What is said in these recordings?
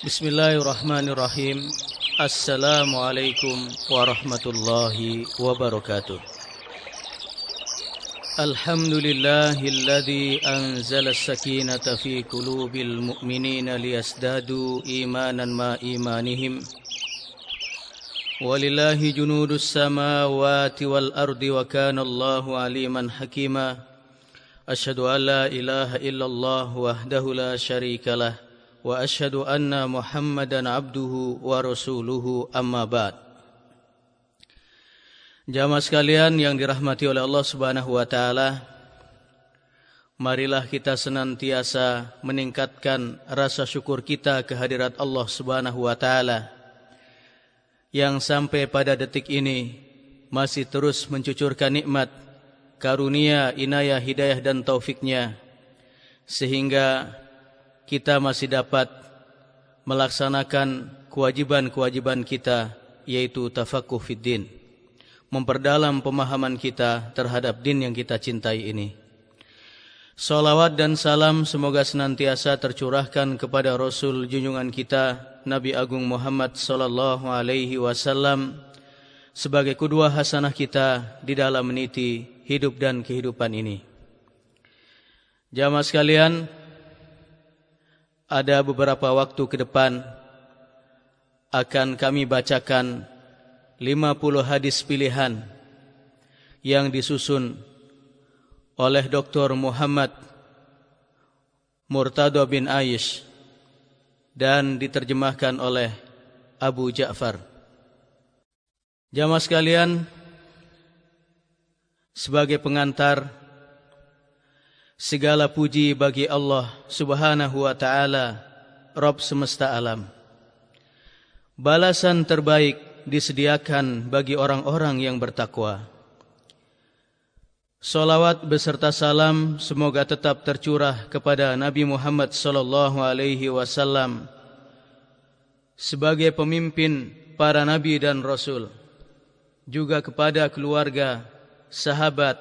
Bismillahirrahmanirrahim. Assalamualaikum warahmatullahi wabarakatuh. Alhamdulillahilladzi anzala sakinata fi kulubil mu'minina liyasdadu imanan ma imanihim. Walillahi junudus samawati wal ardi wa kana Allahu aliman hakima. Ashhadu an la ilaha illallah wahdahu la syarikalah إلا الله وحده لا شريك له وأشهد أن محمدا عبده ورسوله أما بعد Jamaah sekalian yang dirahmati oleh Allah Subhanahu wa taala, marilah kita senantiasa meningkatkan rasa syukur kita kehadirat Allah Subhanahu wa taala yang sampai pada detik ini masih terus mencucurkan nikmat, karunia, inayah, hidayah dan taufiknya sehingga kita masih dapat melaksanakan kewajiban-kewajiban kita yaitu tafakuh fid din memperdalam pemahaman kita terhadap din yang kita cintai ini. Salawat dan salam semoga senantiasa tercurahkan kepada Rasul junjungan kita Nabi Agung Muhammad sallallahu alaihi wasallam sebagai kedua hasanah kita di dalam meniti hidup dan kehidupan ini. Jamaah sekalian, ada beberapa waktu ke depan akan kami bacakan 50 hadis pilihan yang disusun oleh Dr. Muhammad Murtado bin Aish dan diterjemahkan oleh Abu Ja'far. Jamaah sekalian, sebagai pengantar segala puji bagi Allah Subhanahu wa taala, Rabb semesta alam. Balasan terbaik disediakan bagi orang-orang yang bertakwa. Salawat beserta salam semoga tetap tercurah kepada Nabi Muhammad sallallahu alaihi wasallam sebagai pemimpin para nabi dan rasul juga kepada keluarga, sahabat,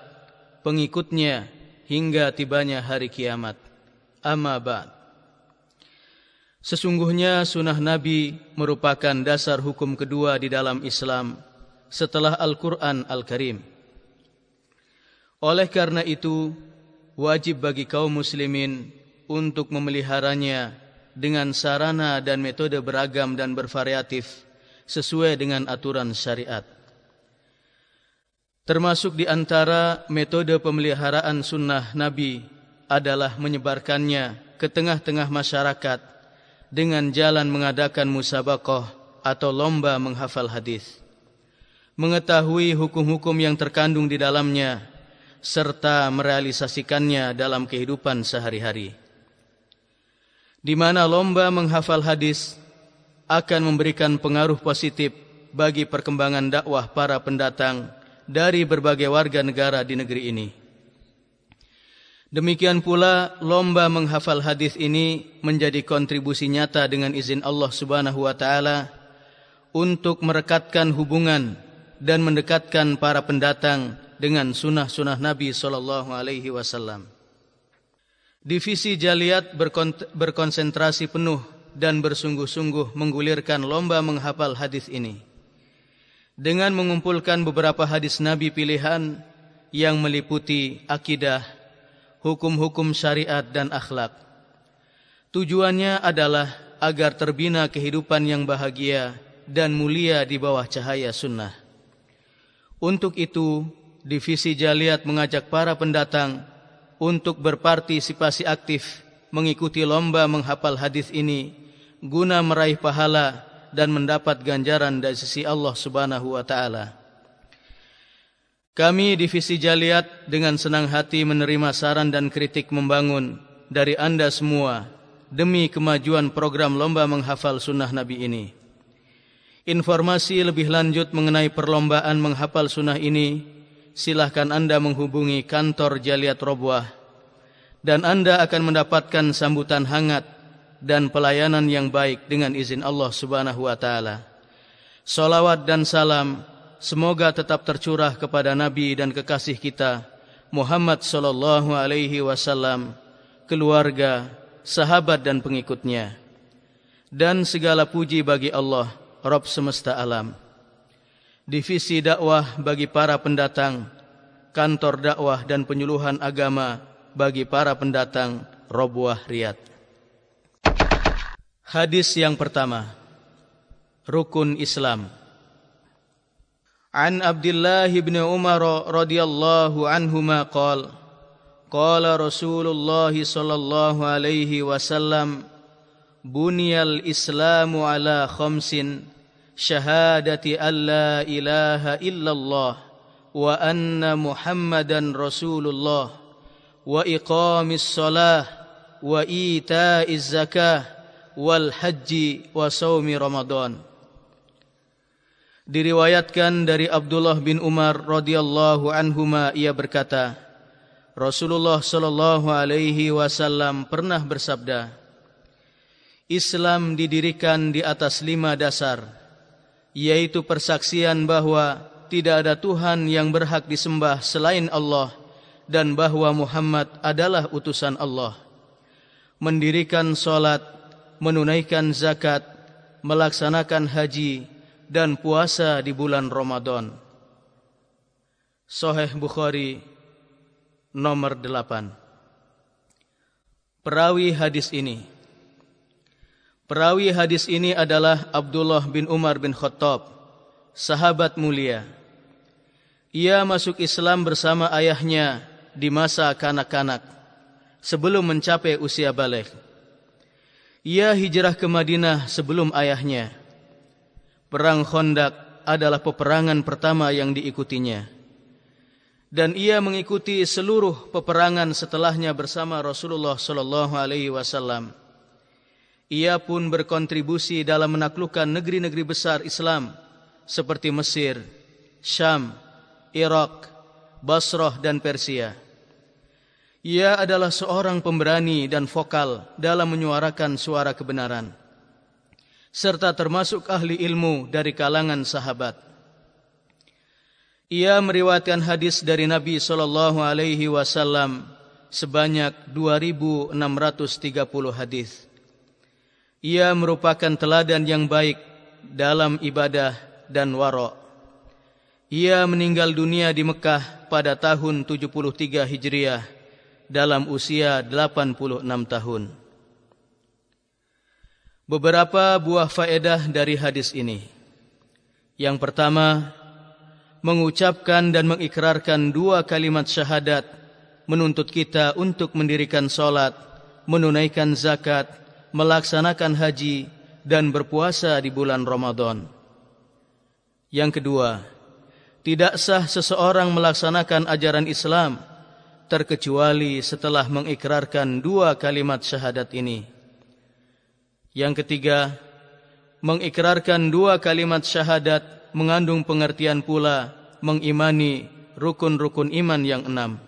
pengikutnya hingga tibanya hari kiamat. Amma ba'd. Sesungguhnya sunnah Nabi merupakan dasar hukum kedua di dalam Islam setelah Al-Quran Al-Karim. Oleh karena itu, wajib bagi kaum muslimin untuk memeliharanya dengan sarana dan metode beragam dan bervariatif sesuai dengan aturan syariat. Termasuk di antara metode pemeliharaan sunnah Nabi adalah menyebarkannya ke tengah-tengah masyarakat dengan jalan mengadakan musabakoh atau lomba menghafal hadis, mengetahui hukum-hukum yang terkandung di dalamnya, serta merealisasikannya dalam kehidupan sehari-hari. Di mana lomba menghafal hadis akan memberikan pengaruh positif bagi perkembangan dakwah para pendatang dari berbagai warga negara di negeri ini. Demikian pula lomba menghafal hadis ini menjadi kontribusi nyata dengan izin Allah Subhanahu wa taala untuk merekatkan hubungan dan mendekatkan para pendatang dengan sunnah-sunnah Nabi sallallahu alaihi wasallam. Divisi Jaliat berkonsentrasi penuh dan bersungguh-sungguh menggulirkan lomba menghafal hadis ini dengan mengumpulkan beberapa hadis Nabi pilihan yang meliputi akidah hukum-hukum syariat dan akhlak. Tujuannya adalah agar terbina kehidupan yang bahagia dan mulia di bawah cahaya sunnah. Untuk itu, Divisi Jaliat mengajak para pendatang untuk berpartisipasi aktif mengikuti lomba menghafal hadis ini guna meraih pahala dan mendapat ganjaran dari sisi Allah Subhanahu wa taala. Kami divisi Jaliat dengan senang hati menerima saran dan kritik membangun dari anda semua demi kemajuan program lomba menghafal sunnah Nabi ini. Informasi lebih lanjut mengenai perlombaan menghafal sunnah ini, silahkan anda menghubungi kantor Jaliat Robuah dan anda akan mendapatkan sambutan hangat dan pelayanan yang baik dengan izin Allah Subhanahu wa taala. Salawat dan salam semoga tetap tercurah kepada nabi dan kekasih kita Muhammad sallallahu alaihi wasallam, keluarga, sahabat dan pengikutnya. dan segala puji bagi Allah, Rabb semesta alam. Divisi dakwah bagi para pendatang, kantor dakwah dan penyuluhan agama bagi para pendatang Robuah Riyadh. Hadis yang pertama. Rukun Islam. An Abdullah bin Umar radhiyallahu anhuma qala Qala Rasulullah sallallahu alaihi wasallam Bunyal Islamu ala khamsin Shahadati an la ilaha illallah Wa anna Muhammadan Rasulullah Wa iqamis salah Wa ita'iz zakah wal haji wa saumi Ramadan. Diriwayatkan dari Abdullah bin Umar radhiyallahu anhuma ia berkata, Rasulullah sallallahu alaihi wasallam pernah bersabda, Islam didirikan di atas lima dasar, yaitu persaksian bahwa tidak ada Tuhan yang berhak disembah selain Allah dan bahwa Muhammad adalah utusan Allah. Mendirikan solat menunaikan zakat, melaksanakan haji dan puasa di bulan Ramadan. Sahih Bukhari nomor 8. Perawi hadis ini Perawi hadis ini adalah Abdullah bin Umar bin Khattab, sahabat mulia. Ia masuk Islam bersama ayahnya di masa kanak-kanak sebelum mencapai usia balik. Ia hijrah ke Madinah sebelum ayahnya. Perang Khandaq adalah peperangan pertama yang diikutinya. Dan ia mengikuti seluruh peperangan setelahnya bersama Rasulullah sallallahu alaihi wasallam. Ia pun berkontribusi dalam menaklukkan negeri-negeri besar Islam seperti Mesir, Syam, Irak, Basrah dan Persia. Ia adalah seorang pemberani dan vokal dalam menyuarakan suara kebenaran serta termasuk ahli ilmu dari kalangan sahabat. Ia meriwayatkan hadis dari Nabi sallallahu alaihi wasallam sebanyak 2630 hadis. Ia merupakan teladan yang baik dalam ibadah dan wara'. Ia meninggal dunia di Mekah pada tahun 73 Hijriah dalam usia 86 tahun. Beberapa buah faedah dari hadis ini. Yang pertama, mengucapkan dan mengikrarkan dua kalimat syahadat menuntut kita untuk mendirikan solat, menunaikan zakat, melaksanakan haji dan berpuasa di bulan Ramadan. Yang kedua, tidak sah seseorang melaksanakan ajaran Islam terkecuali setelah mengikrarkan dua kalimat syahadat ini. Yang ketiga, mengikrarkan dua kalimat syahadat mengandung pengertian pula mengimani rukun-rukun iman yang enam.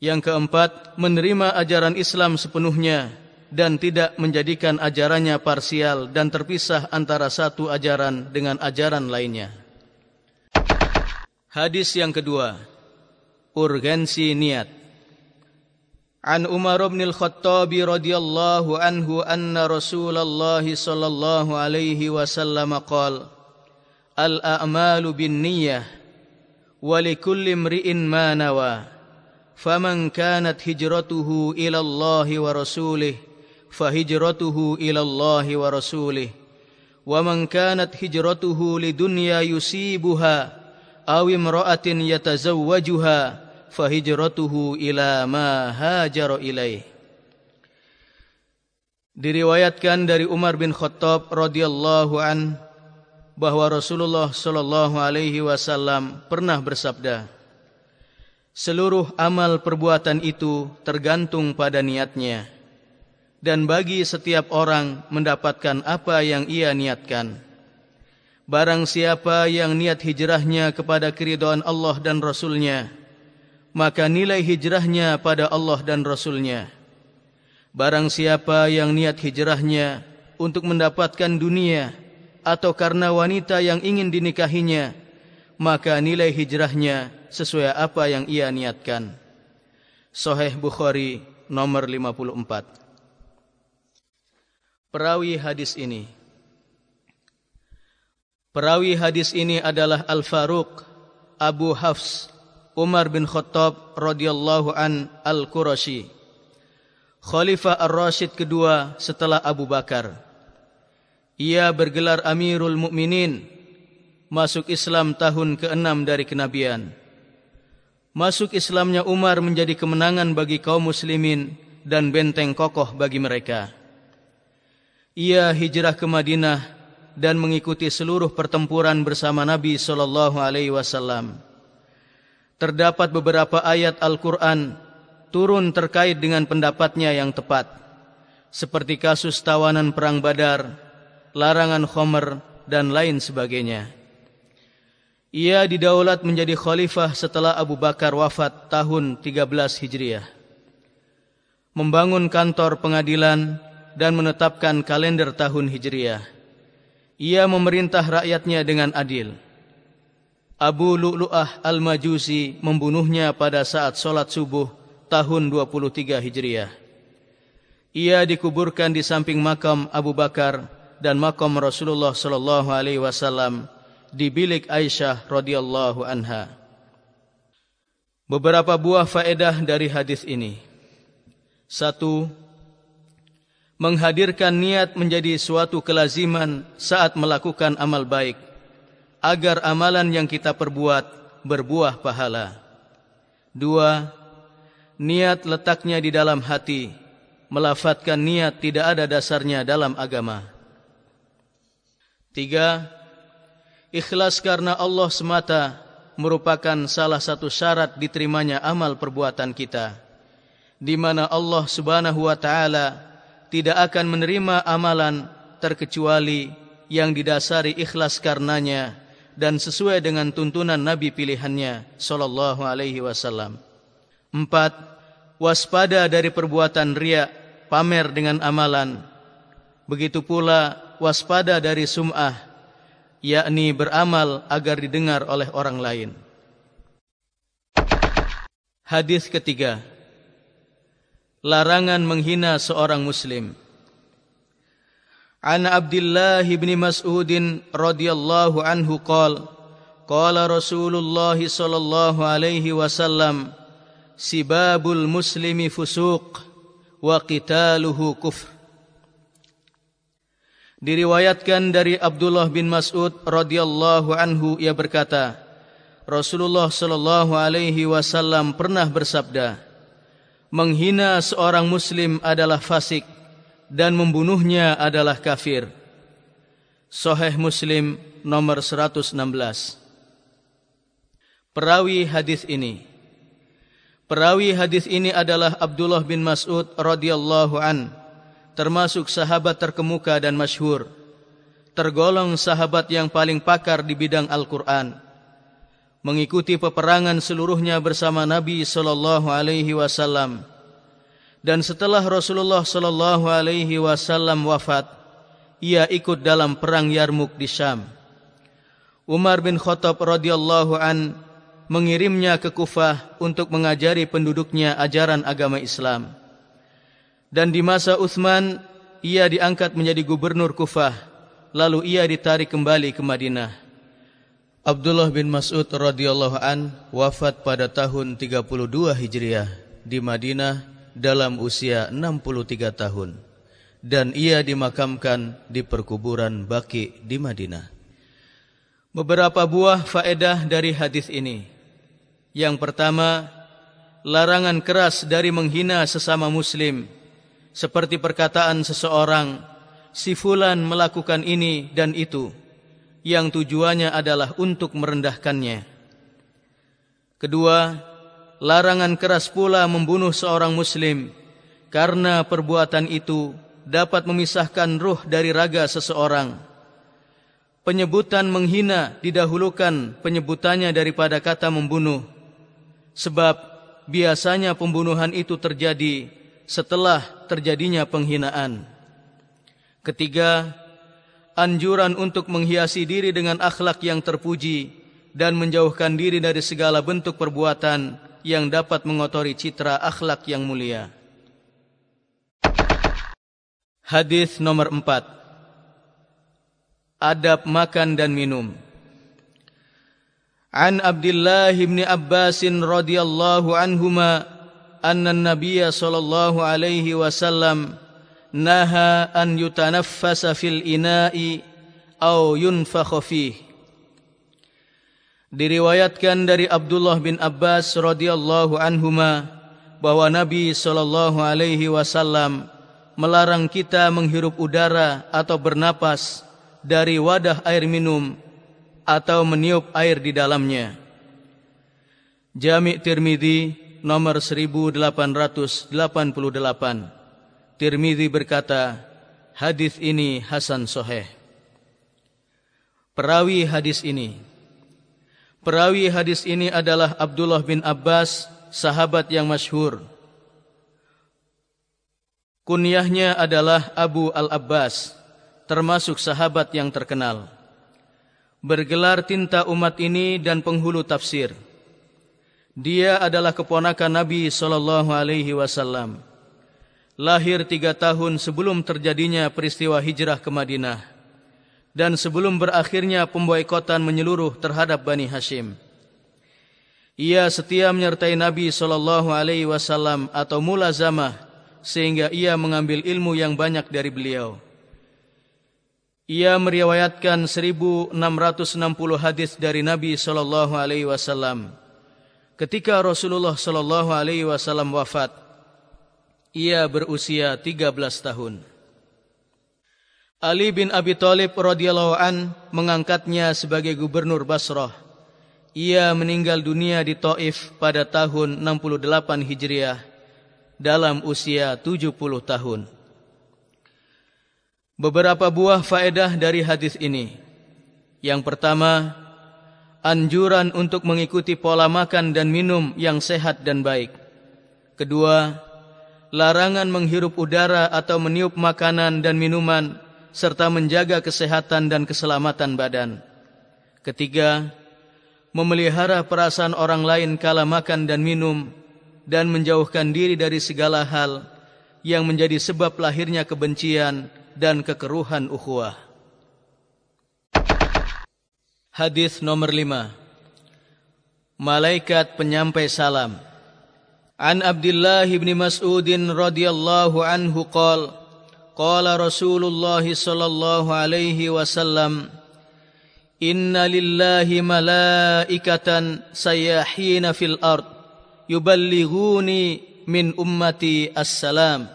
Yang keempat, menerima ajaran Islam sepenuhnya dan tidak menjadikan ajarannya parsial dan terpisah antara satu ajaran dengan ajaran lainnya. Hadis yang kedua, urgensi niat. An Umar bin Al-Khattab radhiyallahu anhu anna Rasulullah sallallahu alaihi wasallam qala Al-a'malu bin-niyyah wa likulli imri'in ma nawa faman kanat hijratuhu ila Allah wa rasulih fahijratuhu ila Allah wa rasulih wa man kanat hijratuhu lidunya yusibuha aw imra'atin yatazawwajuha fahijratuhu ila ma hajara ilaih. Diriwayatkan dari Umar bin Khattab radhiyallahu an bahwa Rasulullah sallallahu alaihi wasallam pernah bersabda Seluruh amal perbuatan itu tergantung pada niatnya dan bagi setiap orang mendapatkan apa yang ia niatkan. Barang siapa yang niat hijrahnya kepada keridhaan Allah dan Rasulnya nya maka nilai hijrahnya pada Allah dan Rasulnya. Barang siapa yang niat hijrahnya untuk mendapatkan dunia atau karena wanita yang ingin dinikahinya, maka nilai hijrahnya sesuai apa yang ia niatkan. Sahih Bukhari nomor 54. perawi hadis ini. Perawi hadis ini adalah Al-Faruq Abu Hafs Umar bin Khattab radhiyallahu an Al-Qurashi. Khalifah Ar-Rashid kedua setelah Abu Bakar. Ia bergelar Amirul Mukminin. Masuk Islam tahun ke-6 dari kenabian. Masuk Islamnya Umar menjadi kemenangan bagi kaum muslimin dan benteng kokoh bagi mereka. Ia hijrah ke Madinah dan mengikuti seluruh pertempuran bersama Nabi sallallahu alaihi wasallam. Terdapat beberapa ayat Al-Qur'an turun terkait dengan pendapatnya yang tepat. Seperti kasus tawanan perang Badar, larangan khomer dan lain sebagainya. Ia didaulat menjadi khalifah setelah Abu Bakar wafat tahun 13 Hijriah. Membangun kantor pengadilan dan menetapkan kalender tahun Hijriah. Ia memerintah rakyatnya dengan adil. Abu Lu'lu'ah Al-Majusi membunuhnya pada saat solat subuh tahun 23 Hijriah. Ia dikuburkan di samping makam Abu Bakar dan makam Rasulullah sallallahu alaihi wasallam di bilik Aisyah radhiyallahu anha. Beberapa buah faedah dari hadis ini. Satu, menghadirkan niat menjadi suatu kelaziman saat melakukan amal baik agar amalan yang kita perbuat berbuah pahala. Dua, niat letaknya di dalam hati, melafatkan niat tidak ada dasarnya dalam agama. Tiga, ikhlas karena Allah semata merupakan salah satu syarat diterimanya amal perbuatan kita di mana Allah Subhanahu wa taala tidak akan menerima amalan terkecuali yang didasari ikhlas karenanya dan sesuai dengan tuntunan nabi pilihannya sallallahu alaihi wasallam. Empat, waspada dari perbuatan riya, pamer dengan amalan. Begitu pula waspada dari sum'ah yakni beramal agar didengar oleh orang lain. Hadis ketiga. Larangan menghina seorang muslim. An Abdullah bin Mas'ud radhiyallahu anhu qala qala Rasulullah sallallahu alaihi wasallam sibabul muslimi fusuq wa qitaluhu kufr Diriwayatkan dari Abdullah bin Mas'ud radhiyallahu anhu ia berkata, Rasulullah sallallahu alaihi wasallam pernah bersabda, menghina seorang muslim adalah fasik dan membunuhnya adalah kafir. Sahih Muslim nomor 116. Perawi hadis ini Perawi hadis ini adalah Abdullah bin Mas'ud radhiyallahu anhu termasuk sahabat terkemuka dan masyhur, tergolong sahabat yang paling pakar di bidang Al-Quran, mengikuti peperangan seluruhnya bersama Nabi sallallahu alaihi wasallam. Dan setelah Rasulullah sallallahu alaihi wasallam wafat, ia ikut dalam perang Yarmuk di Syam. Umar bin Khattab radhiyallahu an mengirimnya ke Kufah untuk mengajari penduduknya ajaran agama Islam dan di masa Uthman ia diangkat menjadi gubernur Kufah lalu ia ditarik kembali ke Madinah Abdullah bin Mas'ud radhiyallahu an wafat pada tahun 32 Hijriah di Madinah dalam usia 63 tahun. Dan ia dimakamkan di perkuburan Baki di Madinah. Beberapa buah faedah dari hadis ini. Yang pertama larangan keras dari menghina sesama muslim. Seperti perkataan seseorang si fulan melakukan ini dan itu. Yang tujuannya adalah untuk merendahkannya. Kedua larangan keras pula membunuh seorang muslim. Karena perbuatan itu dapat memisahkan ruh dari raga seseorang. Penyebutan menghina didahulukan penyebutannya daripada kata membunuh. Sebab biasanya pembunuhan itu terjadi setelah terjadinya penghinaan. Ketiga, anjuran untuk menghiasi diri dengan akhlak yang terpuji dan menjauhkan diri dari segala bentuk perbuatan yang dapat mengotori citra akhlak yang mulia. Hadis nomor empat. Adab makan dan minum. An Abdullah bin Abbas radhiyallahu anhuma anna an-nabiy sallallahu alaihi wasallam naha an yutanaffasa fil ina'i aw yunfakha fihi. Diriwayatkan dari Abdullah bin Abbas radhiyallahu anhuma bahwa Nabi sallallahu alaihi wasallam melarang kita menghirup udara atau bernapas dari wadah air minum atau meniup air di dalamnya. Jami' Tirmidzi nomor 1888. Tirmidzi berkata, hadis ini hasan sahih. Perawi hadis ini Perawi hadis ini adalah Abdullah bin Abbas, sahabat yang masyhur. Kunyahnya adalah Abu Al-Abbas, termasuk sahabat yang terkenal. Bergelar tinta umat ini dan penghulu tafsir. Dia adalah keponakan Nabi sallallahu alaihi wasallam. Lahir tiga tahun sebelum terjadinya peristiwa hijrah ke Madinah dan sebelum berakhirnya pemboikotan menyeluruh terhadap Bani Hashim. Ia setia menyertai Nabi sallallahu alaihi wasallam atau mulazamah sehingga ia mengambil ilmu yang banyak dari beliau. Ia meriwayatkan 1660 hadis dari Nabi sallallahu alaihi wasallam. Ketika Rasulullah sallallahu alaihi wasallam wafat, ia berusia 13 tahun. Ali bin Abi Thalib radhiyallahu an mengangkatnya sebagai gubernur Basrah. Ia meninggal dunia di Taif pada tahun 68 Hijriah dalam usia 70 tahun. Beberapa buah faedah dari hadis ini. Yang pertama, anjuran untuk mengikuti pola makan dan minum yang sehat dan baik. Kedua, larangan menghirup udara atau meniup makanan dan minuman serta menjaga kesehatan dan keselamatan badan. Ketiga, memelihara perasaan orang lain kala makan dan minum dan menjauhkan diri dari segala hal yang menjadi sebab lahirnya kebencian dan kekeruhan ukhuwah. Hadis nomor lima. Malaikat penyampai salam. An Abdullah bin Mas'ud radhiyallahu anhu qol qala Rasulullah sallallahu alaihi wasallam Inna lillahi malaikatan sayahina fil ard yuballighuni min ummati assalam.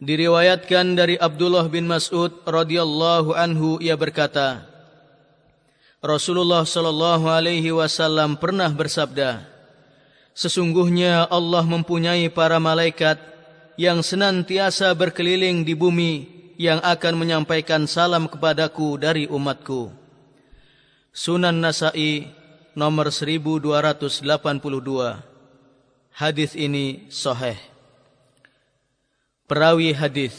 Diriwayatkan dari Abdullah bin Mas'ud radhiyallahu anhu ia berkata Rasulullah sallallahu alaihi wasallam pernah bersabda Sesungguhnya Allah mempunyai para malaikat yang senantiasa berkeliling di bumi yang akan menyampaikan salam kepadaku dari umatku Sunan Nasa'i nomor 1282. Hadis ini sahih. Perawi hadis.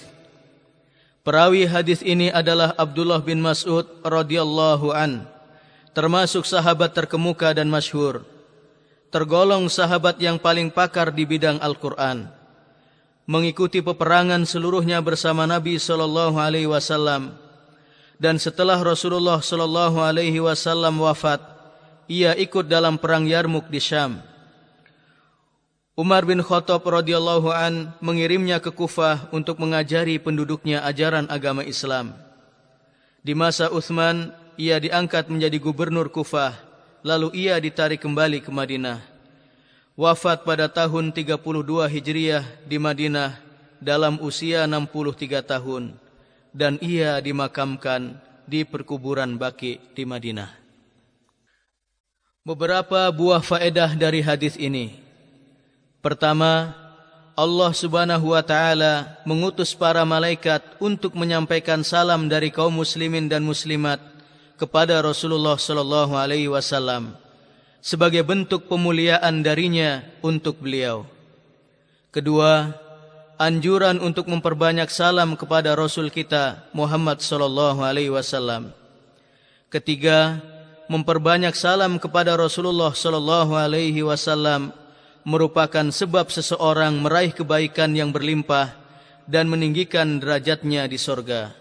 Perawi hadis ini adalah Abdullah bin Mas'ud radhiyallahu an, termasuk sahabat terkemuka dan masyhur. Tergolong sahabat yang paling pakar di bidang Al-Qur'an. Mengikuti peperangan seluruhnya bersama Nabi sallallahu alaihi wasallam dan setelah Rasulullah sallallahu alaihi wasallam wafat ia ikut dalam perang Yarmuk di Syam. Umar bin Khattab radhiyallahu an mengirimnya ke Kufah untuk mengajari penduduknya ajaran agama Islam. Di masa Uthman, ia diangkat menjadi gubernur Kufah, lalu ia ditarik kembali ke Madinah. Wafat pada tahun 32 Hijriah di Madinah dalam usia 63 tahun dan ia dimakamkan di perkuburan Baki di Madinah. Beberapa buah faedah dari hadis ini. Pertama, Allah Subhanahu wa taala mengutus para malaikat untuk menyampaikan salam dari kaum muslimin dan muslimat kepada Rasulullah sallallahu alaihi wasallam sebagai bentuk pemuliaan darinya untuk beliau. Kedua, anjuran untuk memperbanyak salam kepada Rasul kita Muhammad sallallahu alaihi wasallam. Ketiga, memperbanyak salam kepada Rasulullah sallallahu alaihi wasallam merupakan sebab seseorang meraih kebaikan yang berlimpah dan meninggikan derajatnya di sorga.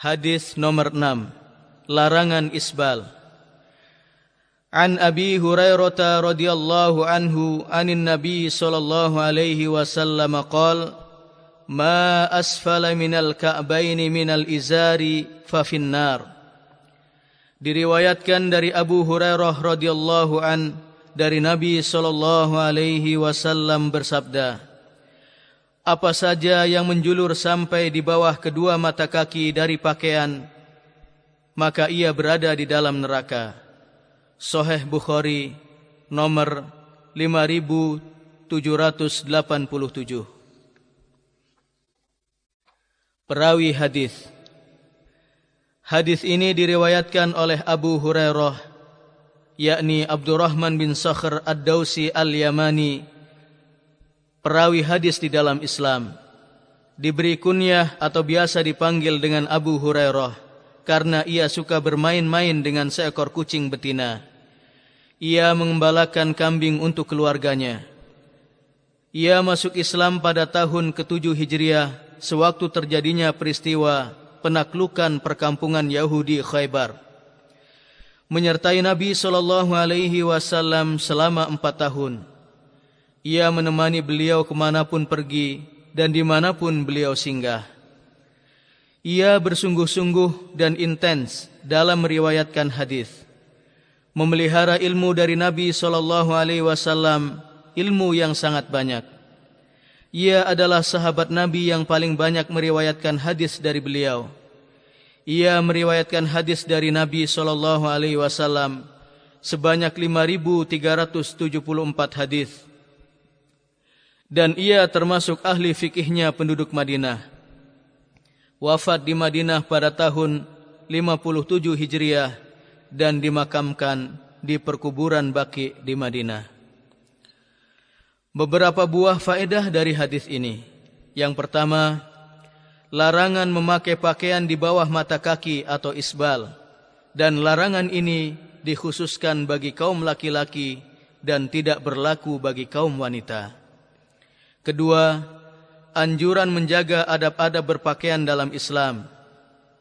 Hadis nomor 6 Larangan isbal. An Abi Hurairah radhiyallahu anhu anin Nabi sallallahu alaihi wasallam qala Ma asfala minal ka'baini minal izari fa finnar. Diriwayatkan dari Abu Hurairah radhiyallahu an dari Nabi sallallahu alaihi wasallam bersabda Apa saja yang menjulur sampai di bawah kedua mata kaki dari pakaian maka ia berada di dalam neraka. Sahih Bukhari nomor 5787 Perawi hadis. Hadis ini diriwayatkan oleh Abu Hurairah yakni Abdurrahman bin Sakhr Ad-Dausi Al-Yamani. Perawi hadis di dalam Islam. Diberi kunyah atau biasa dipanggil dengan Abu Hurairah karena ia suka bermain-main dengan seekor kucing betina ia mengembalakan kambing untuk keluarganya. Ia masuk Islam pada tahun ke-7 Hijriah sewaktu terjadinya peristiwa penaklukan perkampungan Yahudi Khaybar. Menyertai Nabi sallallahu alaihi wasallam selama empat tahun. Ia menemani beliau kemanapun pergi dan dimanapun beliau singgah. Ia bersungguh-sungguh dan intens dalam meriwayatkan hadis memelihara ilmu dari Nabi sallallahu alaihi wasallam, ilmu yang sangat banyak. Ia adalah sahabat Nabi yang paling banyak meriwayatkan hadis dari beliau. Ia meriwayatkan hadis dari Nabi sallallahu alaihi wasallam sebanyak 5374 hadis. Dan ia termasuk ahli fikihnya penduduk Madinah. Wafat di Madinah pada tahun 57 Hijriah dan dimakamkan di perkuburan Baki di Madinah. Beberapa buah faedah dari hadis ini. Yang pertama, larangan memakai pakaian di bawah mata kaki atau isbal dan larangan ini dikhususkan bagi kaum laki-laki dan tidak berlaku bagi kaum wanita. Kedua, anjuran menjaga adab-adab berpakaian dalam Islam.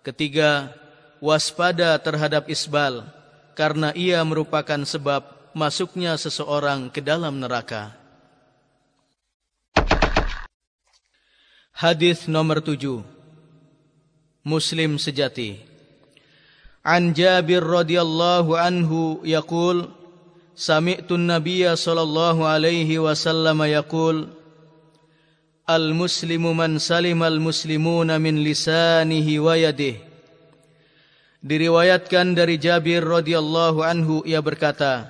Ketiga, waspada terhadap isbal karena ia merupakan sebab masuknya seseorang ke dalam neraka. Hadis nomor tujuh Muslim sejati An Jabir radhiyallahu anhu yaqul Sami'tu an-nabiy sallallahu alaihi wasallam yaqul Al-muslimu man salima al-muslimuna min lisanihi wa yadihi Diriwayatkan dari Jabir radhiyallahu anhu ia berkata,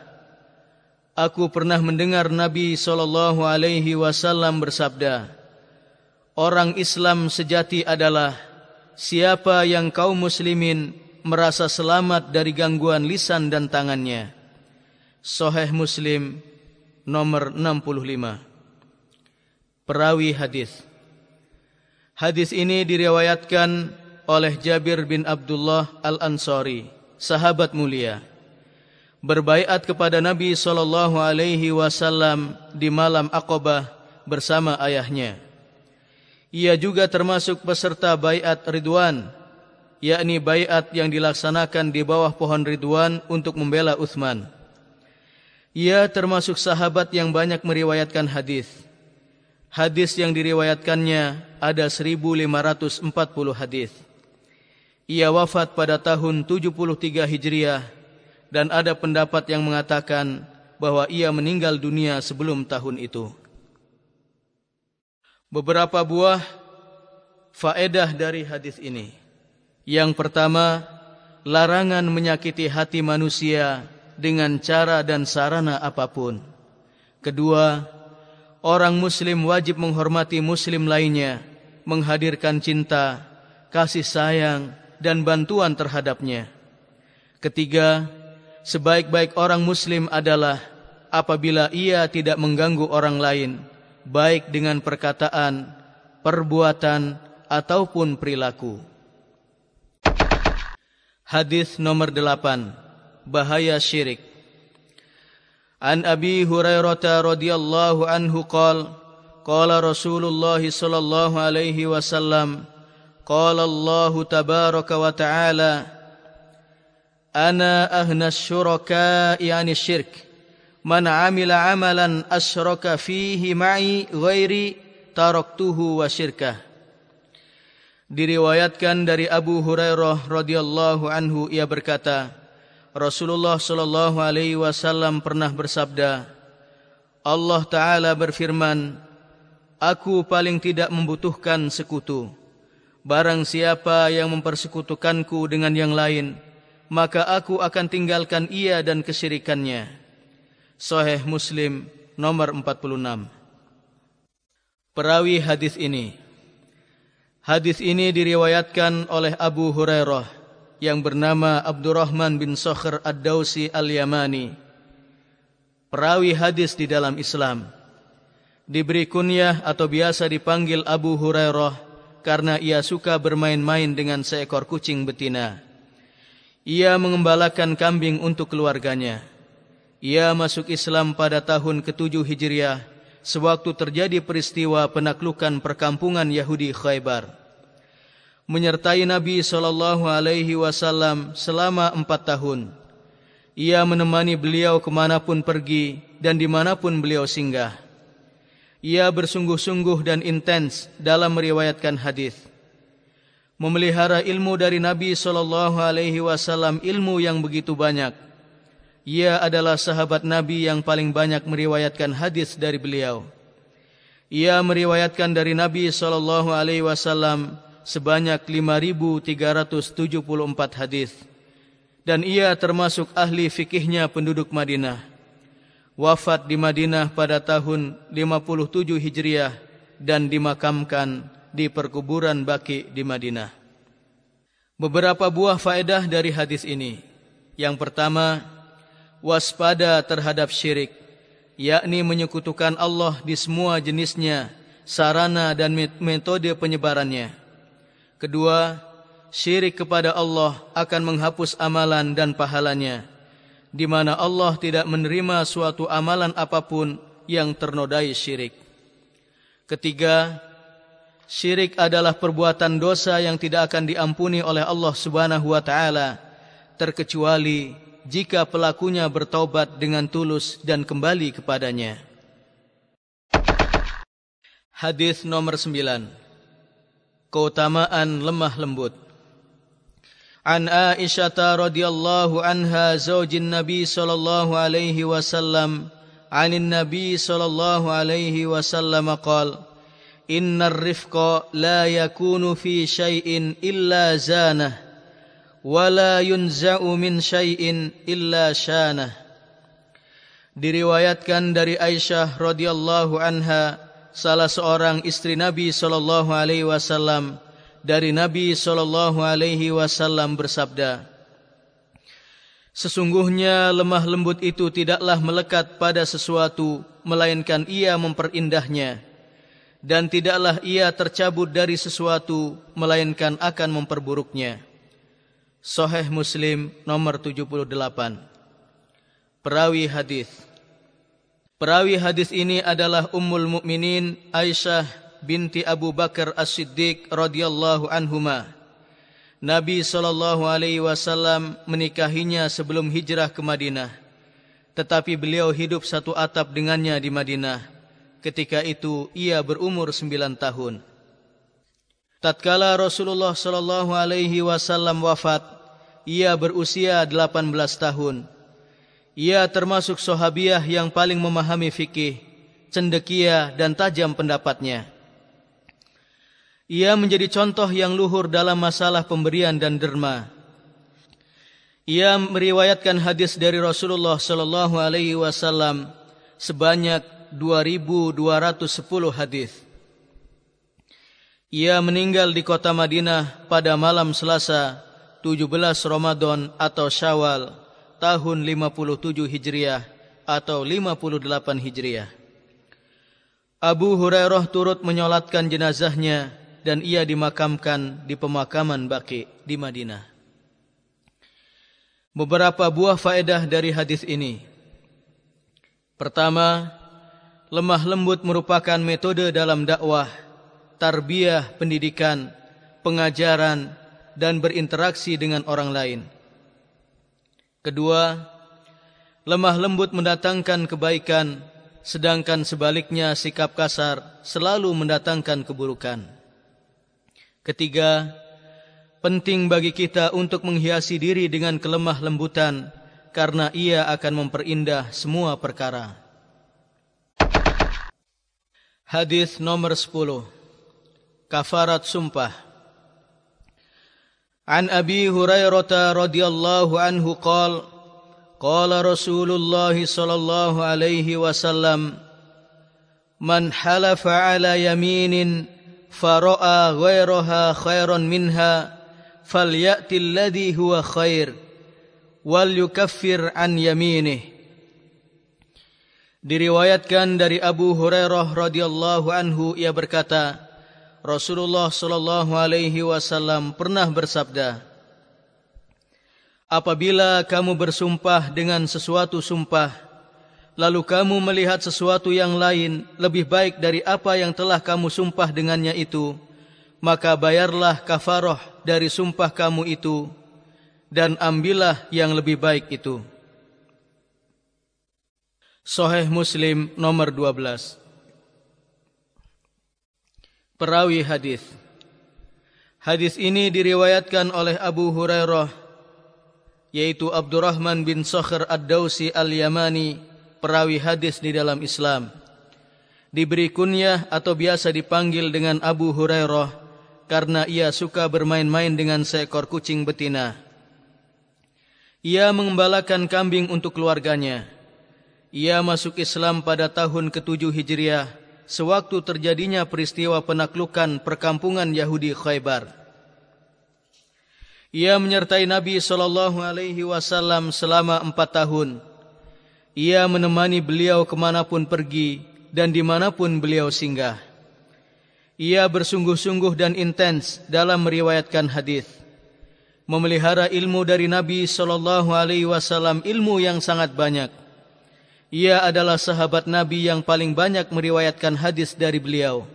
Aku pernah mendengar Nabi sallallahu alaihi wasallam bersabda, Orang Islam sejati adalah siapa yang kaum muslimin merasa selamat dari gangguan lisan dan tangannya. Sahih Muslim nomor 65. Perawi hadis. Hadis ini diriwayatkan oleh Jabir bin Abdullah Al-Ansari, sahabat mulia. Berbaiat kepada Nabi sallallahu alaihi wasallam di malam Aqabah bersama ayahnya. Ia juga termasuk peserta baiat Ridwan, yakni baiat yang dilaksanakan di bawah pohon Ridwan untuk membela Uthman. Ia termasuk sahabat yang banyak meriwayatkan hadis. Hadis yang diriwayatkannya ada 1540 hadis. Ia wafat pada tahun 73 Hijriah dan ada pendapat yang mengatakan bahwa ia meninggal dunia sebelum tahun itu. Beberapa buah faedah dari hadis ini. Yang pertama, larangan menyakiti hati manusia dengan cara dan sarana apapun. Kedua, orang muslim wajib menghormati muslim lainnya, menghadirkan cinta, kasih sayang, dan bantuan terhadapnya. Ketiga, sebaik-baik orang muslim adalah apabila ia tidak mengganggu orang lain, baik dengan perkataan, perbuatan, ataupun perilaku. Hadis nomor delapan, bahaya syirik. An Abi Hurairah radhiyallahu anhu qala قال رسول الله صلى الله عليه وسلم قال الله تبارك وتعالى انا اهنى الشركاء عن الشرك من عمل عملا اشرك فيه معي غيري تركته وشركه diriwayatkan dari Abu Hurairah radhiyallahu anhu ia berkata Rasulullah sallallahu alaihi wasallam pernah bersabda Allah taala berfirman Aku paling tidak membutuhkan sekutu. Barang siapa yang mempersekutukanku dengan yang lain maka aku akan tinggalkan ia dan kesyirikannya Sahih Muslim nomor 46 Perawi hadis ini. Hadis ini diriwayatkan oleh Abu Hurairah yang bernama Abdurrahman bin Sokhr Ad-Dawsi Al-Yamani. Perawi hadis di dalam Islam. Diberi kunyah atau biasa dipanggil Abu Hurairah karena ia suka bermain-main dengan seekor kucing betina. Ia mengembalakan kambing untuk keluarganya. Ia masuk Islam pada tahun ke-7 Hijriah sewaktu terjadi peristiwa penaklukan perkampungan Yahudi Khaybar menyertai Nabi sallallahu alaihi wasallam selama empat tahun. Ia menemani beliau kemanapun pergi dan dimanapun beliau singgah. Ia bersungguh-sungguh dan intens dalam meriwayatkan hadis. Memelihara ilmu dari Nabi sallallahu alaihi wasallam ilmu yang begitu banyak. Ia adalah sahabat Nabi yang paling banyak meriwayatkan hadis dari beliau. Ia meriwayatkan dari Nabi sallallahu alaihi wasallam sebanyak 5374 hadis. Dan ia termasuk ahli fikihnya penduduk Madinah. Wafat di Madinah pada tahun 57 Hijriah dan dimakamkan di perkuburan Baki di Madinah. Beberapa buah faedah dari hadis ini. Yang pertama waspada terhadap syirik yakni menyekutukan Allah di semua jenisnya sarana dan metode penyebarannya Kedua, syirik kepada Allah akan menghapus amalan dan pahalanya, di mana Allah tidak menerima suatu amalan apapun yang ternodai syirik. Ketiga, syirik adalah perbuatan dosa yang tidak akan diampuni oleh Allah Subhanahu wa taala terkecuali jika pelakunya bertaubat dengan tulus dan kembali kepadanya. Hadis nomor sembilan keutamaan lemah lembut. An Aisyah radhiyallahu anha zaujin Nabi sallallahu alaihi wasallam anin Nabi sallallahu alaihi wasallam qala Inna rifqa la yakunu fi shay'in illa zana wa la yunza'u min shay'in illa shana Diriwayatkan dari Aisyah radhiyallahu anha salah seorang istri Nabi sallallahu alaihi wasallam dari Nabi sallallahu alaihi wasallam bersabda Sesungguhnya lemah lembut itu tidaklah melekat pada sesuatu melainkan ia memperindahnya dan tidaklah ia tercabut dari sesuatu melainkan akan memperburuknya. Sahih Muslim nomor 78 Perawi hadis Perawi hadis ini adalah Ummul Mukminin Aisyah binti Abu Bakar As-Siddiq radhiyallahu anhuma. Nabi sallallahu alaihi wasallam menikahinya sebelum hijrah ke Madinah. Tetapi beliau hidup satu atap dengannya di Madinah. Ketika itu ia berumur sembilan tahun. Tatkala Rasulullah sallallahu alaihi wasallam wafat, ia berusia delapan belas tahun. Ia termasuk sahabiah yang paling memahami fikih, cendekia dan tajam pendapatnya. Ia menjadi contoh yang luhur dalam masalah pemberian dan derma. Ia meriwayatkan hadis dari Rasulullah sallallahu alaihi wasallam sebanyak 2210 hadis. Ia meninggal di kota Madinah pada malam Selasa 17 Ramadan atau Syawal tahun 57 Hijriah atau 58 Hijriah. Abu Hurairah turut menyolatkan jenazahnya dan ia dimakamkan di pemakaman Baqi di Madinah. Beberapa buah faedah dari hadis ini. Pertama, lemah lembut merupakan metode dalam dakwah, tarbiyah pendidikan, pengajaran dan berinteraksi dengan orang lain. Kedua, lemah lembut mendatangkan kebaikan, sedangkan sebaliknya sikap kasar selalu mendatangkan keburukan. Ketiga, penting bagi kita untuk menghiasi diri dengan kelemah lembutan karena ia akan memperindah semua perkara. Hadis nomor 10 Kafarat sumpah An Abi Hurairah radhiyallahu anhu qala قال رسول الله صلى الله عليه وسلم من حلف على يمين فرأى غيرها خيرا منها فليأتي الذي هو خير وليكفر عن يمينه Diriwayatkan dari Abu Hurairah radhiyallahu anhu ia berkata Rasulullah sallallahu alaihi wasallam pernah bersabda Apabila kamu bersumpah dengan sesuatu sumpah, lalu kamu melihat sesuatu yang lain lebih baik dari apa yang telah kamu sumpah dengannya itu, maka bayarlah kafarah dari sumpah kamu itu dan ambillah yang lebih baik itu. Sahih Muslim nomor 12. Perawi hadis. Hadis ini diriwayatkan oleh Abu Hurairah yaitu Abdurrahman bin Sakhr Ad-Dausi Al-Yamani, perawi hadis di dalam Islam. Diberi kunyah atau biasa dipanggil dengan Abu Hurairah karena ia suka bermain-main dengan seekor kucing betina. Ia mengembalakan kambing untuk keluarganya. Ia masuk Islam pada tahun ke-7 Hijriah sewaktu terjadinya peristiwa penaklukan perkampungan Yahudi Khaybar. Ia menyertai Nabi sallallahu alaihi wasallam selama empat tahun. Ia menemani beliau kemanapun pergi dan dimanapun beliau singgah. Ia bersungguh-sungguh dan intens dalam meriwayatkan hadis. Memelihara ilmu dari Nabi sallallahu alaihi wasallam ilmu yang sangat banyak. Ia adalah sahabat Nabi yang paling banyak meriwayatkan hadis dari beliau.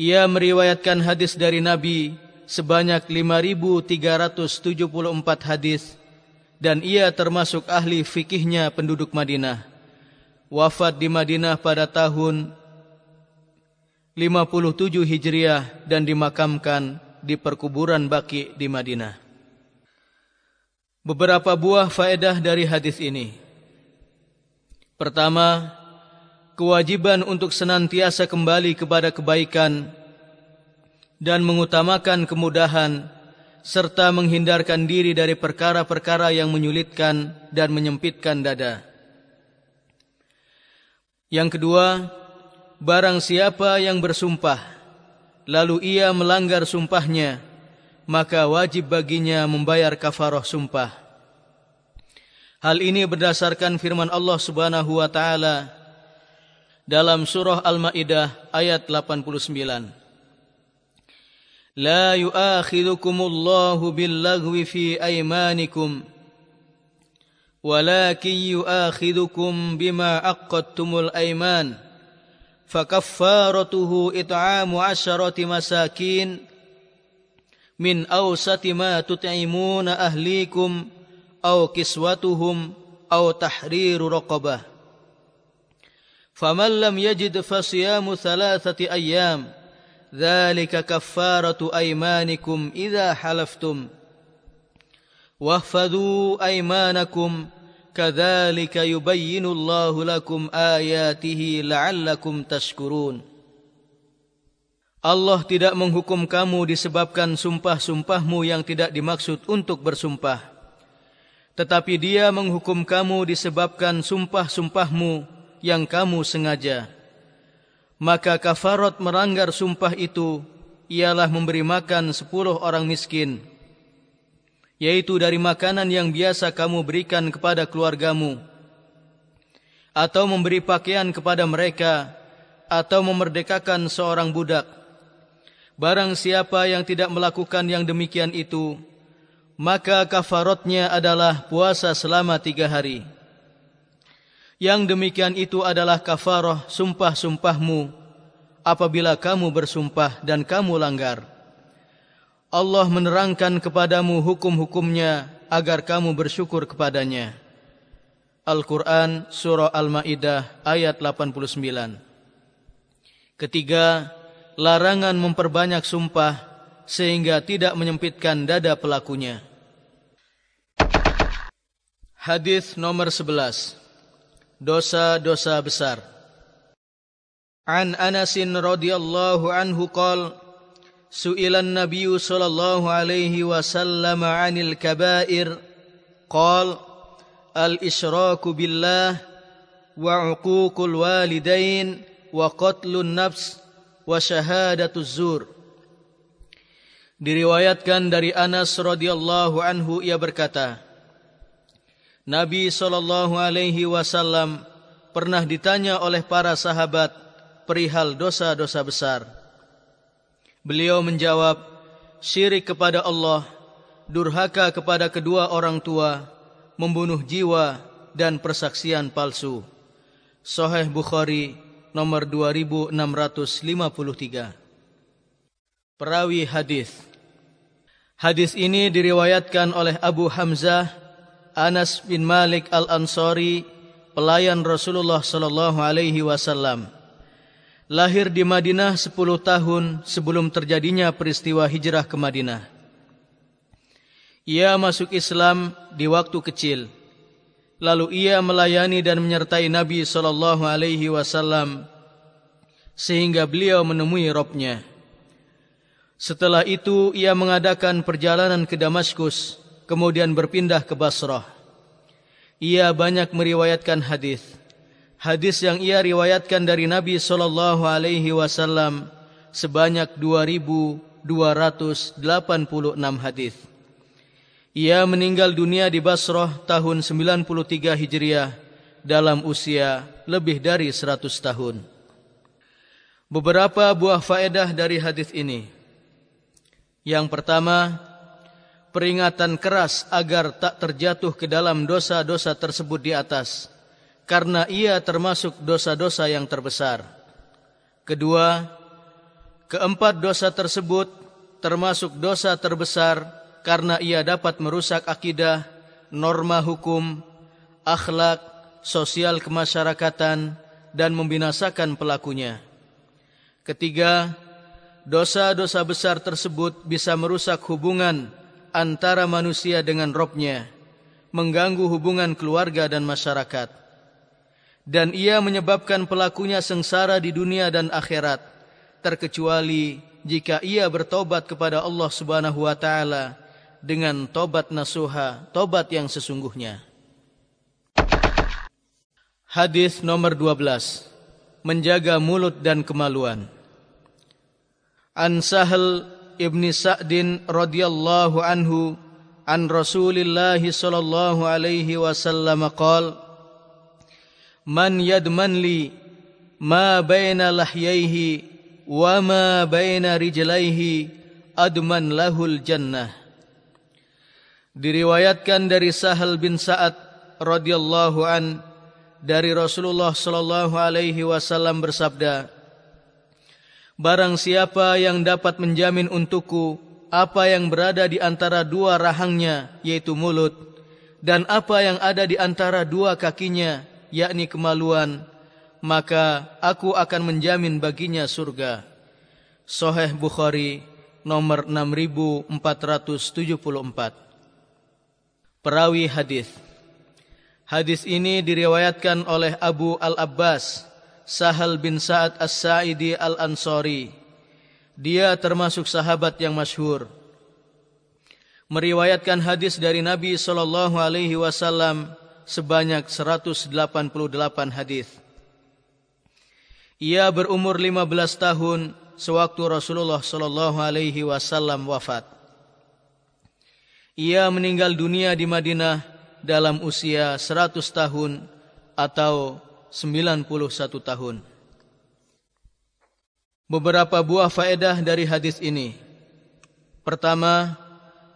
Ia meriwayatkan hadis dari Nabi sebanyak 5374 hadis dan ia termasuk ahli fikihnya penduduk Madinah. Wafat di Madinah pada tahun 57 Hijriah dan dimakamkan di perkuburan Baki di Madinah. Beberapa buah faedah dari hadis ini. Pertama, kewajiban untuk senantiasa kembali kepada kebaikan dan mengutamakan kemudahan serta menghindarkan diri dari perkara-perkara yang menyulitkan dan menyempitkan dada. Yang kedua, barang siapa yang bersumpah lalu ia melanggar sumpahnya, maka wajib baginya membayar kafarah sumpah. Hal ini berdasarkan firman Allah Subhanahu wa taala dalam surah Al-Maidah ayat 89. La yu'akhidhukumullahu bil-laghwi fi aymanikum walakin yu'akhidhukum bima aqadtumul ayman fakaffaratuhu it'amu 'asharati masakin min awsati ma tut'imuna ahlikum اهليكم او كسوتهم او تحرير رقبه فمن لم يجد فصيام ثلاثه ايام ذلك كفارة أيمانكم إذا حلفتم واحفظوا أيمانكم كذلك يبين الله لكم آياته لعلكم تشكرون Allah tidak menghukum kamu disebabkan sumpah-sumpahmu yang tidak dimaksud untuk bersumpah. Tetapi dia menghukum kamu disebabkan sumpah-sumpahmu yang kamu sengaja. Maka kafarat meranggar sumpah itu ialah memberi makan sepuluh orang miskin yaitu dari makanan yang biasa kamu berikan kepada keluargamu atau memberi pakaian kepada mereka atau memerdekakan seorang budak. Barang siapa yang tidak melakukan yang demikian itu maka kafaratnya adalah puasa selama tiga hari Yang demikian itu adalah kafarah sumpah-sumpahmu apabila kamu bersumpah dan kamu langgar. Allah menerangkan kepadamu hukum-hukumnya agar kamu bersyukur kepadanya. Al-Quran Surah Al-Ma'idah ayat 89 Ketiga, larangan memperbanyak sumpah sehingga tidak menyempitkan dada pelakunya. Hadis nomor 11 dosa-dosa besar. An Anas radhiyallahu anhu qala Su'ila an-nabiy sallallahu alaihi wasallam 'anil kaba'ir. Qala al-isyraku billah wa 'uququl walidain wa qatlun nafs wa syahadatuz zur Diriwayatkan dari Anas radhiyallahu anhu ia berkata Nabi sallallahu alaihi wasallam pernah ditanya oleh para sahabat perihal dosa-dosa besar. Beliau menjawab, syirik kepada Allah, durhaka kepada kedua orang tua, membunuh jiwa dan persaksian palsu. Sahih Bukhari nomor 2653. Perawi hadis. Hadis ini diriwayatkan oleh Abu Hamzah Anas bin Malik Al-Ansari, pelayan Rasulullah sallallahu alaihi wasallam. Lahir di Madinah 10 tahun sebelum terjadinya peristiwa hijrah ke Madinah. Ia masuk Islam di waktu kecil. Lalu ia melayani dan menyertai Nabi sallallahu alaihi wasallam sehingga beliau menemui Robnya. Setelah itu ia mengadakan perjalanan ke Damaskus kemudian berpindah ke Basrah. Ia banyak meriwayatkan hadis. Hadis yang ia riwayatkan dari Nabi sallallahu alaihi wasallam sebanyak 2286 hadis. Ia meninggal dunia di Basrah tahun 93 Hijriah dalam usia lebih dari 100 tahun. Beberapa buah faedah dari hadis ini. Yang pertama, peringatan keras agar tak terjatuh ke dalam dosa-dosa tersebut di atas karena ia termasuk dosa-dosa yang terbesar. Kedua, keempat dosa tersebut termasuk dosa terbesar karena ia dapat merusak akidah, norma hukum, akhlak, sosial kemasyarakatan dan membinasakan pelakunya. Ketiga, dosa-dosa besar tersebut bisa merusak hubungan antara manusia dengan Robnya, mengganggu hubungan keluarga dan masyarakat. Dan ia menyebabkan pelakunya sengsara di dunia dan akhirat, terkecuali jika ia bertobat kepada Allah Subhanahu wa taala dengan tobat nasuha, tobat yang sesungguhnya. Hadis nomor 12. Menjaga mulut dan kemaluan. An Sahal ibni Sa'din radhiyallahu anhu an Rasulillah sallallahu alaihi wasallam qaal Man yadman li ma baina lahyaihi wa ma baina rijlaihi adman lahul jannah. Diriwayatkan dari Sahal bin Sa'ad radhiyallahu an dari Rasulullah sallallahu alaihi wasallam bersabda Barang siapa yang dapat menjamin untukku apa yang berada di antara dua rahangnya, yaitu mulut, dan apa yang ada di antara dua kakinya, yakni kemaluan, maka aku akan menjamin baginya surga. Soheh Bukhari nomor 6474 Perawi hadis Hadis ini diriwayatkan oleh Abu Al-Abbas Sahal bin Sa'ad As-Sa'idi Al-Ansari. Dia termasuk sahabat yang masyhur. Meriwayatkan hadis dari Nabi sallallahu alaihi wasallam sebanyak 188 hadis. Ia berumur 15 tahun sewaktu Rasulullah sallallahu alaihi wasallam wafat. Ia meninggal dunia di Madinah dalam usia 100 tahun atau 91 tahun. Beberapa buah faedah dari hadis ini. Pertama,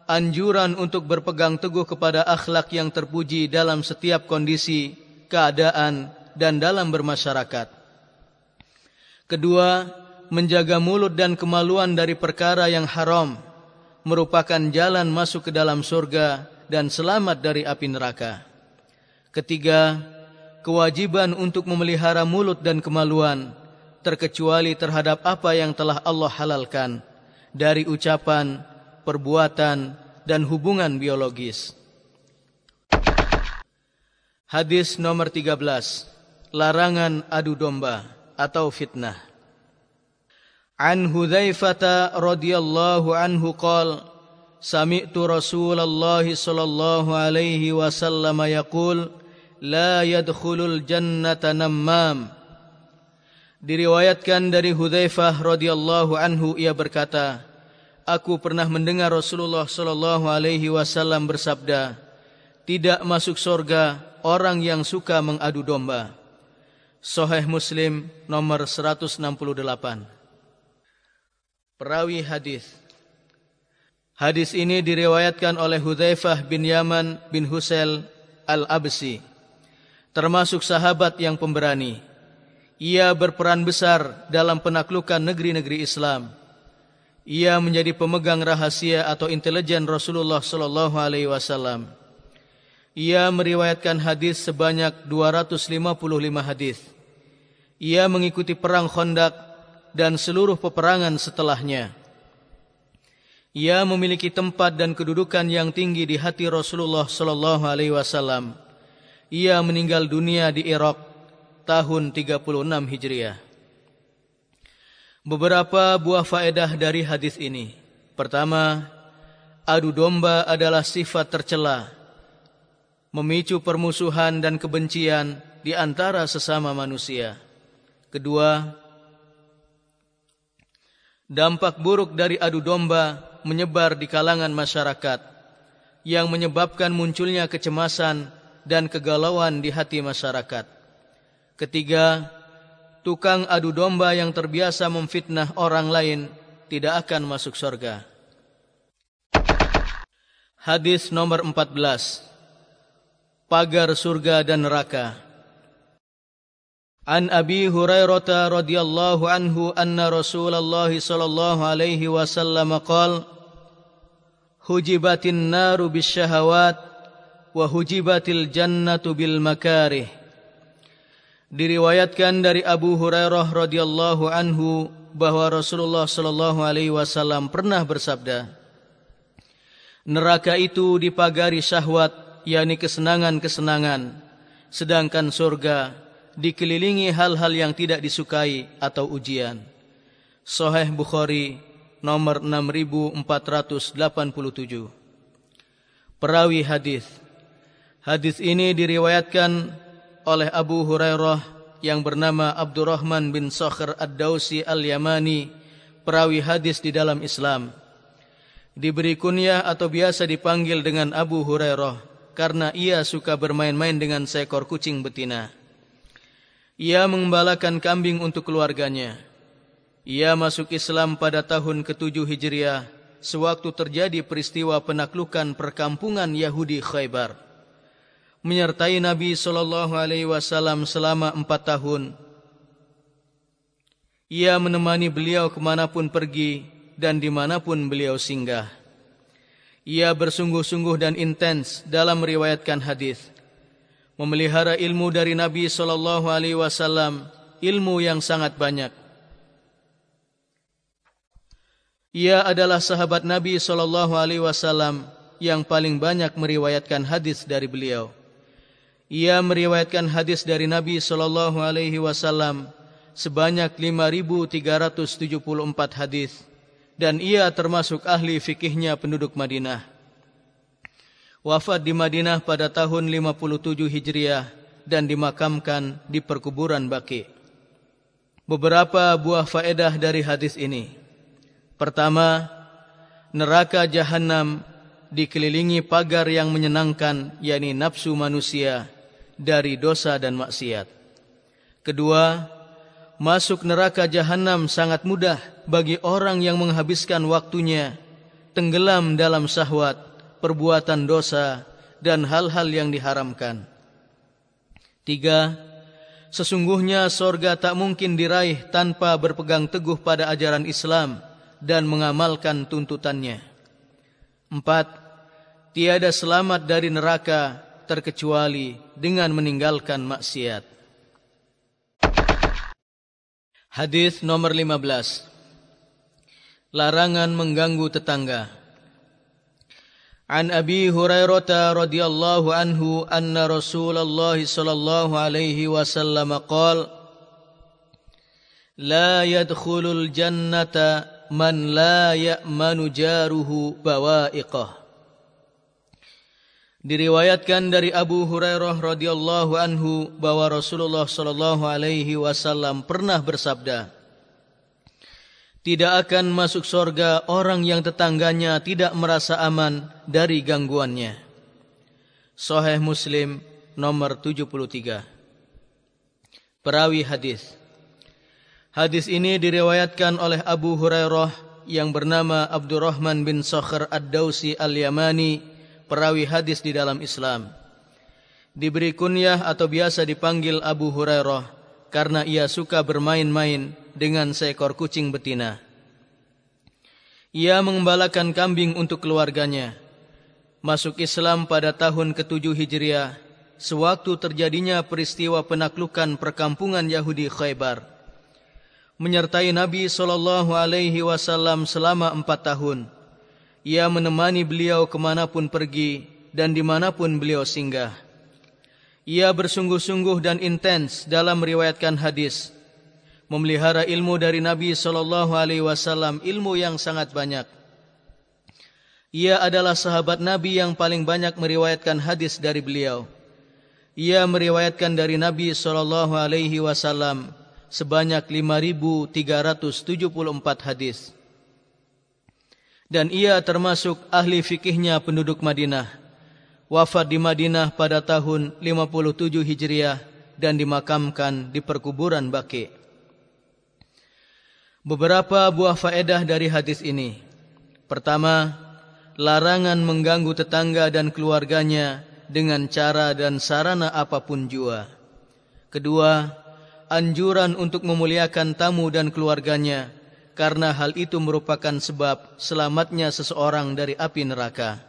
anjuran untuk berpegang teguh kepada akhlak yang terpuji dalam setiap kondisi, keadaan, dan dalam bermasyarakat. Kedua, menjaga mulut dan kemaluan dari perkara yang haram merupakan jalan masuk ke dalam surga dan selamat dari api neraka. Ketiga, kewajiban untuk memelihara mulut dan kemaluan terkecuali terhadap apa yang telah Allah halalkan dari ucapan, perbuatan, dan hubungan biologis. Hadis nomor 13. Larangan adu domba atau fitnah. An Hudzaifah radhiyallahu anhu qala Sami'tu Rasulullah sallallahu alaihi wasallam yaqul la yadkhulul jannata nammam Diriwayatkan dari Hudzaifah radhiyallahu anhu ia berkata, Aku pernah mendengar Rasulullah sallallahu alaihi wasallam bersabda, tidak masuk surga orang yang suka mengadu domba. Sahih Muslim nomor 168. Perawi hadis. Hadis ini diriwayatkan oleh Hudzaifah bin Yaman bin Husail Al-Absi, termasuk sahabat yang pemberani ia berperan besar dalam penaklukan negeri-negeri Islam. Ia menjadi pemegang rahasia atau intelijen Rasulullah sallallahu alaihi wasallam. Ia meriwayatkan hadis sebanyak 255 hadis. Ia mengikuti perang Khandaq dan seluruh peperangan setelahnya. Ia memiliki tempat dan kedudukan yang tinggi di hati Rasulullah sallallahu alaihi wasallam. Ia meninggal dunia di Irak tahun 36 Hijriah. Beberapa buah faedah dari hadis ini. Pertama, adu domba adalah sifat tercela, memicu permusuhan dan kebencian di antara sesama manusia. Kedua, dampak buruk dari adu domba menyebar di kalangan masyarakat yang menyebabkan munculnya kecemasan dan kegalauan di hati masyarakat. Ketiga, tukang adu domba yang terbiasa memfitnah orang lain tidak akan masuk surga. Hadis nomor 14. Pagar surga dan neraka. An Abi Hurairah radhiyallahu anhu anna Rasulullah sallallahu alaihi wasallam qaal Hujibatin naru bisyahawat wa hujibatil jannatu bil makarih diriwayatkan dari Abu Hurairah radhiyallahu anhu bahwa Rasulullah sallallahu alaihi wasallam pernah bersabda Neraka itu dipagari syahwat yakni kesenangan-kesenangan sedangkan surga dikelilingi hal-hal yang tidak disukai atau ujian. Sahih Bukhari nomor 6487 Perawi hadis Hadis ini diriwayatkan oleh Abu Hurairah yang bernama Abdurrahman bin Sakhr Ad-Dausi Al-Yamani, perawi hadis di dalam Islam. Diberi kunyah atau biasa dipanggil dengan Abu Hurairah karena ia suka bermain-main dengan seekor kucing betina. Ia mengembalakan kambing untuk keluarganya. Ia masuk Islam pada tahun ke-7 Hijriah sewaktu terjadi peristiwa penaklukan perkampungan Yahudi Khaybar menyertai Nabi sallallahu alaihi wasallam selama empat tahun. Ia menemani beliau kemanapun pergi dan dimanapun beliau singgah. Ia bersungguh-sungguh dan intens dalam meriwayatkan hadis, memelihara ilmu dari Nabi sallallahu alaihi wasallam, ilmu yang sangat banyak. Ia adalah sahabat Nabi sallallahu alaihi wasallam yang paling banyak meriwayatkan hadis dari beliau. Ia meriwayatkan hadis dari Nabi sallallahu alaihi wasallam sebanyak 5374 hadis dan ia termasuk ahli fikihnya penduduk Madinah. Wafat di Madinah pada tahun 57 Hijriah dan dimakamkan di perkuburan Baqi. Beberapa buah faedah dari hadis ini. Pertama, neraka jahanam dikelilingi pagar yang menyenangkan yakni nafsu manusia dari dosa dan maksiat. Kedua, masuk neraka jahanam sangat mudah bagi orang yang menghabiskan waktunya tenggelam dalam syahwat, perbuatan dosa dan hal-hal yang diharamkan. Tiga, sesungguhnya sorga tak mungkin diraih tanpa berpegang teguh pada ajaran Islam dan mengamalkan tuntutannya. Empat, tiada selamat dari neraka terkecuali dengan meninggalkan maksiat. Hadis nomor 15. Larangan mengganggu tetangga. An Abi Hurairah radhiyallahu anhu anna Rasulullah sallallahu alaihi wasallam qaal La yadkhulul jannata man la ya'manu jaruhu bawa'iqah Diriwayatkan dari Abu Hurairah radhiyallahu anhu bahwa Rasulullah sallallahu alaihi wasallam pernah bersabda Tidak akan masuk surga orang yang tetangganya tidak merasa aman dari gangguannya. Sahih Muslim nomor 73. Perawi hadis. Hadis ini diriwayatkan oleh Abu Hurairah yang bernama Abdurrahman bin Sakhr Ad-Dausi Al-Yamani perawi hadis di dalam Islam. Diberi kunyah atau biasa dipanggil Abu Hurairah karena ia suka bermain-main dengan seekor kucing betina. Ia mengembalakan kambing untuk keluarganya. Masuk Islam pada tahun ke-7 Hijriah, sewaktu terjadinya peristiwa penaklukan perkampungan Yahudi Khaybar. Menyertai Nabi SAW selama empat tahun ia menemani beliau kemanapun pergi dan dimanapun beliau singgah. Ia bersungguh-sungguh dan intens dalam meriwayatkan hadis, memelihara ilmu dari Nabi wasallam, ilmu yang sangat banyak. Ia adalah sahabat Nabi yang paling banyak meriwayatkan hadis dari beliau. Ia meriwayatkan dari Nabi wasallam sebanyak 5374 hadis dan ia termasuk ahli fikihnya penduduk Madinah. Wafat di Madinah pada tahun 57 Hijriah dan dimakamkan di perkuburan Baqi. Beberapa buah faedah dari hadis ini. Pertama, larangan mengganggu tetangga dan keluarganya dengan cara dan sarana apapun jua. Kedua, anjuran untuk memuliakan tamu dan keluarganya karena hal itu merupakan sebab selamatnya seseorang dari api neraka.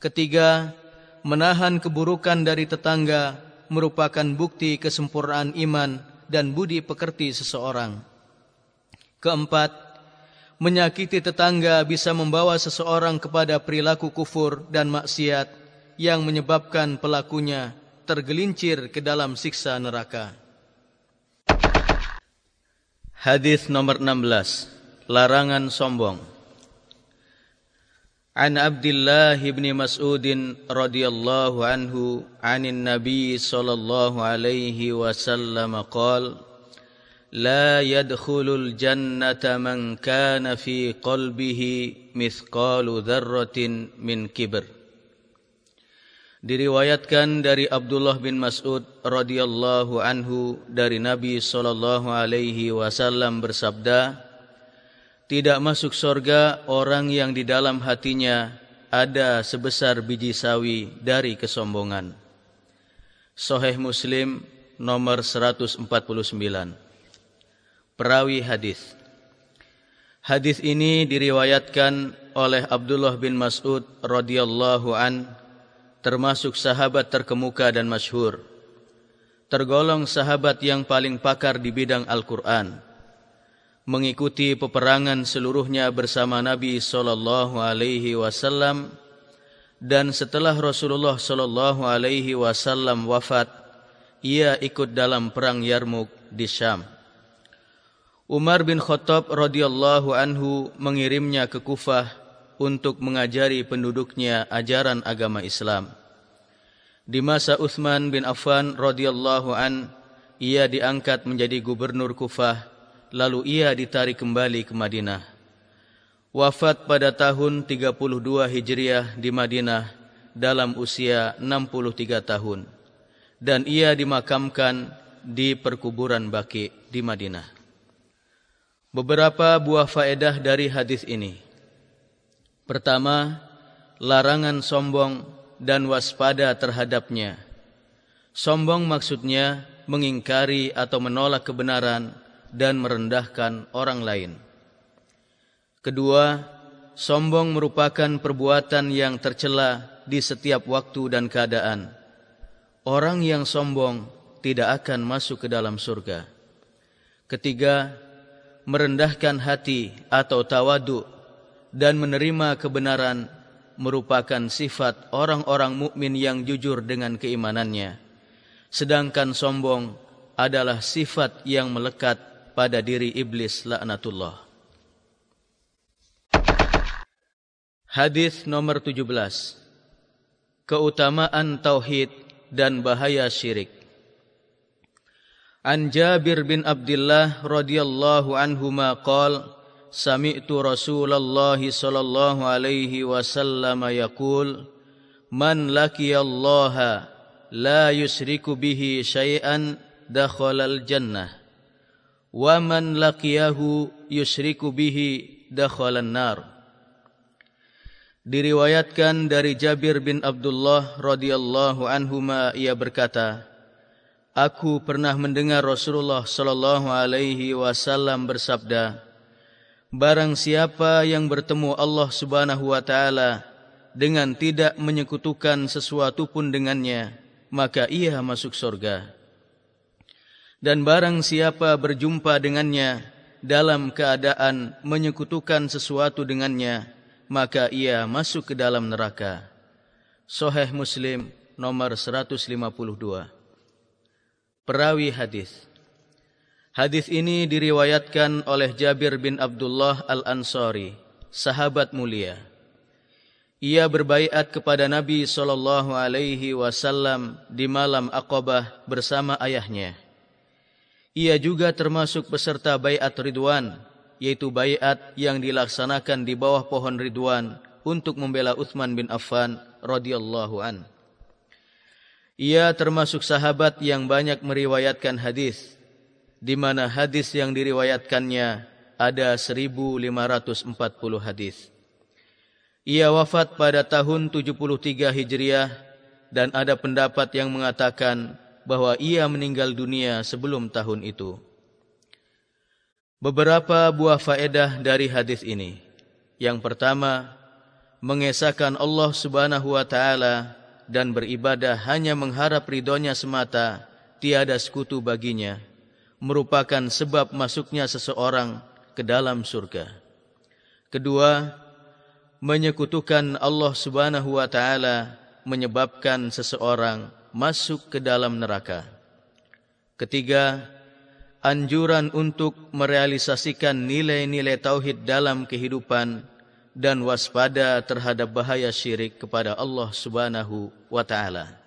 Ketiga, menahan keburukan dari tetangga merupakan bukti kesempurnaan iman dan budi pekerti seseorang. Keempat, menyakiti tetangga bisa membawa seseorang kepada perilaku kufur dan maksiat yang menyebabkan pelakunya tergelincir ke dalam siksa neraka. Hadis nomor 16 Larangan sombong. An Abdullah bin Mas'ud radhiyallahu anhu anin Nabi sallallahu alaihi wasallam qaal La yadkhulul jannata man kana fi qalbihi mithqalu dzarratin min kibr Diriwayatkan dari Abdullah bin Mas'ud radhiyallahu anhu dari Nabi sallallahu alaihi wasallam bersabda Tidak masuk surga orang yang di dalam hatinya ada sebesar biji sawi dari kesombongan. Sahih Muslim nomor 149 Perawi hadis. Hadis ini diriwayatkan oleh Abdullah bin Mas'ud radhiyallahu anhu termasuk sahabat terkemuka dan masyhur. Tergolong sahabat yang paling pakar di bidang Al-Quran. Mengikuti peperangan seluruhnya bersama Nabi sallallahu alaihi wasallam dan setelah Rasulullah sallallahu alaihi wasallam wafat ia ikut dalam perang Yarmuk di Syam. Umar bin Khattab radhiyallahu anhu mengirimnya ke Kufah untuk mengajari penduduknya ajaran agama Islam. Di masa Uthman bin Affan radhiyallahu an, ia diangkat menjadi gubernur Kufah, lalu ia ditarik kembali ke Madinah. Wafat pada tahun 32 Hijriah di Madinah dalam usia 63 tahun. Dan ia dimakamkan di perkuburan Baki di Madinah. Beberapa buah faedah dari hadis ini. Pertama, larangan sombong dan waspada terhadapnya. Sombong maksudnya mengingkari atau menolak kebenaran dan merendahkan orang lain. Kedua, sombong merupakan perbuatan yang tercela di setiap waktu dan keadaan. Orang yang sombong tidak akan masuk ke dalam surga. Ketiga, merendahkan hati atau tawadu dan menerima kebenaran merupakan sifat orang-orang mukmin yang jujur dengan keimanannya sedangkan sombong adalah sifat yang melekat pada diri iblis laknatullah. Hadis nomor 17. Keutamaan tauhid dan bahaya syirik. An Jabir bin Abdullah radhiyallahu anhu ma qala Sami'tu Rasulullah sallallahu alaihi wasallam yaqul Man laqiyallaha لا يشرك به شيئا دخل الجنة ومن لقيه يشرك به دخل النار Diriwayatkan dari Jabir bin Abdullah radhiyallahu anhu ia berkata Aku pernah mendengar Rasulullah sallallahu alaihi wasallam bersabda Barang siapa yang bertemu Allah Subhanahu wa taala dengan tidak menyekutukan sesuatu pun dengannya maka ia masuk surga. Dan barang siapa berjumpa dengannya dalam keadaan menyekutukan sesuatu dengannya, maka ia masuk ke dalam neraka. Sahih Muslim nomor 152. Perawi hadis. Hadis ini diriwayatkan oleh Jabir bin Abdullah Al-Ansari, sahabat mulia. Ia berbaiat kepada Nabi sallallahu alaihi wasallam di malam Aqabah bersama ayahnya. Ia juga termasuk peserta baiat Ridwan, yaitu baiat yang dilaksanakan di bawah pohon Ridwan untuk membela Uthman bin Affan radhiyallahu an. Ia termasuk sahabat yang banyak meriwayatkan hadis, di mana hadis yang diriwayatkannya ada 1540 hadis. Ia wafat pada tahun 73 Hijriah dan ada pendapat yang mengatakan bahawa ia meninggal dunia sebelum tahun itu. Beberapa buah faedah dari hadis ini. Yang pertama, mengesahkan Allah Subhanahu wa taala dan beribadah hanya mengharap ridhonya semata, tiada sekutu baginya, merupakan sebab masuknya seseorang ke dalam surga. Kedua, menyekutukan Allah Subhanahu wa taala menyebabkan seseorang masuk ke dalam neraka. Ketiga, anjuran untuk merealisasikan nilai-nilai tauhid dalam kehidupan dan waspada terhadap bahaya syirik kepada Allah Subhanahu wa taala.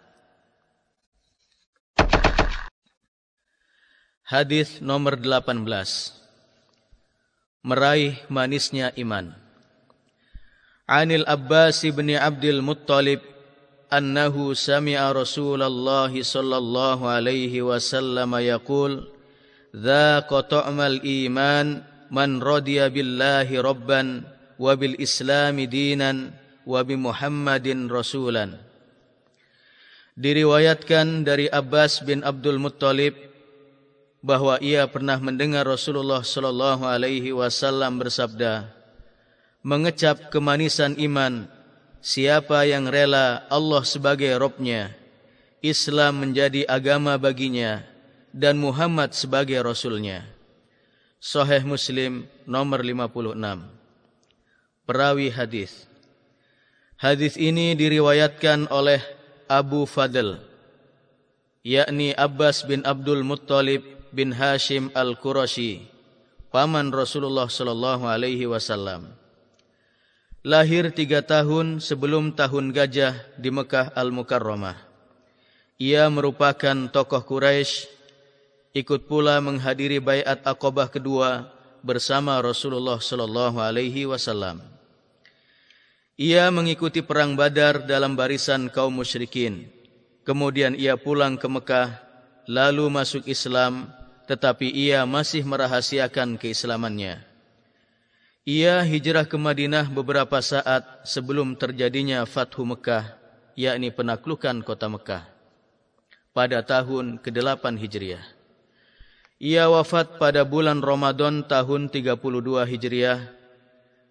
Hadis nomor 18 Meraih manisnya iman. Anil Abbas bin Abdul Muttalib annahu sami'a Rasulullah sallallahu alaihi wasallam yaqul Dha qata'mal iman man radiya billahi rabban wa bil islami dinan wa bi muhammadin rasulan. Diriwayatkan dari Abbas bin Abdul Muttalib bahwa ia pernah mendengar Rasulullah sallallahu alaihi wasallam bersabda mengecap kemanisan iman siapa yang rela Allah sebagai Robnya, Islam menjadi agama baginya dan Muhammad sebagai Rasulnya. Sahih Muslim nomor 56. Perawi hadis. Hadis ini diriwayatkan oleh Abu Fadl yakni Abbas bin Abdul Muttalib bin Hashim Al-Qurashi paman Rasulullah sallallahu alaihi wasallam lahir tiga tahun sebelum tahun gajah di Mekah Al-Mukarramah. Ia merupakan tokoh Quraisy, ikut pula menghadiri baiat Aqabah kedua bersama Rasulullah sallallahu alaihi wasallam. Ia mengikuti perang Badar dalam barisan kaum musyrikin. Kemudian ia pulang ke Mekah lalu masuk Islam tetapi ia masih merahasiakan keislamannya. Ia hijrah ke Madinah beberapa saat sebelum terjadinya Fathu Mekah, yakni penaklukan kota Mekah. pada tahun ke-8 Hijriah. Ia wafat pada bulan Ramadan tahun 32 Hijriah.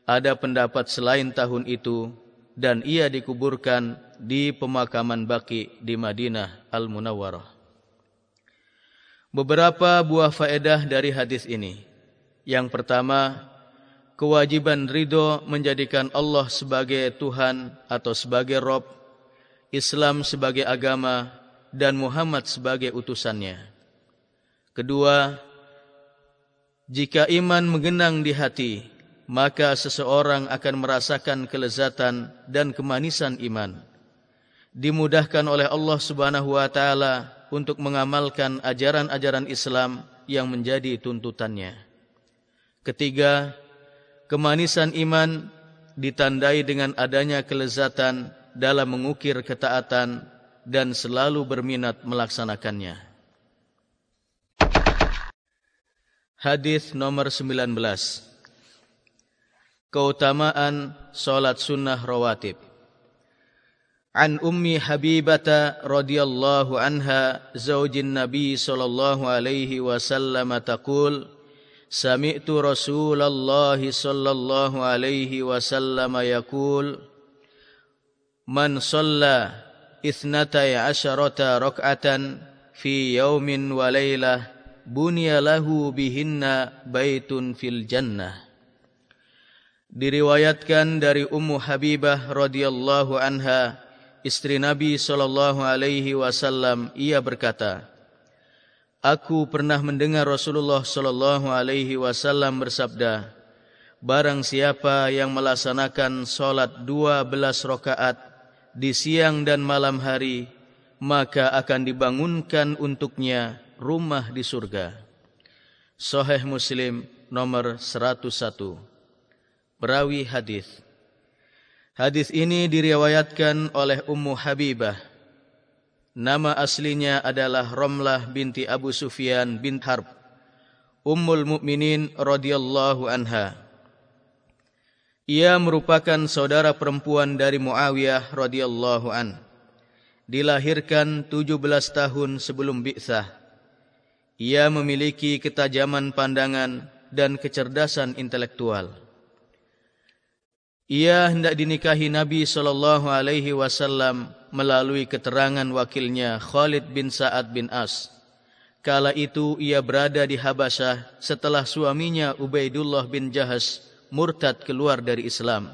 Ada pendapat selain tahun itu dan ia dikuburkan di pemakaman Baki di Madinah Al-Munawwarah. Beberapa buah faedah dari hadis ini. Yang pertama, kewajiban ridho menjadikan Allah sebagai Tuhan atau sebagai Rob, Islam sebagai agama, dan Muhammad sebagai utusannya. Kedua, jika iman menggenang di hati, maka seseorang akan merasakan kelezatan dan kemanisan iman. Dimudahkan oleh Allah Subhanahu wa taala untuk mengamalkan ajaran-ajaran Islam yang menjadi tuntutannya. Ketiga, kemanisan iman ditandai dengan adanya kelezatan dalam mengukir ketaatan dan selalu berminat melaksanakannya. Hadis nomor 19. Keutamaan salat sunnah rawatib. عن أم حبيبة رضي الله عنها زوج النبي صلى الله عليه وسلم تقول سمعت رسول الله صلى الله عليه وسلم يقول من صلى اثنتي عشرة ركعة في يوم وليلة بني له بهن بيت في الجنة diriwayatkan dari Ummu Habibah radhiyallahu anha istri Nabi sallallahu alaihi wasallam ia berkata Aku pernah mendengar Rasulullah sallallahu alaihi wasallam bersabda Barang siapa yang melaksanakan salat 12 rakaat di siang dan malam hari maka akan dibangunkan untuknya rumah di surga Sahih Muslim nomor 101 Perawi hadis Hadis ini diriwayatkan oleh Ummu Habibah Nama aslinya adalah Romlah binti Abu Sufyan bin Harb Ummul Mukminin radhiyallahu anha ia merupakan saudara perempuan dari Muawiyah radhiyallahu an. Dilahirkan 17 tahun sebelum bi'sah. Ia memiliki ketajaman pandangan dan kecerdasan intelektual. Ia hendak dinikahi Nabi sallallahu alaihi wasallam melalui keterangan wakilnya Khalid bin Sa'ad bin As. Kala itu ia berada di Habasyah setelah suaminya Ubaidullah bin Jahas murtad keluar dari Islam.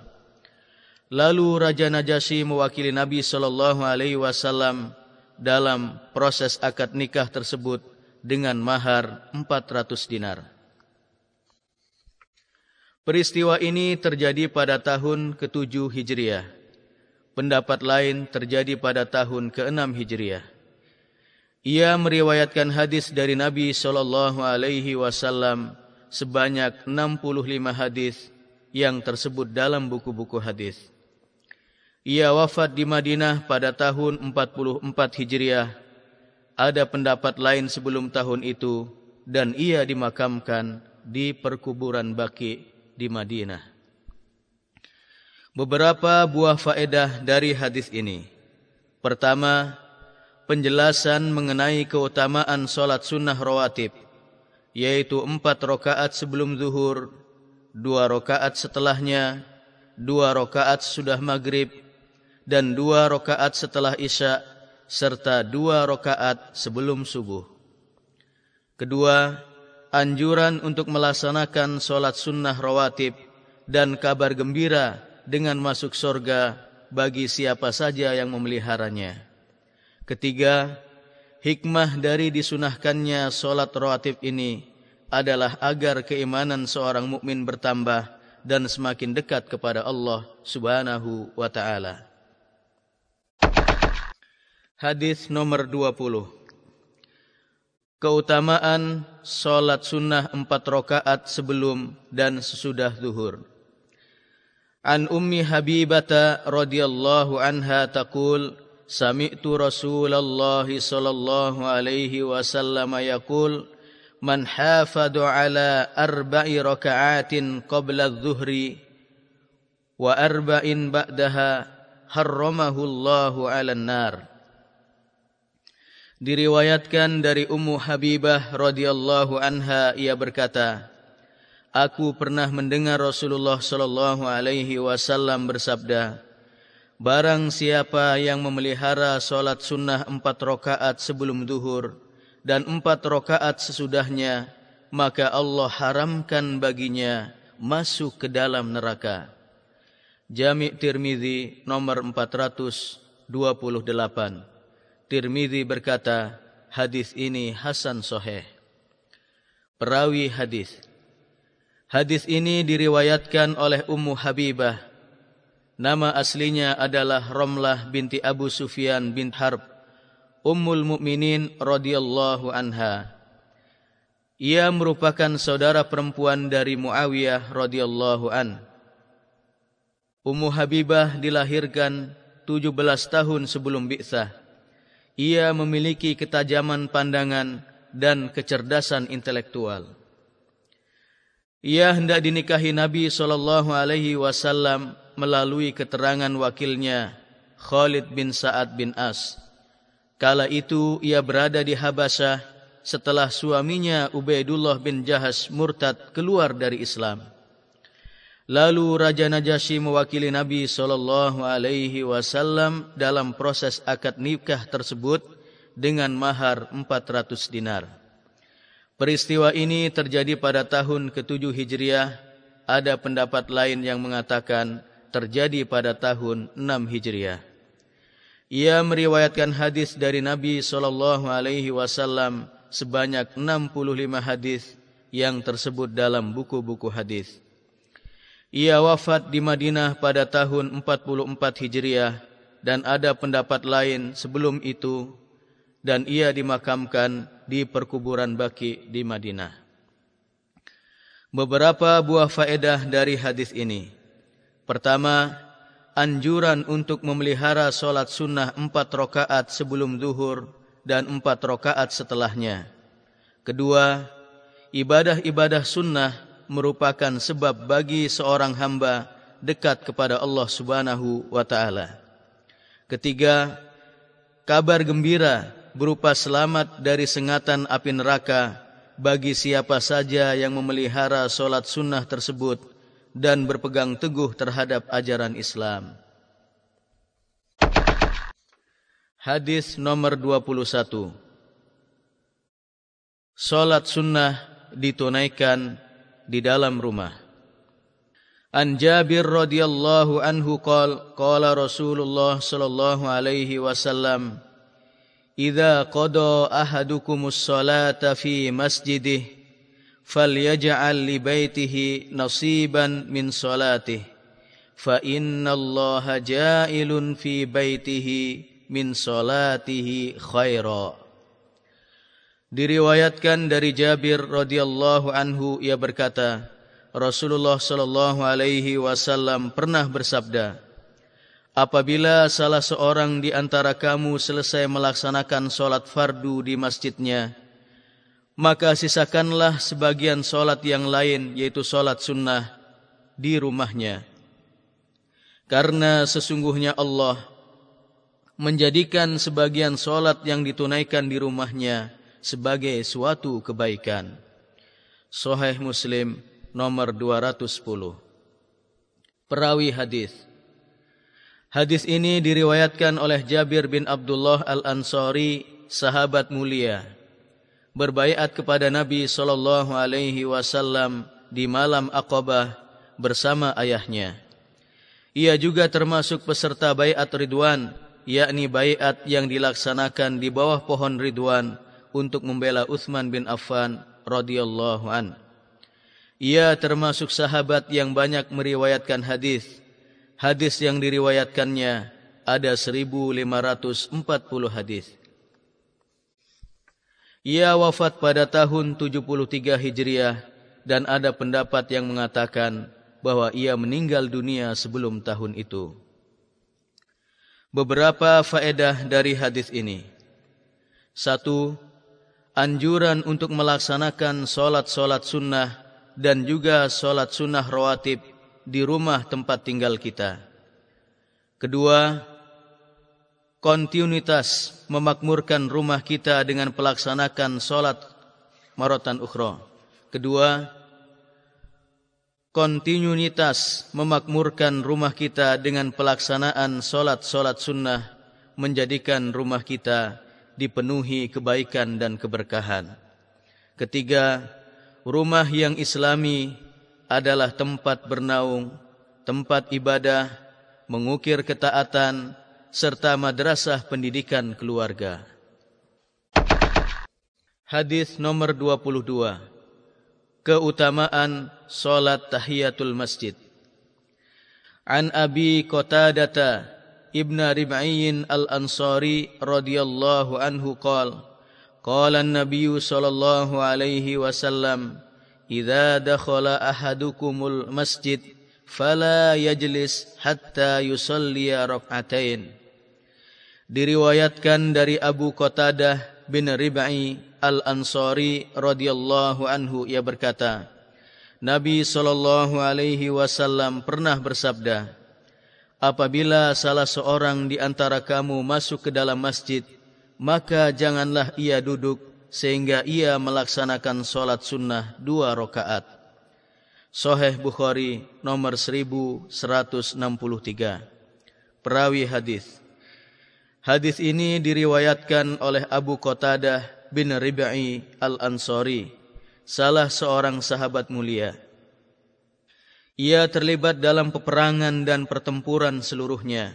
Lalu Raja Najasyi mewakili Nabi sallallahu alaihi wasallam dalam proses akad nikah tersebut dengan mahar 400 dinar. Peristiwa ini terjadi pada tahun ke-7 Hijriah. Pendapat lain terjadi pada tahun ke-6 Hijriah. Ia meriwayatkan hadis dari Nabi sallallahu alaihi wasallam sebanyak 65 hadis yang tersebut dalam buku-buku hadis. Ia wafat di Madinah pada tahun 44 Hijriah. Ada pendapat lain sebelum tahun itu dan ia dimakamkan di perkuburan Baki di Madinah. Beberapa buah faedah dari hadis ini. Pertama, penjelasan mengenai keutamaan solat sunnah rawatib yaitu empat rokaat sebelum zuhur, dua rokaat setelahnya, dua rokaat sudah maghrib, dan dua rokaat setelah isya, serta dua rokaat sebelum subuh. Kedua, anjuran untuk melaksanakan solat sunnah rawatib dan kabar gembira dengan masuk surga bagi siapa saja yang memeliharanya. Ketiga, hikmah dari disunahkannya solat rawatib ini adalah agar keimanan seorang mukmin bertambah dan semakin dekat kepada Allah Subhanahu wa taala. Hadis nomor 20. Keutamaan solat sunnah empat rakaat sebelum dan sesudah zuhur. An Ummi Habibah radhiyallahu anha taqul Sami'tu Rasulullah sallallahu alaihi wasallam yaqul Man hafadu ala arba'i raka'atin qabla adh-dhuhri wa arba'in ba'daha harramahu Allahu 'ala an-nar Diriwayatkan dari Ummu Habibah radhiyallahu anha ia berkata, Aku pernah mendengar Rasulullah sallallahu alaihi wasallam bersabda, Barang siapa yang memelihara solat sunnah empat rakaat sebelum duhur dan empat rakaat sesudahnya, maka Allah haramkan baginya masuk ke dalam neraka. Jami' Tirmizi nomor 428. Tirmizi berkata, hadis ini hasan sahih. Perawi hadis. Hadis ini diriwayatkan oleh Ummu Habibah. Nama aslinya adalah Romlah binti Abu Sufyan bin Harb, Ummul Mukminin radhiyallahu anha. Ia merupakan saudara perempuan dari Muawiyah radhiyallahu an. Ummu Habibah dilahirkan 17 tahun sebelum bi'tsah ia memiliki ketajaman pandangan dan kecerdasan intelektual. Ia hendak dinikahi Nabi sallallahu alaihi wasallam melalui keterangan wakilnya Khalid bin Sa'ad bin As. Kala itu ia berada di Habasyah setelah suaminya Ubaidullah bin Jahas murtad keluar dari Islam. Lalu Raja Najasyi mewakili Nabi sallallahu alaihi wasallam dalam proses akad nikah tersebut dengan mahar 400 dinar. Peristiwa ini terjadi pada tahun ke-7 Hijriah. Ada pendapat lain yang mengatakan terjadi pada tahun 6 Hijriah. Ia meriwayatkan hadis dari Nabi sallallahu alaihi wasallam sebanyak 65 hadis yang tersebut dalam buku-buku hadis. Ia wafat di Madinah pada tahun 44 Hijriah dan ada pendapat lain sebelum itu dan ia dimakamkan di perkuburan Baki di Madinah. Beberapa buah faedah dari hadis ini. Pertama, anjuran untuk memelihara solat sunnah empat rakaat sebelum zuhur dan empat rakaat setelahnya. Kedua, ibadah-ibadah sunnah merupakan sebab bagi seorang hamba dekat kepada Allah Subhanahu wa taala. Ketiga, kabar gembira berupa selamat dari sengatan api neraka bagi siapa saja yang memelihara solat sunnah tersebut dan berpegang teguh terhadap ajaran Islam. Hadis nomor 21 Solat sunnah ditunaikan di dalam rumah. An Jabir radhiyallahu anhu qala qala Rasulullah sallallahu alaihi wasallam Idza qada ahadukumus salata fi masjidih falyaj'al li baitihi nasiban min salatihi fa inna Allah ja'ilun fi baitihi min salatihi khaira Diriwayatkan dari Jabir radhiyallahu anhu ia berkata, Rasulullah sallallahu alaihi wasallam pernah bersabda, Apabila salah seorang di antara kamu selesai melaksanakan solat fardu di masjidnya, maka sisakanlah sebagian solat yang lain, yaitu solat sunnah, di rumahnya. Karena sesungguhnya Allah menjadikan sebagian solat yang ditunaikan di rumahnya, sebagai suatu kebaikan. Sahih Muslim nomor 210. Perawi hadis. Hadis ini diriwayatkan oleh Jabir bin Abdullah Al-Ansari, sahabat mulia. Berbaiat kepada Nabi sallallahu alaihi wasallam di malam Aqabah bersama ayahnya. Ia juga termasuk peserta baiat Ridwan, yakni baiat yang dilaksanakan di bawah pohon Ridwan untuk membela Uthman bin Affan radhiyallahu an. Ia termasuk sahabat yang banyak meriwayatkan hadis. Hadis yang diriwayatkannya ada 1540 hadis. Ia wafat pada tahun 73 Hijriah dan ada pendapat yang mengatakan bahwa ia meninggal dunia sebelum tahun itu. Beberapa faedah dari hadis ini. Satu, anjuran untuk melaksanakan solat-solat sunnah dan juga solat sunnah rawatib di rumah tempat tinggal kita. Kedua, kontinuitas memakmurkan rumah kita dengan pelaksanakan solat marotan ukhra. Kedua, kontinuitas memakmurkan rumah kita dengan pelaksanaan solat-solat sunnah menjadikan rumah kita dipenuhi kebaikan dan keberkahan. Ketiga, rumah yang islami adalah tempat bernaung, tempat ibadah, mengukir ketaatan, serta madrasah pendidikan keluarga. Hadis nomor 22. Keutamaan salat tahiyatul masjid. An Abi Qatadah Ibn Rib'in Al-Ansari radhiyallahu anhu qala Qala an-nabiy sallallahu alaihi wasallam Idza dakhala ahadukumul masjid fala yajlis hatta yusalli rak'atain diriwayatkan dari Abu Qatadah bin Rib'i Al-Ansari radhiyallahu anhu ia berkata Nabi sallallahu alaihi wasallam pernah bersabda Apabila salah seorang di antara kamu masuk ke dalam masjid maka janganlah ia duduk sehingga ia melaksanakan solat sunnah dua rakaat. Sahih Bukhari nomor 1163 Perawi hadis. Hadis ini diriwayatkan oleh Abu Qatadah bin Rib'i Al-Ansari, salah seorang sahabat mulia. Ia terlibat dalam peperangan dan pertempuran seluruhnya.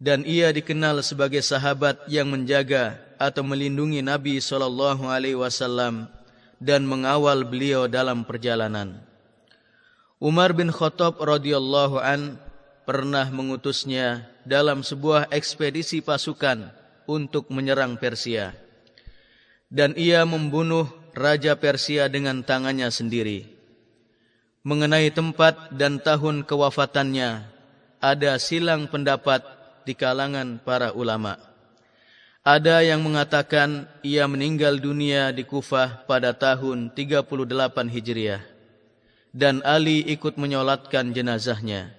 Dan ia dikenal sebagai sahabat yang menjaga atau melindungi Nabi sallallahu alaihi wasallam dan mengawal beliau dalam perjalanan. Umar bin Khattab radhiyallahu an pernah mengutusnya dalam sebuah ekspedisi pasukan untuk menyerang Persia. Dan ia membunuh Raja Persia dengan tangannya sendiri. Mengenai tempat dan tahun kewafatannya, ada silang pendapat di kalangan para ulama. Ada yang mengatakan ia meninggal dunia di Kufah pada tahun 38 Hijriah. Dan Ali ikut menyolatkan jenazahnya.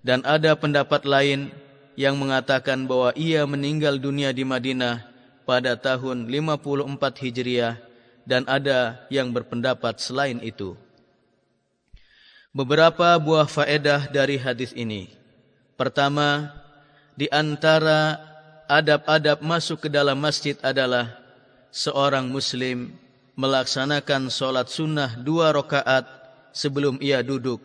Dan ada pendapat lain yang mengatakan bahwa ia meninggal dunia di Madinah pada tahun 54 Hijriah dan ada yang berpendapat selain itu. Beberapa buah faedah dari hadis ini. Pertama, di antara adab-adab masuk ke dalam masjid adalah seorang muslim melaksanakan solat sunnah dua rakaat sebelum ia duduk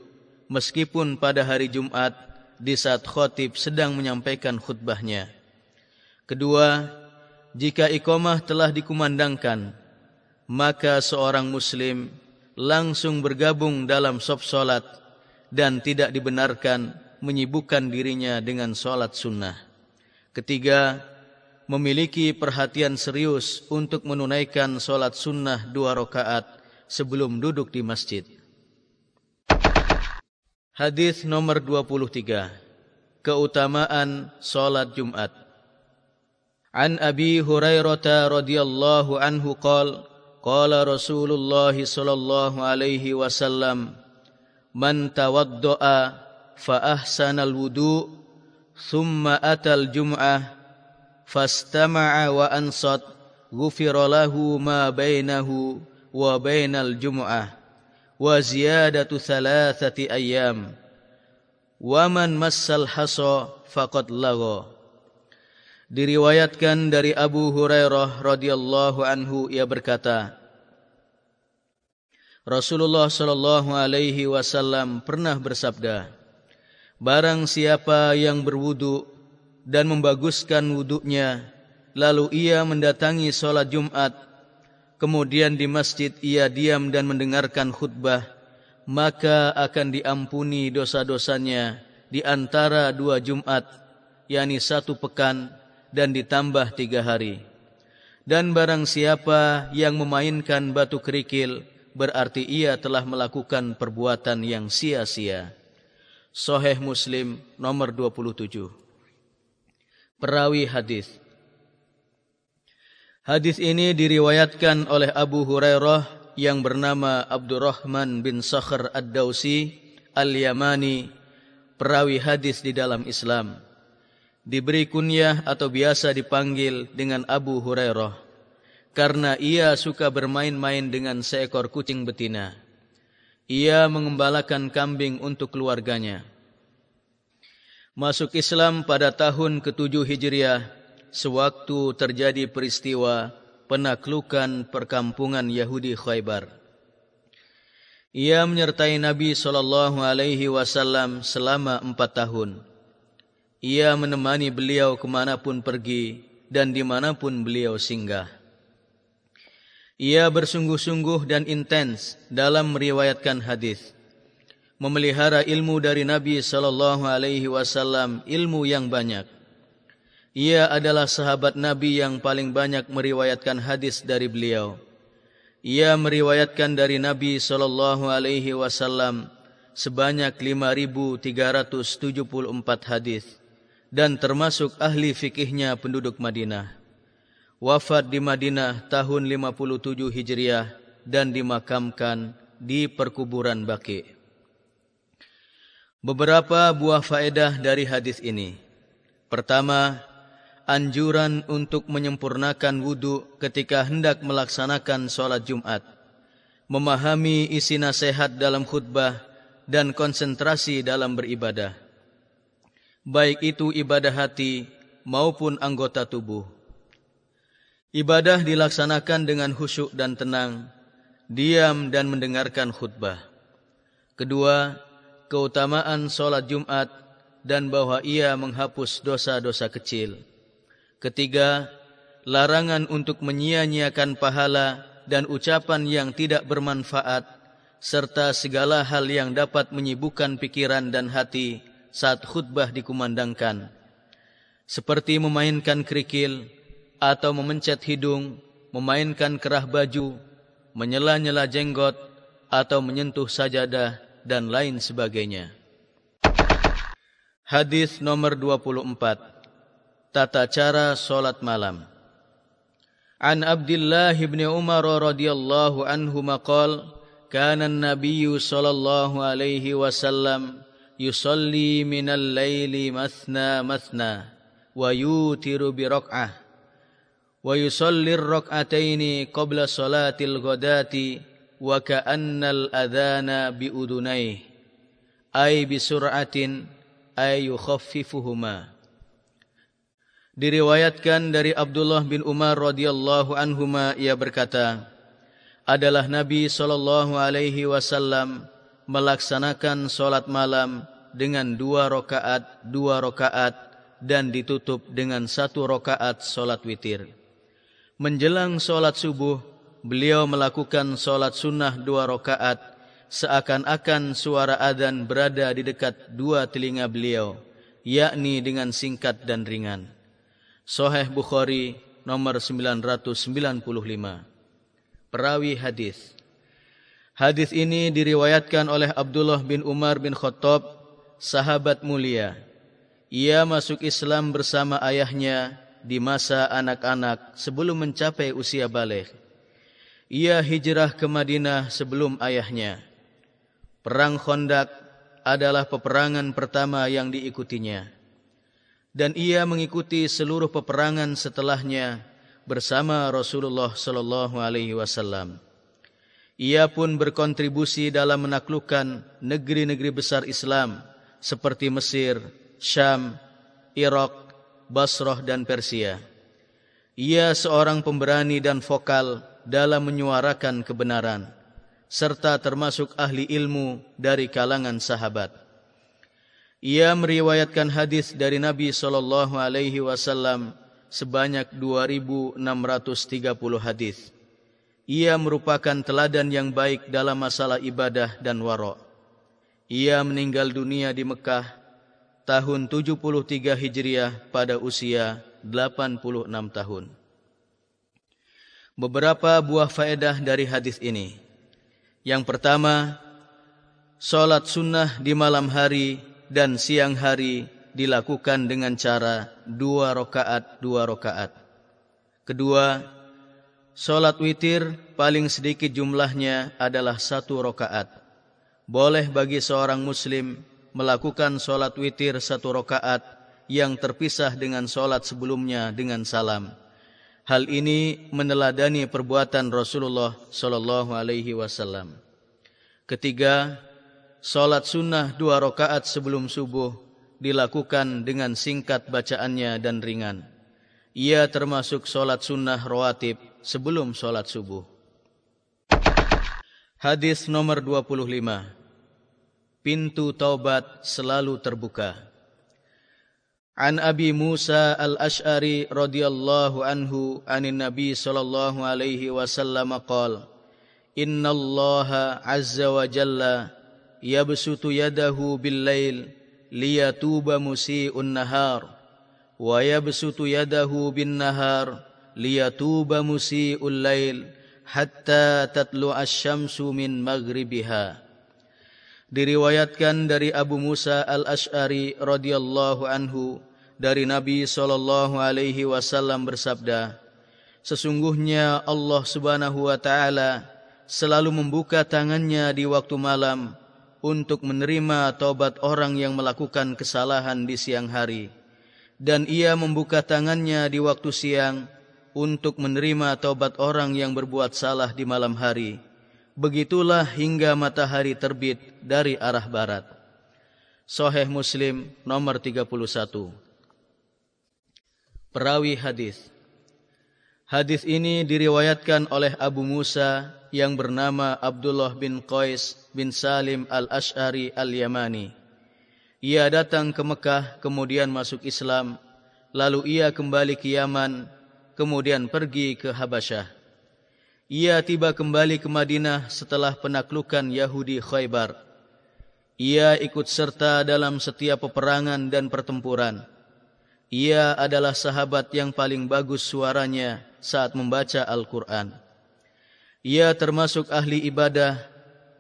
meskipun pada hari Jumat di saat khotib sedang menyampaikan khutbahnya. Kedua, jika iqamah telah dikumandangkan, maka seorang muslim langsung bergabung dalam sof solat dan tidak dibenarkan menyibukkan dirinya dengan solat sunnah. Ketiga, memiliki perhatian serius untuk menunaikan solat sunnah dua rakaat sebelum duduk di masjid. Hadis nomor 23. Keutamaan salat Jumat. An Abi Hurairah radhiyallahu anhu qol qala Rasulullah sallallahu alaihi wasallam man tawaddaa fa ahsana al-wudu thumma atal jum'ah fastama'a wa ansat ghufira lahu ma bainahu wa bainal jum'ah wa ziyadatu thalathati ayyam. Wa man massal hasa faqad laga diriwayatkan dari Abu Hurairah radhiyallahu anhu ia berkata Rasulullah sallallahu alaihi wasallam pernah bersabda Barang siapa yang berwudu dan membaguskan wuduknya lalu ia mendatangi salat Jumat kemudian di masjid ia diam dan mendengarkan khutbah, maka akan diampuni dosa-dosanya di antara dua Jumat, yakni satu pekan dan ditambah tiga hari. Dan barang siapa yang memainkan batu kerikil, berarti ia telah melakukan perbuatan yang sia-sia. Soheh Muslim nomor 27. Perawi hadis Hadis ini diriwayatkan oleh Abu Hurairah yang bernama Abdurrahman bin Sakhr Ad-Dausi Al-Yamani, perawi hadis di dalam Islam. Diberi kunyah atau biasa dipanggil dengan Abu Hurairah karena ia suka bermain-main dengan seekor kucing betina. Ia mengembalakan kambing untuk keluarganya. Masuk Islam pada tahun ke-7 Hijriah sewaktu terjadi peristiwa penaklukan perkampungan Yahudi Khaybar. Ia menyertai Nabi sallallahu alaihi wasallam selama empat tahun. Ia menemani beliau kemanapun pergi dan dimanapun beliau singgah. Ia bersungguh-sungguh dan intens dalam meriwayatkan hadis. Memelihara ilmu dari Nabi sallallahu alaihi wasallam, ilmu yang banyak. Ia adalah sahabat Nabi yang paling banyak meriwayatkan hadis dari beliau. Ia meriwayatkan dari Nabi sallallahu alaihi wasallam sebanyak 5374 hadis dan termasuk ahli fikihnya penduduk Madinah wafat di Madinah tahun 57 Hijriah dan dimakamkan di perkuburan Baqi. Beberapa buah faedah dari hadis ini. Pertama, anjuran untuk menyempurnakan wudu ketika hendak melaksanakan sholat Jumat. Memahami isi nasihat dalam khutbah dan konsentrasi dalam beribadah. Baik itu ibadah hati maupun anggota tubuh. Ibadah dilaksanakan dengan khusyuk dan tenang, diam dan mendengarkan khutbah. Kedua, keutamaan solat Jumat dan bahwa ia menghapus dosa-dosa kecil. Ketiga, larangan untuk menyia-nyiakan pahala dan ucapan yang tidak bermanfaat serta segala hal yang dapat menyibukkan pikiran dan hati saat khutbah dikumandangkan. Seperti memainkan kerikil, atau memencet hidung, memainkan kerah baju, menyela-nyela jenggot atau menyentuh sajadah dan lain sebagainya. Hadis nomor 24. Tata cara solat malam. An Abdullah bin Umar radhiyallahu anhu maqal kana an-nabiy sallallahu alaihi wasallam yusalli min al-laili masna masna, wa yutir bi rokaah, wa yusalli rokaatini qabla salatil qadati, wa kaan al-adana bi udunai, ay bi suratin, ay yuxfifuhuma. Diriwayatkan dari Abdullah bin Umar radhiyallahu anhu ma ia berkata adalah Nabi saw melaksanakan salat malam dengan dua rakaat dua rakaat dan ditutup dengan satu rakaat salat witir menjelang solat subuh, beliau melakukan solat sunnah dua rakaat, seakan-akan suara adzan berada di dekat dua telinga beliau, yakni dengan singkat dan ringan. Sahih Bukhari nomor 995. Perawi hadis. Hadis ini diriwayatkan oleh Abdullah bin Umar bin Khattab, sahabat mulia. Ia masuk Islam bersama ayahnya di masa anak-anak sebelum mencapai usia balik. Ia hijrah ke Madinah sebelum ayahnya. Perang Khandaq adalah peperangan pertama yang diikutinya. Dan ia mengikuti seluruh peperangan setelahnya bersama Rasulullah sallallahu alaihi wasallam. Ia pun berkontribusi dalam menaklukkan negeri-negeri besar Islam seperti Mesir, Syam, Irak, Basrah dan Persia. Ia seorang pemberani dan vokal dalam menyuarakan kebenaran serta termasuk ahli ilmu dari kalangan sahabat. Ia meriwayatkan hadis dari Nabi sallallahu alaihi wasallam sebanyak 2630 hadis. Ia merupakan teladan yang baik dalam masalah ibadah dan wara'. Ia meninggal dunia di Mekah tahun 73 Hijriah pada usia 86 tahun. Beberapa buah faedah dari hadis ini. Yang pertama, solat sunnah di malam hari dan siang hari dilakukan dengan cara dua rakaat dua rakaat. Kedua, solat witir paling sedikit jumlahnya adalah satu rakaat. Boleh bagi seorang muslim melakukan solat witir satu rakaat yang terpisah dengan solat sebelumnya dengan salam. Hal ini meneladani perbuatan Rasulullah sallallahu alaihi wasallam. Ketiga, solat sunnah dua rakaat sebelum subuh dilakukan dengan singkat bacaannya dan ringan. Ia termasuk solat sunnah rawatib sebelum solat subuh. Hadis nomor 25. Pintu taubat selalu terbuka. An Abi Musa Al-Ash'ari radhiyallahu anhu anin Nabi sallallahu alaihi wasallam qala Inna Allah azza wa jalla yabsutu yadahu bil lail liyatuba musii'un nahar wa yabsutu yadahu bin nahar liyatuba musii'ul lail hatta tatlu asy-syamsu min maghribiha. Diriwayatkan dari Abu Musa Al-Asy'ari radhiyallahu anhu dari Nabi sallallahu alaihi wasallam bersabda Sesungguhnya Allah Subhanahu wa taala selalu membuka tangannya di waktu malam untuk menerima taubat orang yang melakukan kesalahan di siang hari dan ia membuka tangannya di waktu siang untuk menerima taubat orang yang berbuat salah di malam hari Begitulah hingga matahari terbit dari arah barat. Sahih Muslim nomor 31. Perawi hadis. Hadis ini diriwayatkan oleh Abu Musa yang bernama Abdullah bin Qais bin Salim al-Ash'ari al-Yamani. Ia datang ke Mekah kemudian masuk Islam, lalu ia kembali ke Yaman, kemudian pergi ke Habasyah. Ia tiba kembali ke Madinah setelah penaklukan Yahudi Khaybar. Ia ikut serta dalam setiap peperangan dan pertempuran. Ia adalah sahabat yang paling bagus suaranya saat membaca Al-Quran. Ia termasuk ahli ibadah,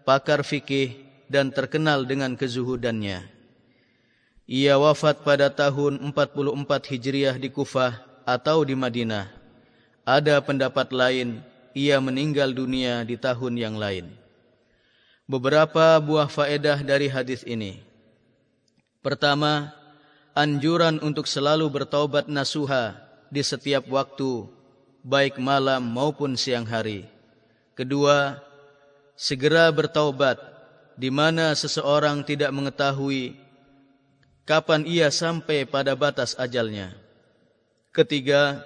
pakar fikih dan terkenal dengan kezuhudannya. Ia wafat pada tahun 44 Hijriah di Kufah atau di Madinah. Ada pendapat lain ia meninggal dunia di tahun yang lain. Beberapa buah faedah dari hadis ini. Pertama, anjuran untuk selalu bertaubat nasuha di setiap waktu, baik malam maupun siang hari. Kedua, segera bertaubat di mana seseorang tidak mengetahui kapan ia sampai pada batas ajalnya. Ketiga,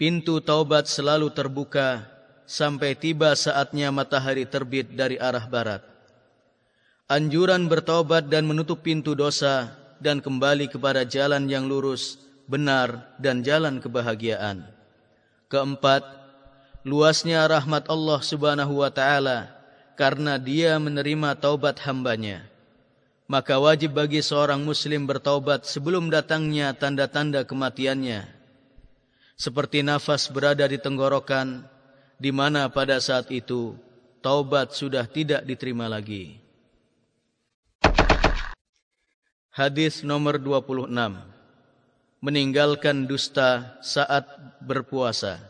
pintu taubat selalu terbuka sampai tiba saatnya matahari terbit dari arah barat. Anjuran bertaubat dan menutup pintu dosa dan kembali kepada jalan yang lurus, benar dan jalan kebahagiaan. Keempat, luasnya rahmat Allah Subhanahu wa taala karena Dia menerima taubat hambanya. Maka wajib bagi seorang muslim bertaubat sebelum datangnya tanda-tanda kematiannya seperti nafas berada di tenggorokan di mana pada saat itu taubat sudah tidak diterima lagi. Hadis nomor 26. Meninggalkan dusta saat berpuasa.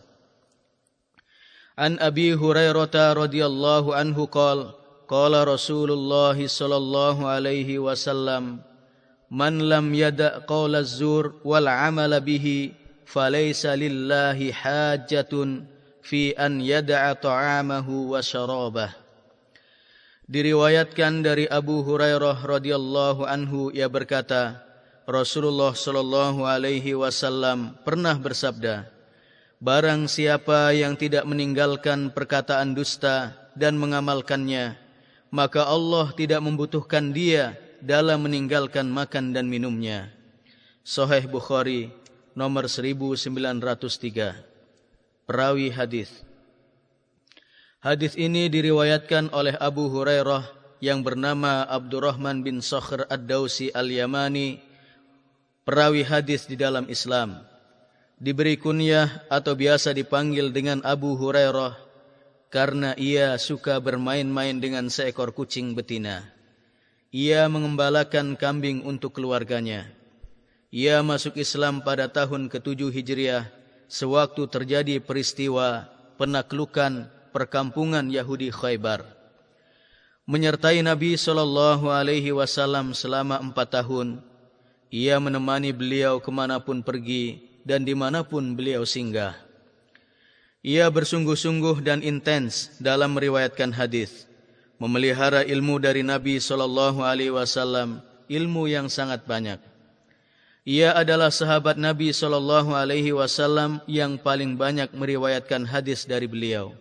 An Abi Hurairah radhiyallahu anhu qala Kala Rasulullah sallallahu alaihi wasallam Man lam yada' qawla zur wal amala bihi Falaysa lillahi hajatun Fi an yada'a ta'amahu wa syarabah. Diriwayatkan dari Abu Hurairah radhiyallahu anhu ia berkata Rasulullah sallallahu alaihi wasallam pernah bersabda Barang siapa yang tidak meninggalkan perkataan dusta dan mengamalkannya maka Allah tidak membutuhkan dia dalam meninggalkan makan dan minumnya. Sahih Bukhari nomor 1903 perawi hadis. Hadis ini diriwayatkan oleh Abu Hurairah yang bernama Abdurrahman bin Sakhr Ad-Dausi Al-Yamani. Perawi hadis di dalam Islam. Diberi kunyah atau biasa dipanggil dengan Abu Hurairah karena ia suka bermain-main dengan seekor kucing betina ia mengembalakan kambing untuk keluarganya ia masuk Islam pada tahun ke-7 Hijriah sewaktu terjadi peristiwa penaklukan perkampungan Yahudi Khaybar. Menyertai Nabi sallallahu alaihi wasallam selama empat tahun Ia menemani beliau kemanapun pergi dan dimanapun beliau singgah. Ia bersungguh-sungguh dan intens dalam meriwayatkan hadis, memelihara ilmu dari Nabi sallallahu alaihi wasallam, ilmu yang sangat banyak. Ia adalah sahabat Nabi sallallahu alaihi wasallam yang paling banyak meriwayatkan hadis dari beliau.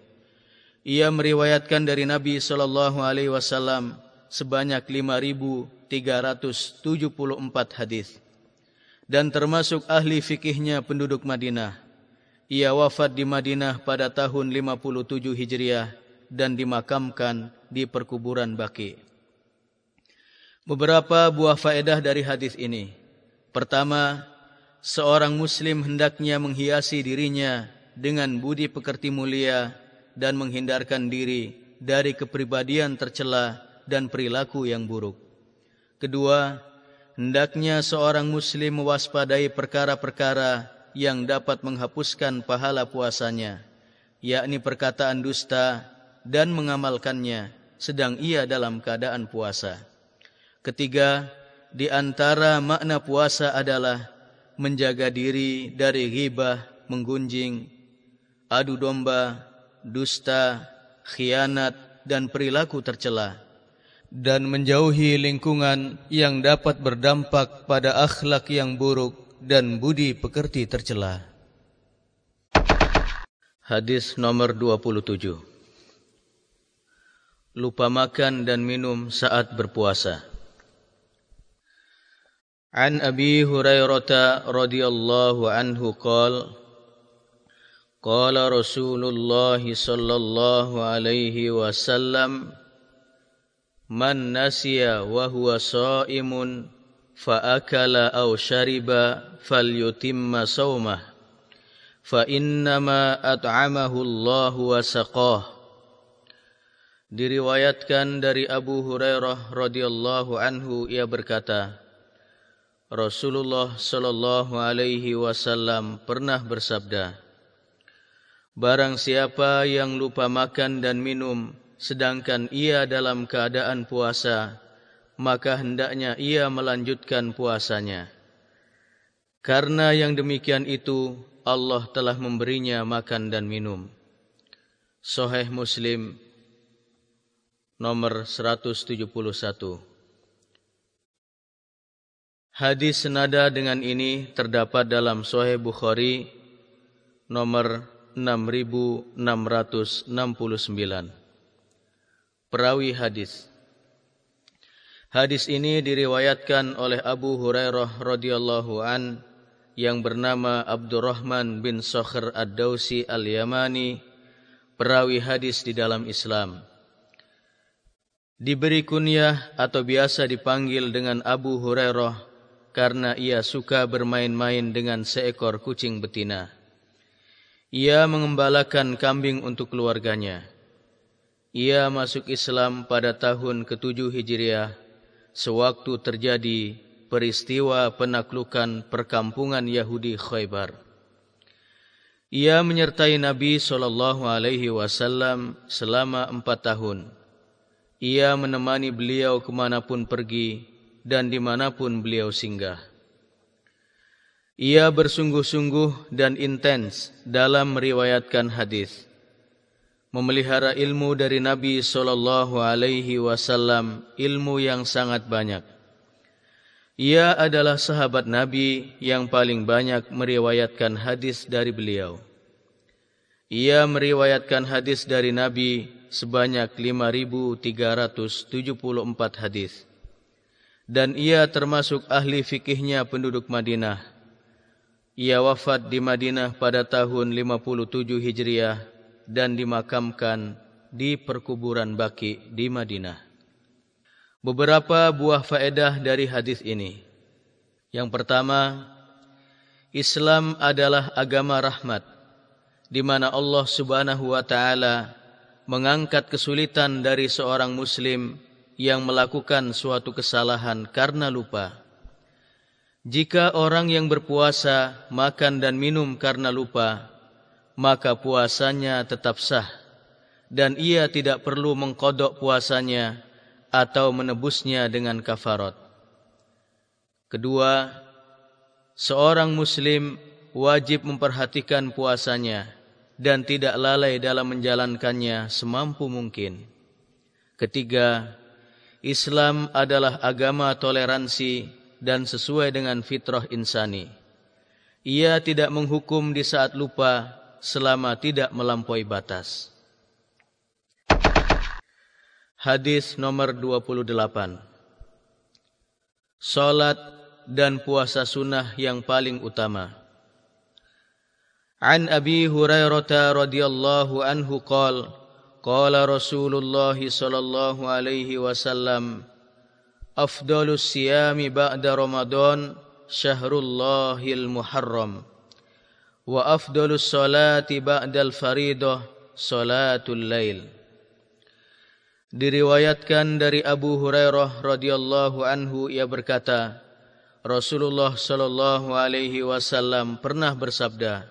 Ia meriwayatkan dari Nabi sallallahu alaihi wasallam sebanyak 5374 hadis dan termasuk ahli fikihnya penduduk Madinah. Ia wafat di Madinah pada tahun 57 Hijriah dan dimakamkan di perkuburan Baqi. Beberapa buah faedah dari hadis ini. Pertama, seorang muslim hendaknya menghiasi dirinya dengan budi pekerti mulia dan menghindarkan diri dari kepribadian tercela dan perilaku yang buruk. Kedua, hendaknya seorang muslim mewaspadai perkara-perkara yang dapat menghapuskan pahala puasanya, yakni perkataan dusta dan mengamalkannya sedang ia dalam keadaan puasa. Ketiga, di antara makna puasa adalah menjaga diri dari ghibah, menggunjing, adu domba, dusta, khianat dan perilaku tercela dan menjauhi lingkungan yang dapat berdampak pada akhlak yang buruk dan budi pekerti tercela. Hadis nomor 27 Lupa makan dan minum saat berpuasa An Abi Hurairah radhiyallahu anhu qala Qala Rasulullah sallallahu alaihi wasallam Man nasiya wa huwa sa'imun fa akala aw shariba falyutimma sawmah fa innama at'amahu Allah wa saqah Diriwayatkan dari Abu Hurairah radhiyallahu anhu ia berkata Rasulullah sallallahu alaihi wasallam pernah bersabda Barang siapa yang lupa makan dan minum sedangkan ia dalam keadaan puasa, maka hendaknya ia melanjutkan puasanya. Karena yang demikian itu, Allah telah memberinya makan dan minum. Sahih Muslim nomor 171. Hadis senada dengan ini terdapat dalam Sahih Bukhari nomor 6669 perawi hadis. Hadis ini diriwayatkan oleh Abu Hurairah radhiyallahu an yang bernama Abdurrahman bin Sakhr Ad-Dausi Al-Yamani, perawi hadis di dalam Islam. Diberi kunyah atau biasa dipanggil dengan Abu Hurairah karena ia suka bermain-main dengan seekor kucing betina. Ia mengembalakan kambing untuk keluarganya. Ia masuk Islam pada tahun ke-7 Hijriah sewaktu terjadi peristiwa penaklukan perkampungan Yahudi Khaybar. Ia menyertai Nabi sallallahu alaihi wasallam selama empat tahun. Ia menemani beliau kemanapun pergi dan dimanapun beliau singgah. Ia bersungguh-sungguh dan intens dalam meriwayatkan hadis memelihara ilmu dari Nabi sallallahu alaihi wasallam ilmu yang sangat banyak. Ia adalah sahabat Nabi yang paling banyak meriwayatkan hadis dari beliau. Ia meriwayatkan hadis dari Nabi sebanyak 5374 hadis. Dan ia termasuk ahli fikihnya penduduk Madinah. Ia wafat di Madinah pada tahun 57 Hijriah dan dimakamkan di perkuburan Baki di Madinah. Beberapa buah faedah dari hadis ini. Yang pertama, Islam adalah agama rahmat di mana Allah Subhanahu wa taala mengangkat kesulitan dari seorang muslim yang melakukan suatu kesalahan karena lupa. Jika orang yang berpuasa makan dan minum karena lupa, maka puasanya tetap sah dan ia tidak perlu mengkodok puasanya atau menebusnya dengan kafarat. Kedua, seorang muslim wajib memperhatikan puasanya dan tidak lalai dalam menjalankannya semampu mungkin. Ketiga, Islam adalah agama toleransi dan sesuai dengan fitrah insani. Ia tidak menghukum di saat lupa selama tidak melampaui batas. Hadis nomor 28. Salat dan puasa sunnah yang paling utama. An Abi Hurairah radhiyallahu anhu qaal qala Rasulullah sallallahu alaihi wasallam afdalus siyami ba'da Ramadan syahrullahil muharram wa afdalus salati ba'dal faridah salatul lail. Diriwayatkan dari Abu Hurairah radhiyallahu anhu ia berkata Rasulullah sallallahu alaihi wasallam pernah bersabda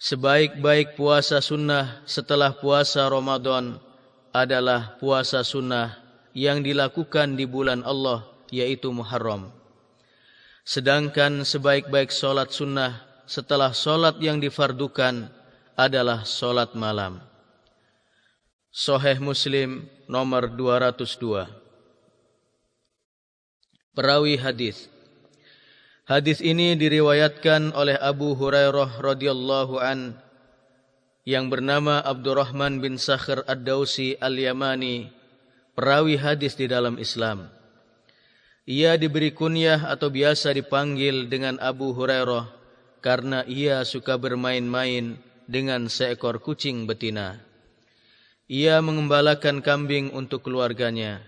Sebaik-baik puasa sunnah setelah puasa Ramadan adalah puasa sunnah yang dilakukan di bulan Allah yaitu Muharram. Sedangkan sebaik-baik solat sunnah setelah solat yang difardukan adalah solat malam. Sahih Muslim nomor 202 Perawi hadis. Hadis ini diriwayatkan oleh Abu Hurairah radhiyallahu an yang bernama Abdurrahman bin Sakhr Ad-Dausi Al-Yamani, perawi hadis di dalam Islam. Ia diberi kunyah atau biasa dipanggil dengan Abu Hurairah karena ia suka bermain-main dengan seekor kucing betina. Ia mengembalakan kambing untuk keluarganya.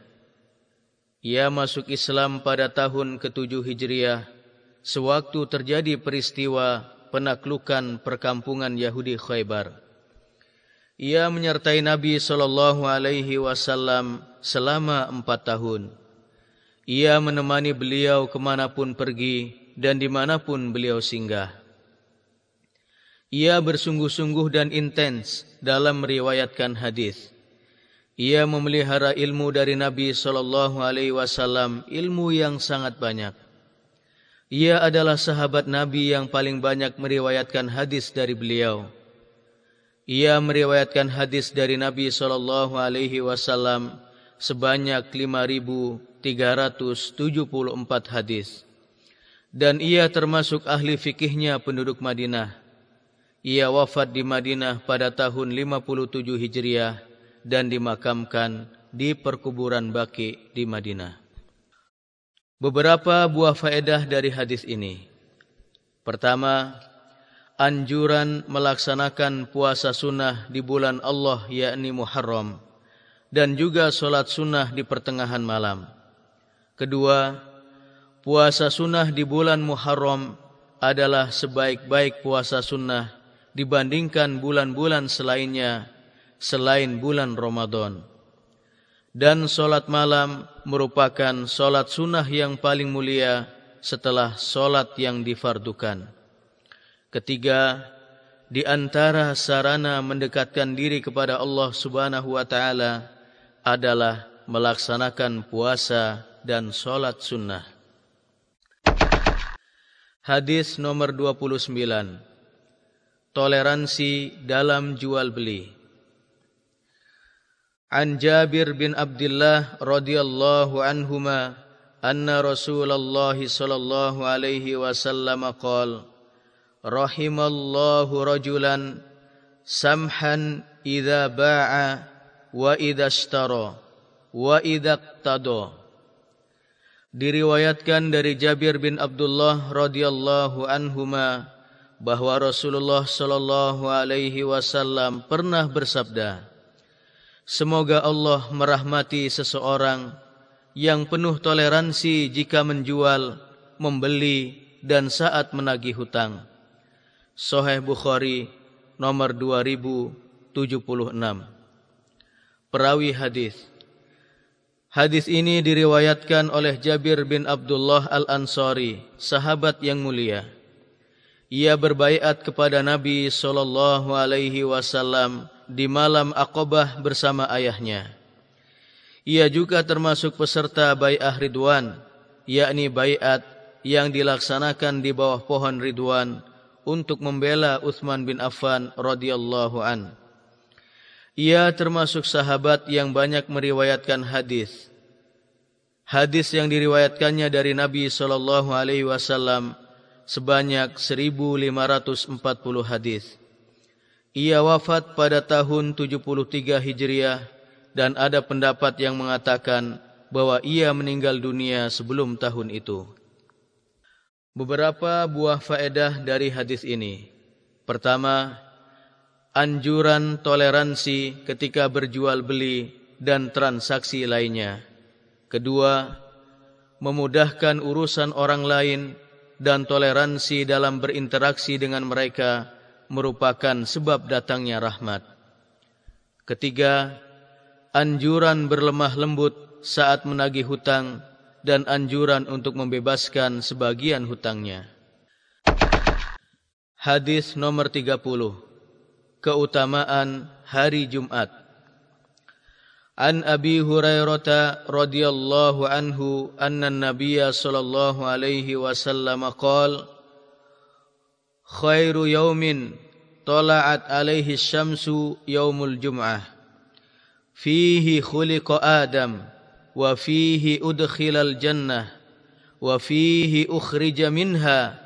Ia masuk Islam pada tahun ke-7 Hijriah sewaktu terjadi peristiwa penaklukan perkampungan Yahudi Khaybar. Ia menyertai Nabi sallallahu alaihi wasallam selama empat tahun. Ia menemani beliau kemanapun pergi dan dimanapun beliau singgah. Ia bersungguh-sungguh dan intens dalam meriwayatkan hadis. Ia memelihara ilmu dari Nabi sallallahu alaihi wasallam, ilmu yang sangat banyak. Ia adalah sahabat Nabi yang paling banyak meriwayatkan hadis dari beliau. Ia meriwayatkan hadis dari Nabi sallallahu alaihi wasallam sebanyak 5374 hadis. Dan ia termasuk ahli fikihnya penduduk Madinah. Ia wafat di Madinah pada tahun 57 Hijriah dan dimakamkan di perkuburan Baqi di Madinah. Beberapa buah faedah dari hadis ini. Pertama, anjuran melaksanakan puasa sunnah di bulan Allah yakni Muharram dan juga solat sunnah di pertengahan malam. Kedua, puasa sunnah di bulan Muharram adalah sebaik-baik puasa sunnah dibandingkan bulan-bulan selainnya selain bulan Ramadan dan solat malam merupakan solat sunnah yang paling mulia setelah solat yang difardukan. Ketiga, di antara sarana mendekatkan diri kepada Allah Subhanahu wa taala adalah melaksanakan puasa dan solat sunnah. Hadis nomor 29 toleransi dalam jual beli. An Jabir bin Abdullah radhiyallahu anhuma anna Rasulullah sallallahu alaihi wasallam qol Rahimallahu rajulan samhan idza ba'a wa idza ashtara wa idza qtada Diriwayatkan dari Jabir bin Abdullah radhiyallahu anhuma bahwa Rasulullah sallallahu alaihi wasallam pernah bersabda Semoga Allah merahmati seseorang yang penuh toleransi jika menjual, membeli dan saat menagih hutang. Sahih Bukhari nomor 2076. Perawi hadis. Hadis ini diriwayatkan oleh Jabir bin Abdullah Al-Ansari, sahabat yang mulia. Ia berbaiat kepada Nabi sallallahu alaihi wasallam di malam Aqabah bersama ayahnya. Ia juga termasuk peserta bai'ah Ridwan, yakni bai'at yang dilaksanakan di bawah pohon Ridwan untuk membela Uthman bin Affan radhiyallahu an. Ia termasuk sahabat yang banyak meriwayatkan hadis. Hadis yang diriwayatkannya dari Nabi sallallahu alaihi wasallam sebanyak 1540 hadis. Ia wafat pada tahun 73 Hijriah dan ada pendapat yang mengatakan bahwa ia meninggal dunia sebelum tahun itu. Beberapa buah faedah dari hadis ini. Pertama, anjuran toleransi ketika berjual beli dan transaksi lainnya. Kedua, memudahkan urusan orang lain dan toleransi dalam berinteraksi dengan mereka merupakan sebab datangnya rahmat. Ketiga, anjuran berlemah lembut saat menagih hutang dan anjuran untuk membebaskan sebagian hutangnya. Hadis nomor 30. Keutamaan hari Jumat. An Abi Hurairah radhiyallahu anhu anna an-nabiy sallallahu alaihi wasallam qala Khairu yawmin tala'at alaihi syamsu yaumul jum'ah fihi khuliqa Adam wa fihi udkhilal jannah wa fihi ukhrija minha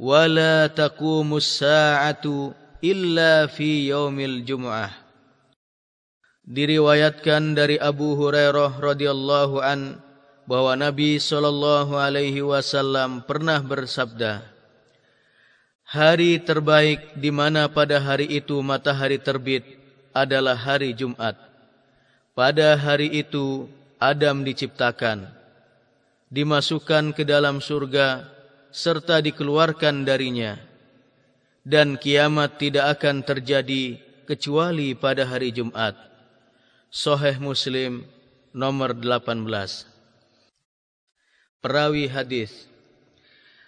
wa la taqumus sa'atu illa fi yaumil jumu'ah diriwayatkan dari Abu Hurairah radhiyallahu an bahwa Nabi sallallahu alaihi wasallam pernah bersabda Hari terbaik di mana pada hari itu matahari terbit adalah hari Jumat pada hari itu Adam diciptakan, dimasukkan ke dalam surga serta dikeluarkan darinya. Dan kiamat tidak akan terjadi kecuali pada hari Jumat. Soheh Muslim nomor 18. Perawi hadis.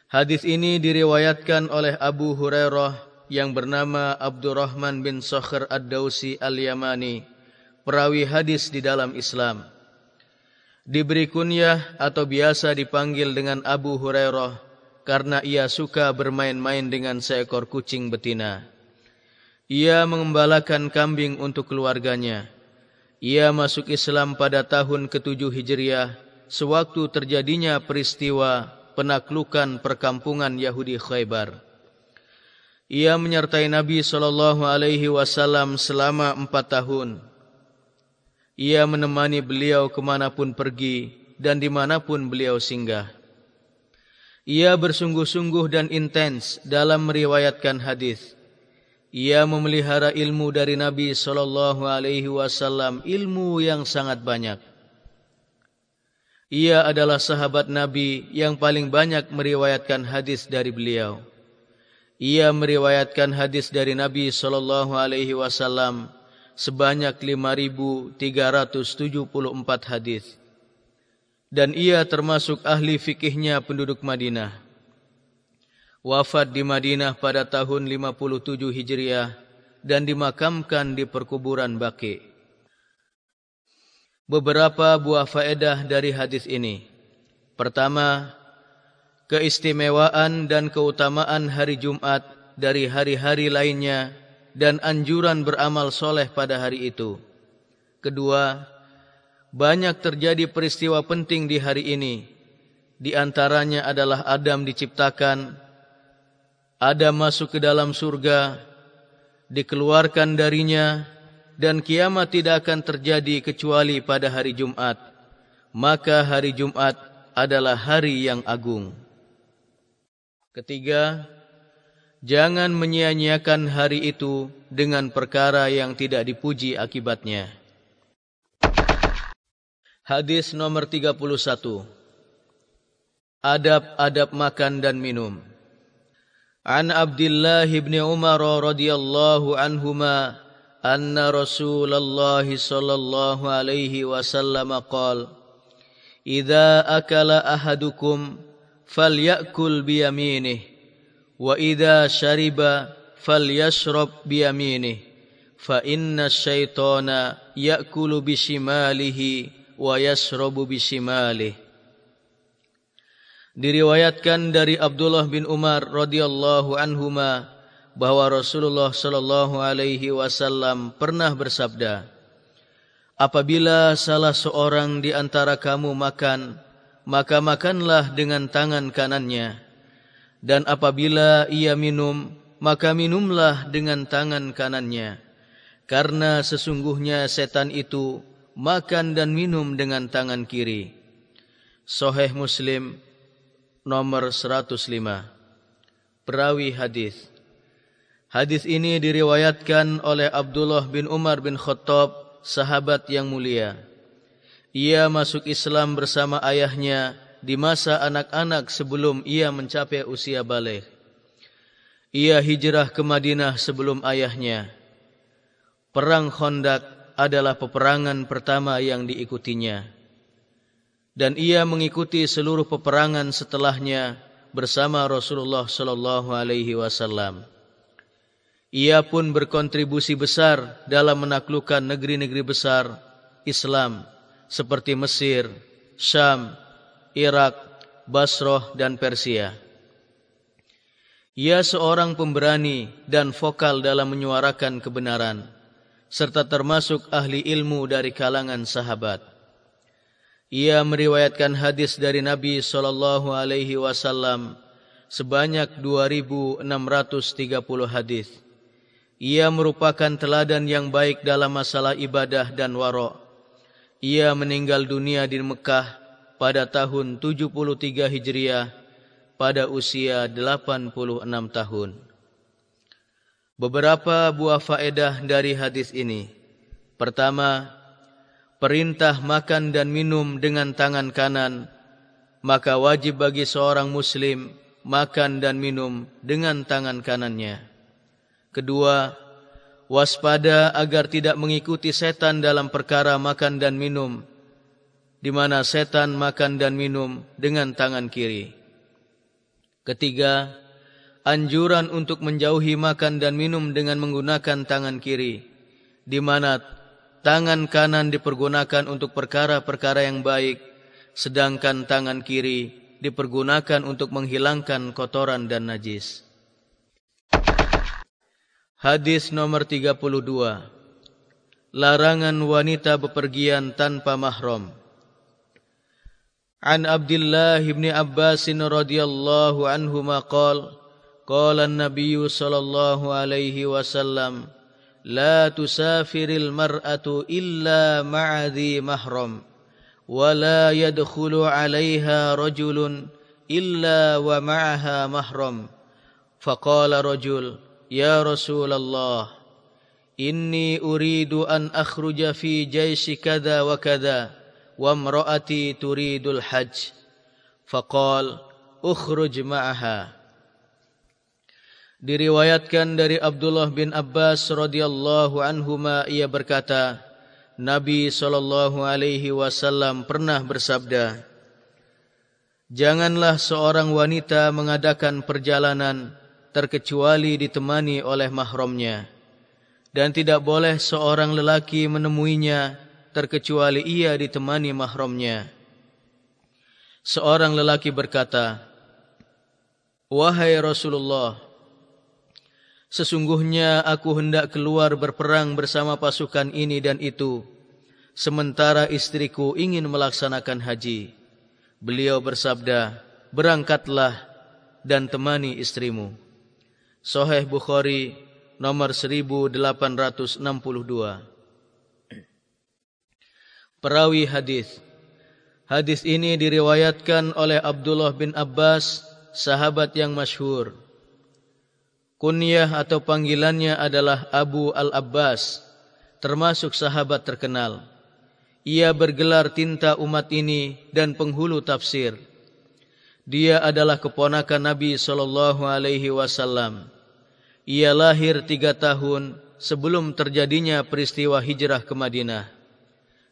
Hadis ini diriwayatkan oleh Abu Hurairah yang bernama Abdurrahman bin Sokher Ad-Dawsi Al-Yamani, perawi hadis di dalam Islam diberi kunyah atau biasa dipanggil dengan Abu Hurairah karena ia suka bermain-main dengan seekor kucing betina. Ia mengembalakan kambing untuk keluarganya. Ia masuk Islam pada tahun ke-7 Hijriah sewaktu terjadinya peristiwa penaklukan perkampungan Yahudi Khaybar. Ia menyertai Nabi sallallahu alaihi wasallam selama empat tahun. Ia menemani beliau kemanapun pergi dan dimanapun beliau singgah. Ia bersungguh-sungguh dan intens dalam meriwayatkan hadis. Ia memelihara ilmu dari Nabi sallallahu alaihi wasallam, ilmu yang sangat banyak. Ia adalah sahabat Nabi yang paling banyak meriwayatkan hadis dari beliau. Ia meriwayatkan hadis dari Nabi sallallahu alaihi wasallam sebanyak 5374 hadis dan ia termasuk ahli fikihnya penduduk Madinah wafat di Madinah pada tahun 57 Hijriah dan dimakamkan di perkuburan Baqi beberapa buah faedah dari hadis ini pertama keistimewaan dan keutamaan hari Jumat dari hari-hari lainnya dan anjuran beramal soleh pada hari itu. Kedua, banyak terjadi peristiwa penting di hari ini. Di antaranya adalah Adam diciptakan, Adam masuk ke dalam surga, dikeluarkan darinya, dan kiamat tidak akan terjadi kecuali pada hari Jumat. Maka hari Jumat adalah hari yang agung. Ketiga, Jangan menyia-nyiakan hari itu dengan perkara yang tidak dipuji akibatnya. Hadis nomor 31. Adab-adab makan dan minum. An Abdullah bin Umar radhiyallahu anhuma anna Rasulullah sallallahu alaihi wasallam qala Idza akala ahadukum falyakul biyaminihi وإذا شرب فليشرب بيمينه فإن الشيطان يأكل بشماله ويشرب بشماله Diriwayatkan dari Abdullah bin Umar radhiyallahu anhuma bahwa Rasulullah sallallahu alaihi wasallam pernah bersabda, Apabila salah seorang di antara kamu makan, maka makanlah dengan tangan kanannya. Dan apabila ia minum, maka minumlah dengan tangan kanannya. Karena sesungguhnya setan itu makan dan minum dengan tangan kiri. Sahih Muslim nomor 105. Perawi hadis. Hadis ini diriwayatkan oleh Abdullah bin Umar bin Khattab sahabat yang mulia. Ia masuk Islam bersama ayahnya di masa anak-anak sebelum ia mencapai usia balik. Ia hijrah ke Madinah sebelum ayahnya. Perang Khandaq adalah peperangan pertama yang diikutinya. Dan ia mengikuti seluruh peperangan setelahnya bersama Rasulullah sallallahu alaihi wasallam. Ia pun berkontribusi besar dalam menaklukkan negeri-negeri besar Islam seperti Mesir, Syam, Irak, Basrah dan Persia. Ia seorang pemberani dan vokal dalam menyuarakan kebenaran serta termasuk ahli ilmu dari kalangan sahabat. Ia meriwayatkan hadis dari Nabi sallallahu alaihi wasallam sebanyak 2630 hadis. Ia merupakan teladan yang baik dalam masalah ibadah dan warok. Ia meninggal dunia di Mekah pada tahun 73 Hijriah pada usia 86 tahun. Beberapa buah faedah dari hadis ini. Pertama, perintah makan dan minum dengan tangan kanan, maka wajib bagi seorang muslim makan dan minum dengan tangan kanannya. Kedua, waspada agar tidak mengikuti setan dalam perkara makan dan minum, di mana setan makan dan minum dengan tangan kiri. Ketiga, anjuran untuk menjauhi makan dan minum dengan menggunakan tangan kiri, di mana tangan kanan dipergunakan untuk perkara-perkara yang baik, sedangkan tangan kiri dipergunakan untuk menghilangkan kotoran dan najis. Hadis nomor 32 Larangan wanita bepergian tanpa mahram An Abdullah bin Abbas radhiyallahu anhu maqal qala an-nabiy sallallahu alaihi wasallam لا تسافر المرأة إلا مع ذي محرم ولا يدخل عليها رجل إلا ومعها محرم. فقال رجل يا رسول الله إني أريد أن أخرج في جيش كذا وكذا وامرأتي تريد الحج. فقال اخرج معها. Diriwayatkan dari Abdullah bin Abbas radhiyallahu anhuma ia berkata Nabi sallallahu alaihi wasallam pernah bersabda Janganlah seorang wanita mengadakan perjalanan terkecuali ditemani oleh mahramnya dan tidak boleh seorang lelaki menemuinya terkecuali ia ditemani mahramnya seorang lelaki berkata wahai Rasulullah sesungguhnya aku hendak keluar berperang bersama pasukan ini dan itu sementara istriku ingin melaksanakan haji beliau bersabda berangkatlah dan temani istrimu Sahih Bukhari nomor 1862. Perawi hadis. Hadis ini diriwayatkan oleh Abdullah bin Abbas, sahabat yang masyhur. Kunyah atau panggilannya adalah Abu Al-Abbas, termasuk sahabat terkenal. Ia bergelar tinta umat ini dan penghulu tafsir. Dia adalah keponakan Nabi sallallahu alaihi wasallam. Ia lahir tiga tahun sebelum terjadinya peristiwa hijrah ke Madinah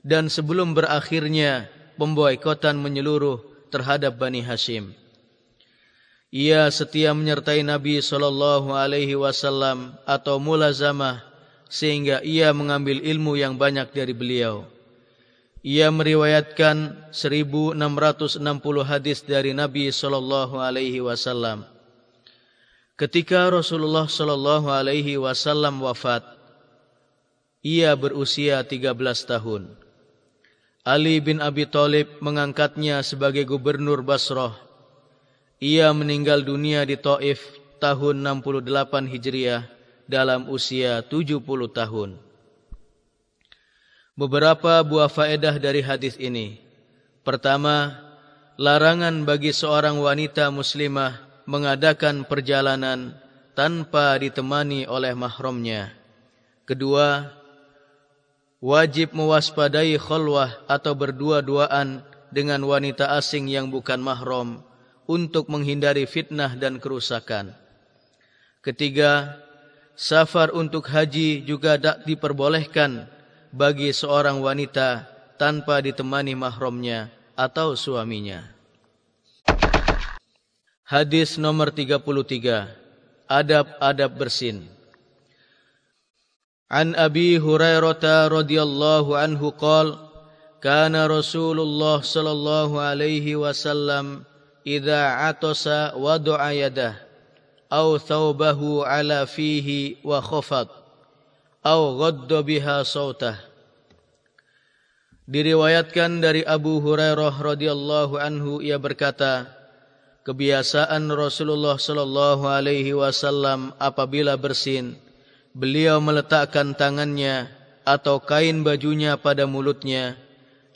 dan sebelum berakhirnya pemboikotan menyeluruh terhadap Bani Hashim. Ia setia menyertai Nabi sallallahu alaihi wasallam atau mulazamah sehingga ia mengambil ilmu yang banyak dari beliau. Ia meriwayatkan 1660 hadis dari Nabi sallallahu alaihi wasallam. Ketika Rasulullah sallallahu alaihi wasallam wafat, ia berusia 13 tahun. Ali bin Abi Thalib mengangkatnya sebagai gubernur Basrah. Ia meninggal dunia di Taif tahun 68 Hijriah dalam usia 70 tahun. Beberapa buah faedah dari hadis ini. Pertama, larangan bagi seorang wanita muslimah mengadakan perjalanan tanpa ditemani oleh mahramnya. Kedua, wajib mewaspadai khulwah atau berdua-duaan dengan wanita asing yang bukan mahram untuk menghindari fitnah dan kerusakan. Ketiga, safar untuk haji juga tak diperbolehkan bagi seorang wanita tanpa ditemani mahramnya atau suaminya. Hadis nomor 33. Adab-adab bersin. An Abi Hurairah radhiyallahu anhu qala kana Rasulullah sallallahu alaihi wasallam idza atasa wada'a yadah aw thawbahu ala fihi wa khafat au ghadda biha sautah Diriwayatkan dari Abu Hurairah radhiyallahu anhu ia berkata kebiasaan Rasulullah sallallahu alaihi wasallam apabila bersin beliau meletakkan tangannya atau kain bajunya pada mulutnya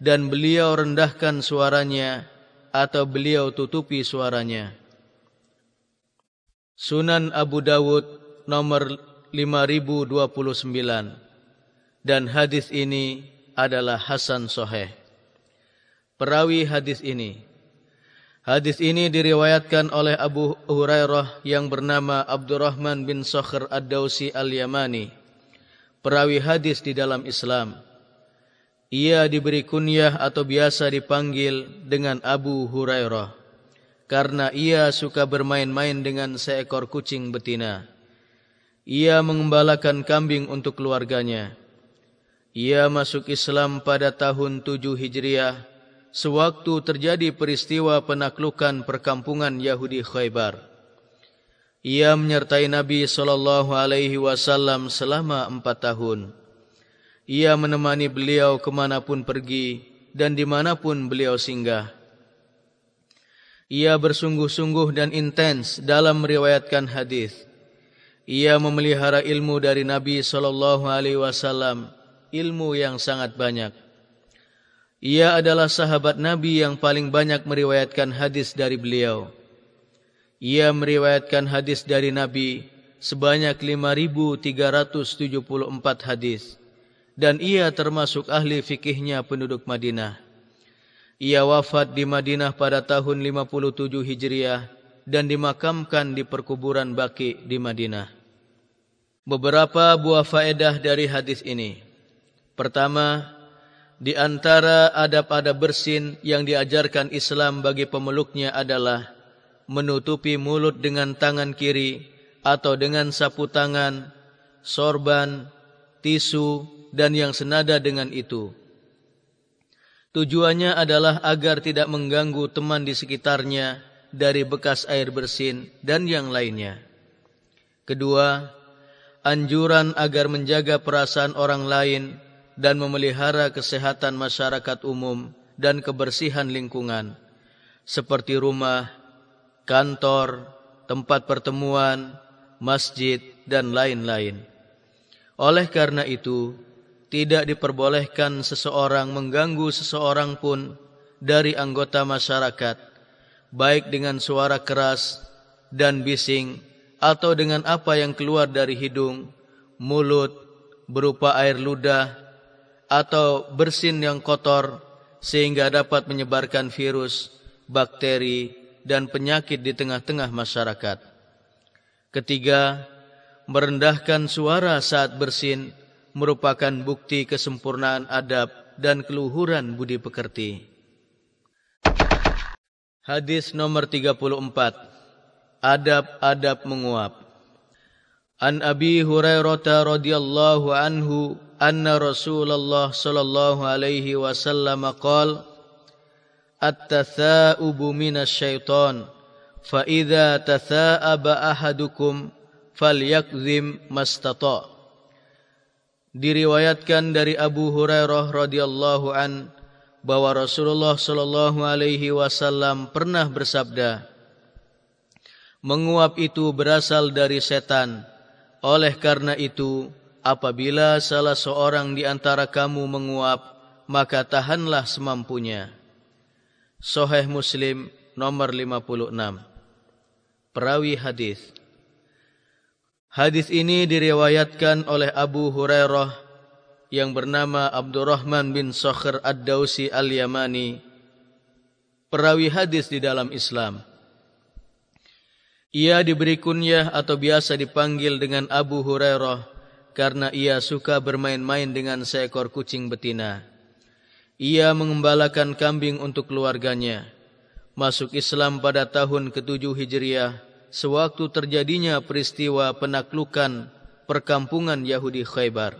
dan beliau rendahkan suaranya atau beliau tutupi suaranya Sunan Abu Dawud nomor 5029 dan hadis ini adalah hasan sahih. Perawi hadis ini Hadis ini diriwayatkan oleh Abu Hurairah yang bernama Abdurrahman bin Sakhr Ad-Dausi Al-Yamani. Perawi hadis di dalam Islam. Ia diberi kunyah atau biasa dipanggil dengan Abu Hurairah. Karena ia suka bermain-main dengan seekor kucing betina ia mengembalakan kambing untuk keluarganya. Ia masuk Islam pada tahun 7 Hijriah, sewaktu terjadi peristiwa penaklukan perkampungan Yahudi Khaybar. Ia menyertai Nabi sallallahu alaihi wasallam selama empat tahun. Ia menemani beliau kemanapun pergi dan dimanapun beliau singgah. Ia bersungguh-sungguh dan intens dalam meriwayatkan hadis ia memelihara ilmu dari Nabi sallallahu alaihi wasallam, ilmu yang sangat banyak. Ia adalah sahabat Nabi yang paling banyak meriwayatkan hadis dari beliau. Ia meriwayatkan hadis dari Nabi sebanyak 5374 hadis dan ia termasuk ahli fikihnya penduduk Madinah. Ia wafat di Madinah pada tahun 57 Hijriah dan dimakamkan di perkuburan Baqi di Madinah beberapa buah faedah dari hadis ini. Pertama, di antara adab-adab bersin yang diajarkan Islam bagi pemeluknya adalah menutupi mulut dengan tangan kiri atau dengan sapu tangan, sorban, tisu dan yang senada dengan itu. Tujuannya adalah agar tidak mengganggu teman di sekitarnya dari bekas air bersin dan yang lainnya. Kedua, anjuran agar menjaga perasaan orang lain dan memelihara kesehatan masyarakat umum dan kebersihan lingkungan seperti rumah, kantor, tempat pertemuan, masjid dan lain-lain. Oleh karena itu, tidak diperbolehkan seseorang mengganggu seseorang pun dari anggota masyarakat baik dengan suara keras dan bising atau dengan apa yang keluar dari hidung, mulut, berupa air ludah, atau bersin yang kotor sehingga dapat menyebarkan virus, bakteri, dan penyakit di tengah-tengah masyarakat. Ketiga, merendahkan suara saat bersin merupakan bukti kesempurnaan adab dan keluhuran budi pekerti. Hadis nomor 34 adab-adab menguap. An Abi Hurairah radhiyallahu anhu anna Rasulullah sallallahu alaihi wasallam qala At-tatha'ubu minasyaitan fa idza tatha'aba ahadukum falyakzim mastata' Diriwayatkan dari Abu Hurairah radhiyallahu an bahwa Rasulullah sallallahu alaihi wasallam pernah bersabda Menguap itu berasal dari setan oleh karena itu apabila salah seorang di antara kamu menguap maka tahanlah semampunya Sahih Muslim nomor 56. Perawi hadis. Hadis ini diriwayatkan oleh Abu Hurairah yang bernama Abdurrahman bin Sakhr Ad-Dausi Al-Yamani. Perawi hadis di dalam Islam. Ia diberi kunyah atau biasa dipanggil dengan Abu Hurairah karena ia suka bermain-main dengan seekor kucing betina. Ia mengembalakan kambing untuk keluarganya. Masuk Islam pada tahun ke-7 Hijriah, sewaktu terjadinya peristiwa penaklukan perkampungan Yahudi Khaybar.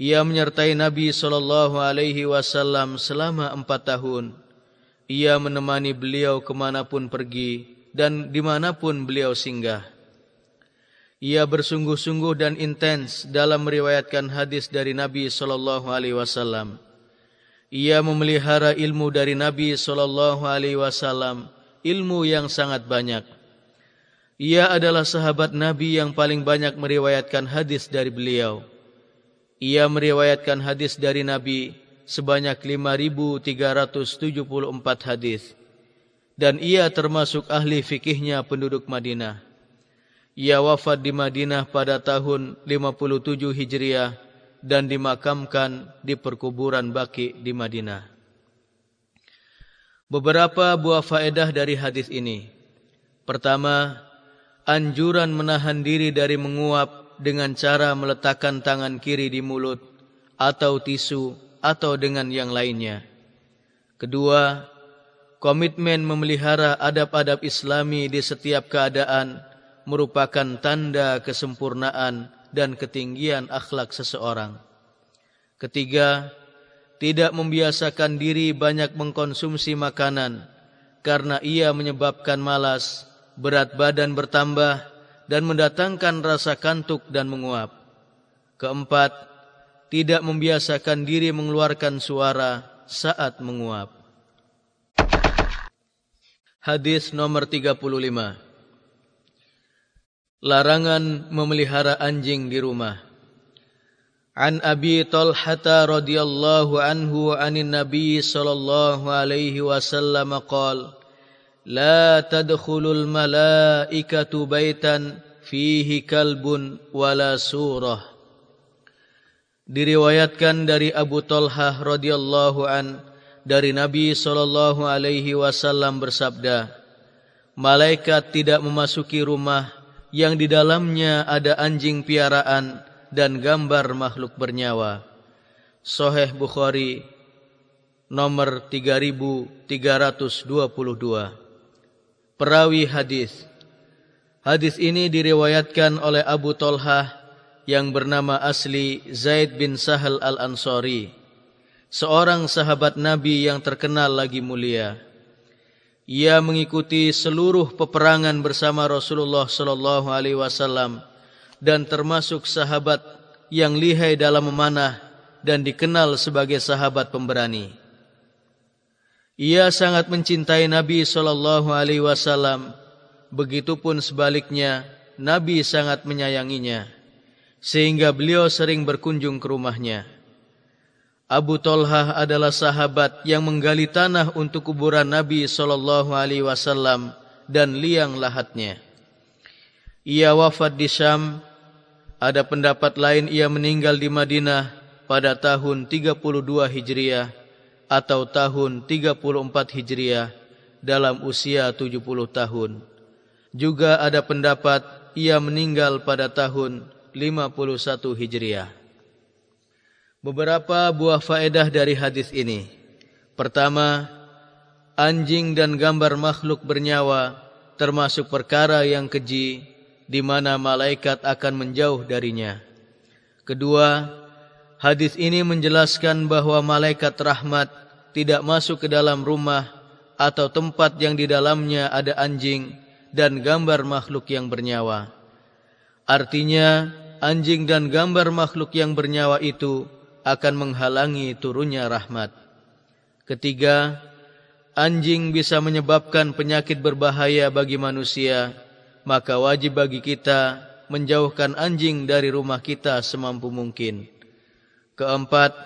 Ia menyertai Nabi sallallahu alaihi wasallam selama empat tahun. Ia menemani beliau kemanapun pergi dan dimanapun beliau singgah. Ia bersungguh-sungguh dan intens dalam meriwayatkan hadis dari Nabi sallallahu alaihi wasallam. Ia memelihara ilmu dari Nabi sallallahu alaihi wasallam, ilmu yang sangat banyak. Ia adalah sahabat Nabi yang paling banyak meriwayatkan hadis dari beliau. Ia meriwayatkan hadis dari Nabi sebanyak 5374 hadis. Dan ia termasuk ahli fikihnya penduduk Madinah. Ia wafat di Madinah pada tahun 57 Hijriah dan dimakamkan di perkuburan Baki di Madinah. Beberapa buah faedah dari hadis ini. Pertama, anjuran menahan diri dari menguap dengan cara meletakkan tangan kiri di mulut atau tisu atau dengan yang lainnya. Kedua, komitmen memelihara adab-adab islami di setiap keadaan merupakan tanda kesempurnaan dan ketinggian akhlak seseorang. Ketiga, tidak membiasakan diri banyak mengkonsumsi makanan karena ia menyebabkan malas, berat badan bertambah dan mendatangkan rasa kantuk dan menguap. Keempat, tidak membiasakan diri mengeluarkan suara saat menguap. Hadis nomor 35 larangan memelihara anjing di rumah. An Abi Talhah radhiyallahu anhu anin Nabi sallallahu alaihi wasallam qaal La tadkhulul malaikatu baitan fihi kalbun wala surah Diriwayatkan dari Abu Talhah radhiyallahu an dari Nabi sallallahu alaihi wasallam bersabda Malaikat tidak memasuki rumah yang di dalamnya ada anjing piaraan dan gambar makhluk bernyawa. Sahih Bukhari nomor 3322. Perawi hadis. Hadis ini diriwayatkan oleh Abu Talhah yang bernama asli Zaid bin Sahal Al-Ansari, seorang sahabat Nabi yang terkenal lagi mulia. Ia mengikuti seluruh peperangan bersama Rasulullah sallallahu alaihi wasallam dan termasuk sahabat yang lihai dalam memanah dan dikenal sebagai sahabat pemberani. Ia sangat mencintai Nabi sallallahu alaihi wasallam, begitupun sebaliknya Nabi sangat menyayanginya sehingga beliau sering berkunjung ke rumahnya. Abu Talhah adalah sahabat yang menggali tanah untuk kuburan Nabi sallallahu alaihi wasallam dan liang lahatnya. Ia wafat di Syam. Ada pendapat lain ia meninggal di Madinah pada tahun 32 Hijriah atau tahun 34 Hijriah dalam usia 70 tahun. Juga ada pendapat ia meninggal pada tahun 51 Hijriah. Beberapa buah faedah dari hadis ini. Pertama, anjing dan gambar makhluk bernyawa termasuk perkara yang keji di mana malaikat akan menjauh darinya. Kedua, Hadis ini menjelaskan bahawa malaikat rahmat tidak masuk ke dalam rumah atau tempat yang di dalamnya ada anjing dan gambar makhluk yang bernyawa. Artinya, anjing dan gambar makhluk yang bernyawa itu akan menghalangi turunnya rahmat. Ketiga, anjing bisa menyebabkan penyakit berbahaya bagi manusia, maka wajib bagi kita menjauhkan anjing dari rumah kita semampu mungkin. Keempat,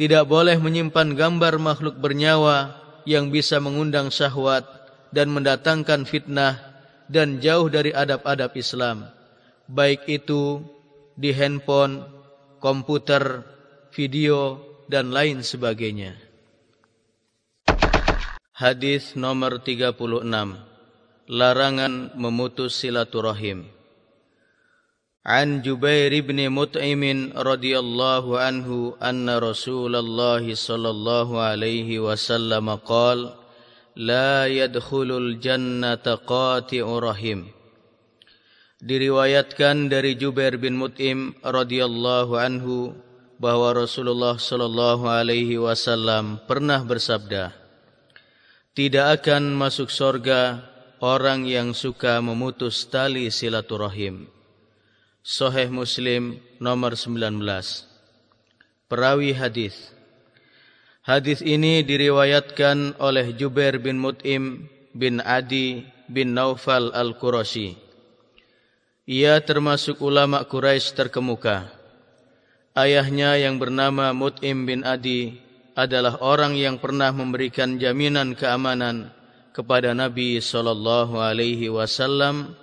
tidak boleh menyimpan gambar makhluk bernyawa yang bisa mengundang syahwat dan mendatangkan fitnah dan jauh dari adab-adab Islam. Baik itu di handphone, komputer, video dan lain sebagainya. Hadis nomor 36. Larangan memutus silaturahim. عن جبير بن مطعم رضي الله عنه أن رسول الله صلى الله عليه وسلم قال لا يدخل الجنة قاطع رحم Diriwayatkan dari Jubair bin Mut'im radhiyallahu anhu bahwa Rasulullah sallallahu alaihi wasallam pernah bersabda Tidak akan masuk surga orang yang suka memutus tali silaturahim Sahih Muslim nomor 19. Perawi hadis. Hadis ini diriwayatkan oleh Jubair bin Mut'im bin Adi bin Naufal Al-Qurashi. Ia termasuk ulama Quraisy terkemuka. Ayahnya yang bernama Mut'im bin Adi adalah orang yang pernah memberikan jaminan keamanan kepada Nabi sallallahu alaihi wasallam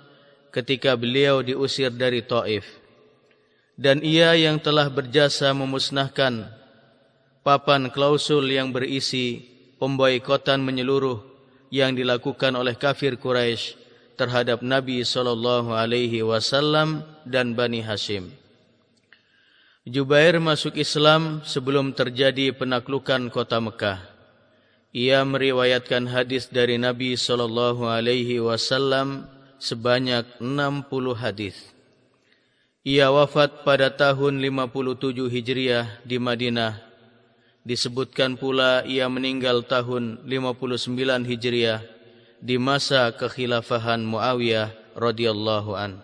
ketika beliau diusir dari Taif dan ia yang telah berjasa memusnahkan papan klausul yang berisi pemboikotan menyeluruh yang dilakukan oleh kafir Quraisy terhadap Nabi sallallahu alaihi wasallam dan Bani Hashim. Jubair masuk Islam sebelum terjadi penaklukan kota Mekah. Ia meriwayatkan hadis dari Nabi sallallahu alaihi wasallam sebanyak 60 hadis. Ia wafat pada tahun 57 Hijriah di Madinah. Disebutkan pula ia meninggal tahun 59 Hijriah di masa kekhilafahan Muawiyah radhiyallahu an.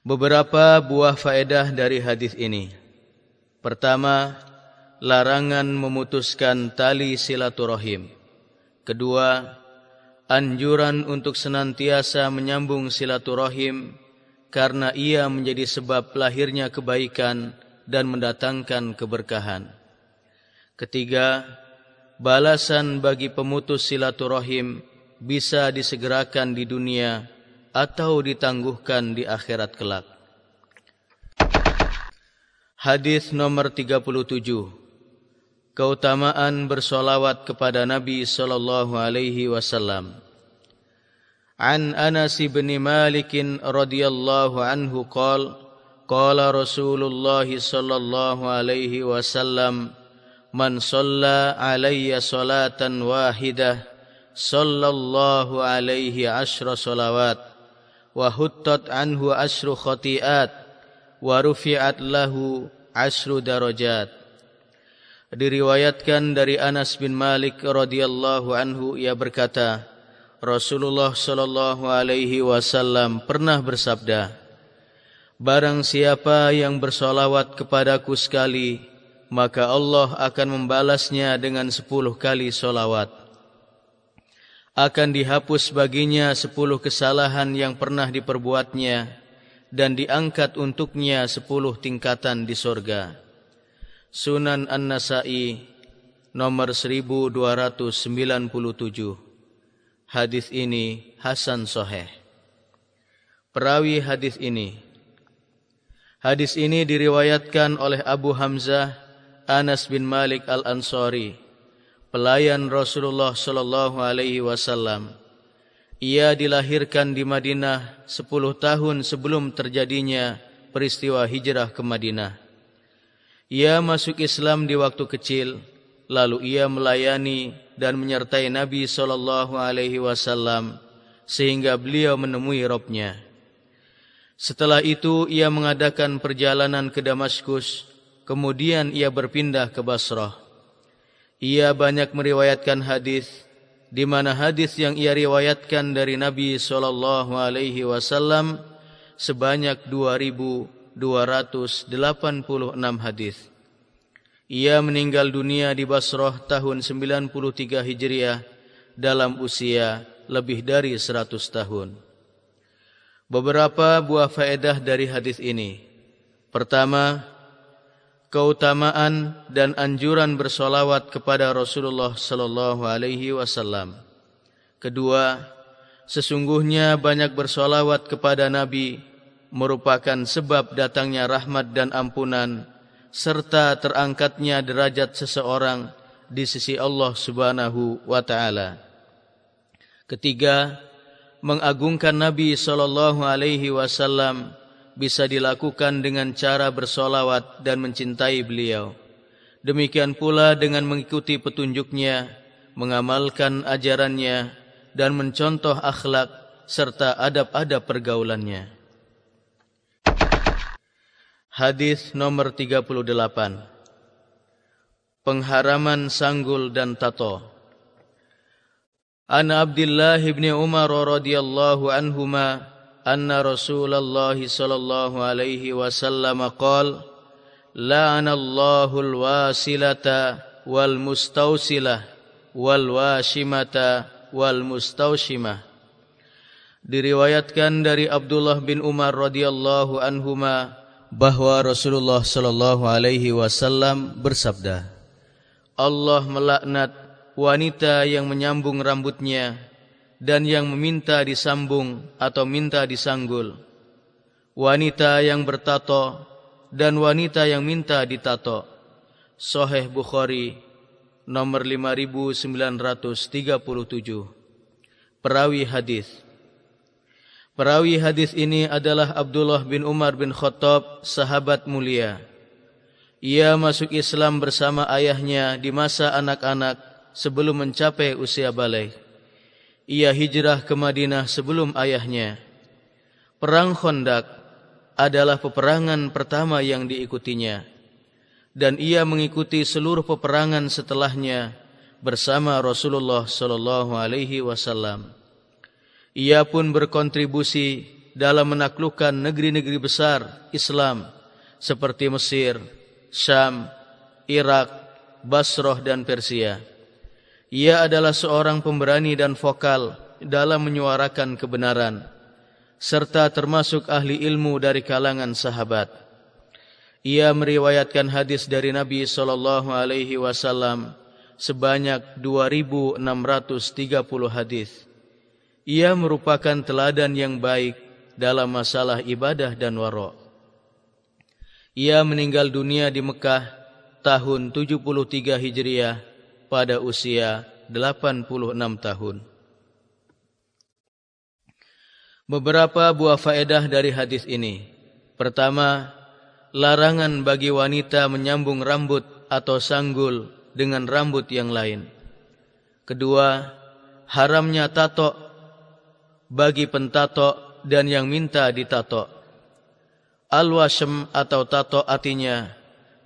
Beberapa buah faedah dari hadis ini. Pertama, larangan memutuskan tali silaturahim. Kedua, anjuran untuk senantiasa menyambung silaturahim karena ia menjadi sebab lahirnya kebaikan dan mendatangkan keberkahan. Ketiga, balasan bagi pemutus silaturahim bisa disegerakan di dunia atau ditangguhkan di akhirat kelak. Hadis nomor 37 keutamaan bersolawat kepada Nabi sallallahu alaihi wasallam. An Anas bin Malik radhiyallahu anhu qala qala Rasulullah sallallahu alaihi wasallam man shalla alayya salatan wahidah sallallahu alaihi ashra salawat wa huttat anhu ashru khati'at wa rufi'at lahu ashru darajat diriwayatkan dari Anas bin Malik radhiyallahu anhu ia berkata Rasulullah sallallahu alaihi wasallam pernah bersabda Barang siapa yang bersolawat kepadaku sekali maka Allah akan membalasnya dengan sepuluh kali solawat akan dihapus baginya sepuluh kesalahan yang pernah diperbuatnya dan diangkat untuknya sepuluh tingkatan di sorga. Sunan An-Nasai nomor 1297. Hadis ini hasan sahih. Perawi hadis ini Hadis ini diriwayatkan oleh Abu Hamzah Anas bin Malik Al-Ansari, pelayan Rasulullah sallallahu alaihi wasallam. Ia dilahirkan di Madinah 10 tahun sebelum terjadinya peristiwa hijrah ke Madinah. Ia masuk Islam di waktu kecil, lalu ia melayani dan menyertai Nabi sallallahu alaihi wasallam sehingga beliau menemui Robnya. Setelah itu ia mengadakan perjalanan ke Damaskus, kemudian ia berpindah ke Basrah. Ia banyak meriwayatkan hadis, di mana hadis yang ia riwayatkan dari Nabi sallallahu alaihi wasallam sebanyak 2286 hadis. Ia meninggal dunia di Basrah tahun 93 Hijriah dalam usia lebih dari 100 tahun. Beberapa buah faedah dari hadis ini. Pertama, keutamaan dan anjuran bersolawat kepada Rasulullah sallallahu alaihi wasallam. Kedua, sesungguhnya banyak bersolawat kepada Nabi merupakan sebab datangnya rahmat dan ampunan serta terangkatnya derajat seseorang di sisi Allah Subhanahu wa taala. Ketiga, mengagungkan Nabi sallallahu alaihi wasallam bisa dilakukan dengan cara bersolawat dan mencintai beliau. Demikian pula dengan mengikuti petunjuknya, mengamalkan ajarannya dan mencontoh akhlak serta adab-adab pergaulannya. Hadis nomor 38 Pengharaman sanggul dan tato An Abdullah ibn Umar radhiyallahu anhuma anna Rasulullah sallallahu alaihi wasallam qol La'anallahu al-wasilata wal-mustausilah wal-washimata wal-mustausimah Diriwayatkan dari Abdullah bin Umar radhiyallahu anhuma bahwa Rasulullah sallallahu alaihi wasallam bersabda Allah melaknat wanita yang menyambung rambutnya dan yang meminta disambung atau minta disanggul, wanita yang bertato dan wanita yang minta ditato. Sahih Bukhari nomor 5937. Perawi hadis. Perawi hadis ini adalah Abdullah bin Umar bin Khattab, sahabat mulia. Ia masuk Islam bersama ayahnya di masa anak-anak sebelum mencapai usia balik. Ia hijrah ke Madinah sebelum ayahnya. Perang Khandaq adalah peperangan pertama yang diikutinya. Dan ia mengikuti seluruh peperangan setelahnya bersama Rasulullah sallallahu alaihi wasallam. Ia pun berkontribusi dalam menaklukkan negeri-negeri besar Islam seperti Mesir, Syam, Irak, Basrah dan Persia. Ia adalah seorang pemberani dan vokal dalam menyuarakan kebenaran serta termasuk ahli ilmu dari kalangan sahabat. Ia meriwayatkan hadis dari Nabi sallallahu alaihi wasallam sebanyak 2630 hadis. Ia merupakan teladan yang baik dalam masalah ibadah dan wara. Ia meninggal dunia di Mekah tahun 73 Hijriah pada usia 86 tahun. Beberapa buah faedah dari hadis ini. Pertama, larangan bagi wanita menyambung rambut atau sanggul dengan rambut yang lain. Kedua, haramnya tato bagi pentato dan yang minta ditato. Al-wasem atau tato artinya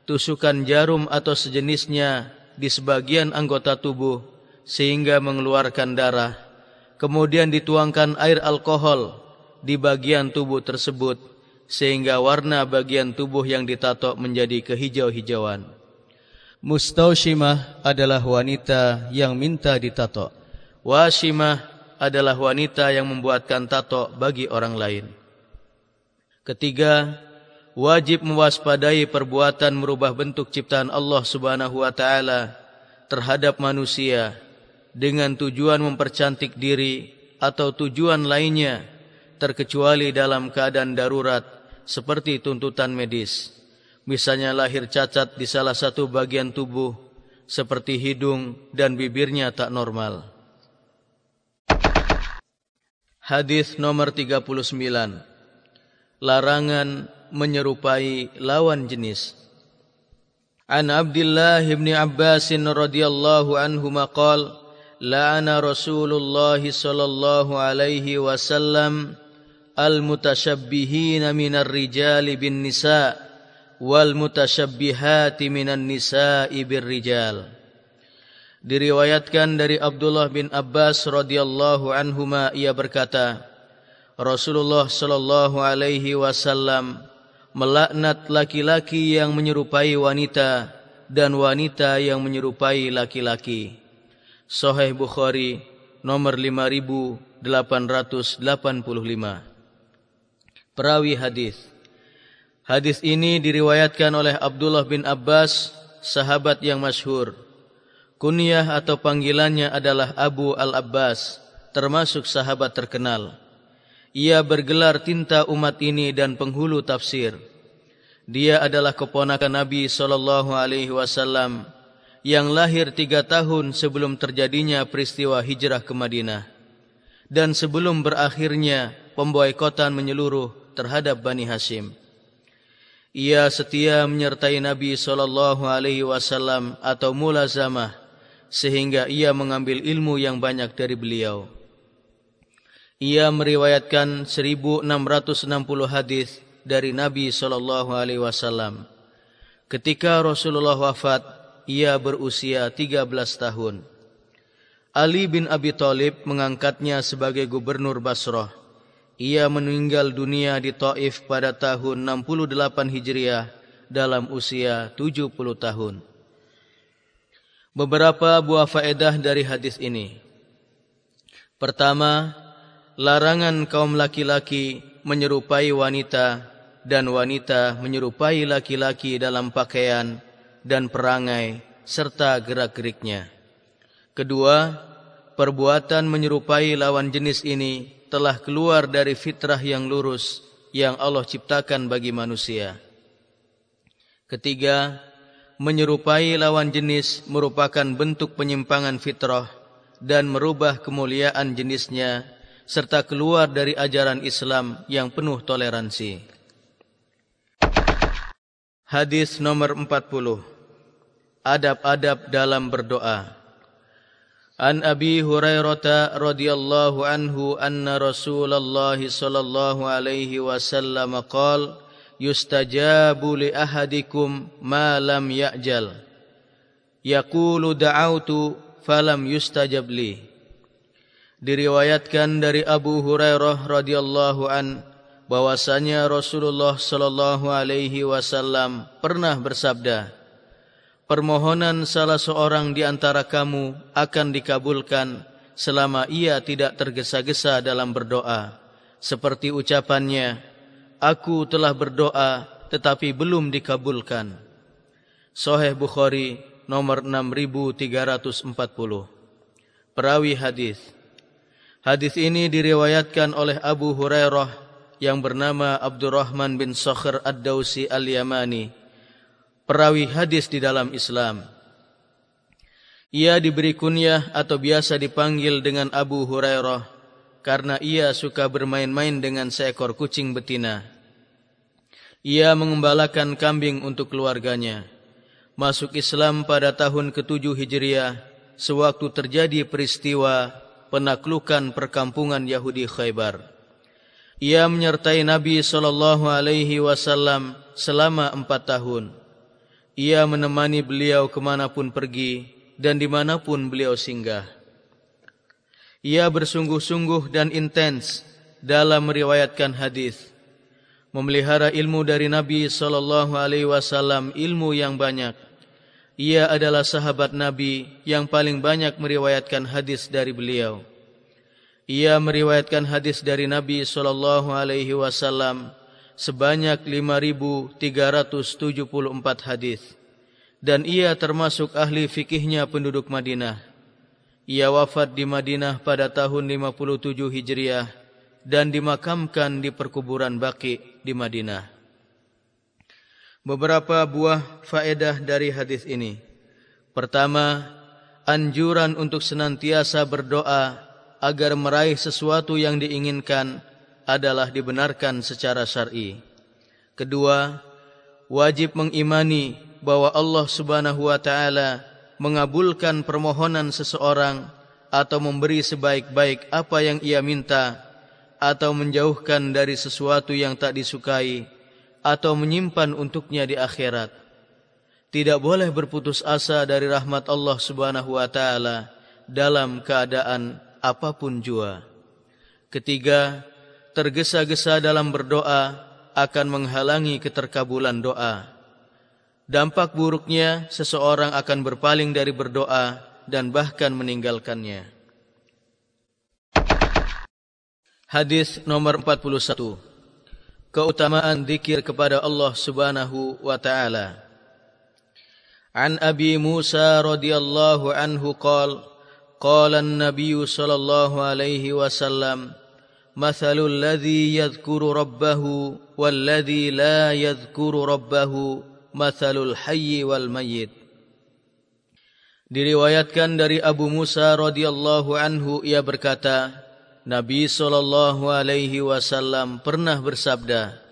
tusukan jarum atau sejenisnya di sebagian anggota tubuh sehingga mengeluarkan darah. Kemudian dituangkan air alkohol di bagian tubuh tersebut sehingga warna bagian tubuh yang ditato menjadi kehijau-hijauan. Mustaushimah adalah wanita yang minta ditato. Washimah adalah wanita yang membuatkan tato bagi orang lain. Ketiga, wajib mewaspadai perbuatan merubah bentuk ciptaan Allah Subhanahu wa taala terhadap manusia dengan tujuan mempercantik diri atau tujuan lainnya terkecuali dalam keadaan darurat seperti tuntutan medis misalnya lahir cacat di salah satu bagian tubuh seperti hidung dan bibirnya tak normal Hadis nomor 39 Larangan menyerupai lawan jenis. An Abdullah bin Abbas radhiyallahu anhu maqal la'ana Rasulullah sallallahu alaihi wasallam bin nisa wal mutasyabbihati minan nisa'i bir rijal Diriwayatkan dari Abdullah bin Abbas radhiyallahu anhuma ia berkata Rasulullah sallallahu alaihi wasallam melaknat laki-laki yang menyerupai wanita dan wanita yang menyerupai laki-laki. Sahih Bukhari nomor 5885. Perawi hadis. Hadis ini diriwayatkan oleh Abdullah bin Abbas, sahabat yang masyhur. Kunyah atau panggilannya adalah Abu Al-Abbas, termasuk sahabat terkenal. Ia bergelar tinta umat ini dan penghulu tafsir. Dia adalah keponakan Nabi sallallahu alaihi wasallam yang lahir tiga tahun sebelum terjadinya peristiwa hijrah ke Madinah dan sebelum berakhirnya pemboikotan menyeluruh terhadap Bani Hashim. Ia setia menyertai Nabi sallallahu alaihi wasallam atau mulazamah sehingga ia mengambil ilmu yang banyak dari beliau. Ia meriwayatkan 1660 hadis dari Nabi sallallahu alaihi wasallam. Ketika Rasulullah wafat, ia berusia 13 tahun. Ali bin Abi Thalib mengangkatnya sebagai gubernur Basrah. Ia meninggal dunia di Taif pada tahun 68 Hijriah dalam usia 70 tahun. Beberapa buah faedah dari hadis ini. Pertama, larangan kaum laki-laki menyerupai wanita dan wanita menyerupai laki-laki dalam pakaian dan perangai serta gerak-geriknya. Kedua, perbuatan menyerupai lawan jenis ini telah keluar dari fitrah yang lurus yang Allah ciptakan bagi manusia. Ketiga, menyerupai lawan jenis merupakan bentuk penyimpangan fitrah dan merubah kemuliaan jenisnya serta keluar dari ajaran Islam yang penuh toleransi. Hadis nomor 40. Adab-adab dalam berdoa. An Abi Hurairah radhiyallahu anhu anna Rasulullah sallallahu alaihi wasallam qala yustajabu li ahadikum ma lam ya'jal. Yaqulu da'autu falam yustajab li. Diriwayatkan dari Abu Hurairah radhiyallahu an bahwasanya Rasulullah sallallahu alaihi wasallam pernah bersabda permohonan salah seorang di antara kamu akan dikabulkan selama ia tidak tergesa-gesa dalam berdoa. Seperti ucapannya Aku telah berdoa tetapi belum dikabulkan. Sahih Bukhari nomor 6340. Perawi hadis. Hadis ini diriwayatkan oleh Abu Hurairah yang bernama Abdurrahman bin Sakhr Ad-Dausi Al-Yamani. Perawi hadis di dalam Islam. Ia diberi kunyah atau biasa dipanggil dengan Abu Hurairah karena ia suka bermain-main dengan seekor kucing betina. Ia mengembalakan kambing untuk keluarganya. Masuk Islam pada tahun ke-7 Hijriah, sewaktu terjadi peristiwa penaklukan perkampungan Yahudi Khaybar. Ia menyertai Nabi sallallahu alaihi wasallam selama empat tahun. Ia menemani beliau kemanapun pergi dan dimanapun beliau singgah. Ia bersungguh-sungguh dan intens dalam meriwayatkan hadis memelihara ilmu dari Nabi sallallahu alaihi wasallam ilmu yang banyak. Ia adalah sahabat Nabi yang paling banyak meriwayatkan hadis dari beliau. Ia meriwayatkan hadis dari Nabi sallallahu alaihi wasallam sebanyak 5374 hadis. Dan ia termasuk ahli fikihnya penduduk Madinah. Ia wafat di Madinah pada tahun 57 Hijriah dan dimakamkan di perkuburan Baqi' di Madinah. Beberapa buah faedah dari hadis ini. Pertama, anjuran untuk senantiasa berdoa agar meraih sesuatu yang diinginkan adalah dibenarkan secara syar'i. Kedua, wajib mengimani bahwa Allah Subhanahu wa taala mengabulkan permohonan seseorang atau memberi sebaik-baik apa yang ia minta atau menjauhkan dari sesuatu yang tak disukai atau menyimpan untuknya di akhirat. Tidak boleh berputus asa dari rahmat Allah Subhanahu wa taala dalam keadaan apapun jua. Ketiga, tergesa-gesa dalam berdoa akan menghalangi keterkabulan doa. Dampak buruknya seseorang akan berpaling dari berdoa dan bahkan meninggalkannya. Hadis nomor 41. Keutamaan zikir kepada Allah Subhanahu wa taala. An Abi Musa radhiyallahu anhu qala qala an-nabiy sallallahu alaihi wasallam Mathalul ladzi yadhkuru rabbahu wal ladzi la yadhkuru rabbahu mathalul hayyi wal mayyit Diriwayatkan dari Abu Musa radhiyallahu anhu ia berkata Nabi sallallahu alaihi wasallam pernah bersabda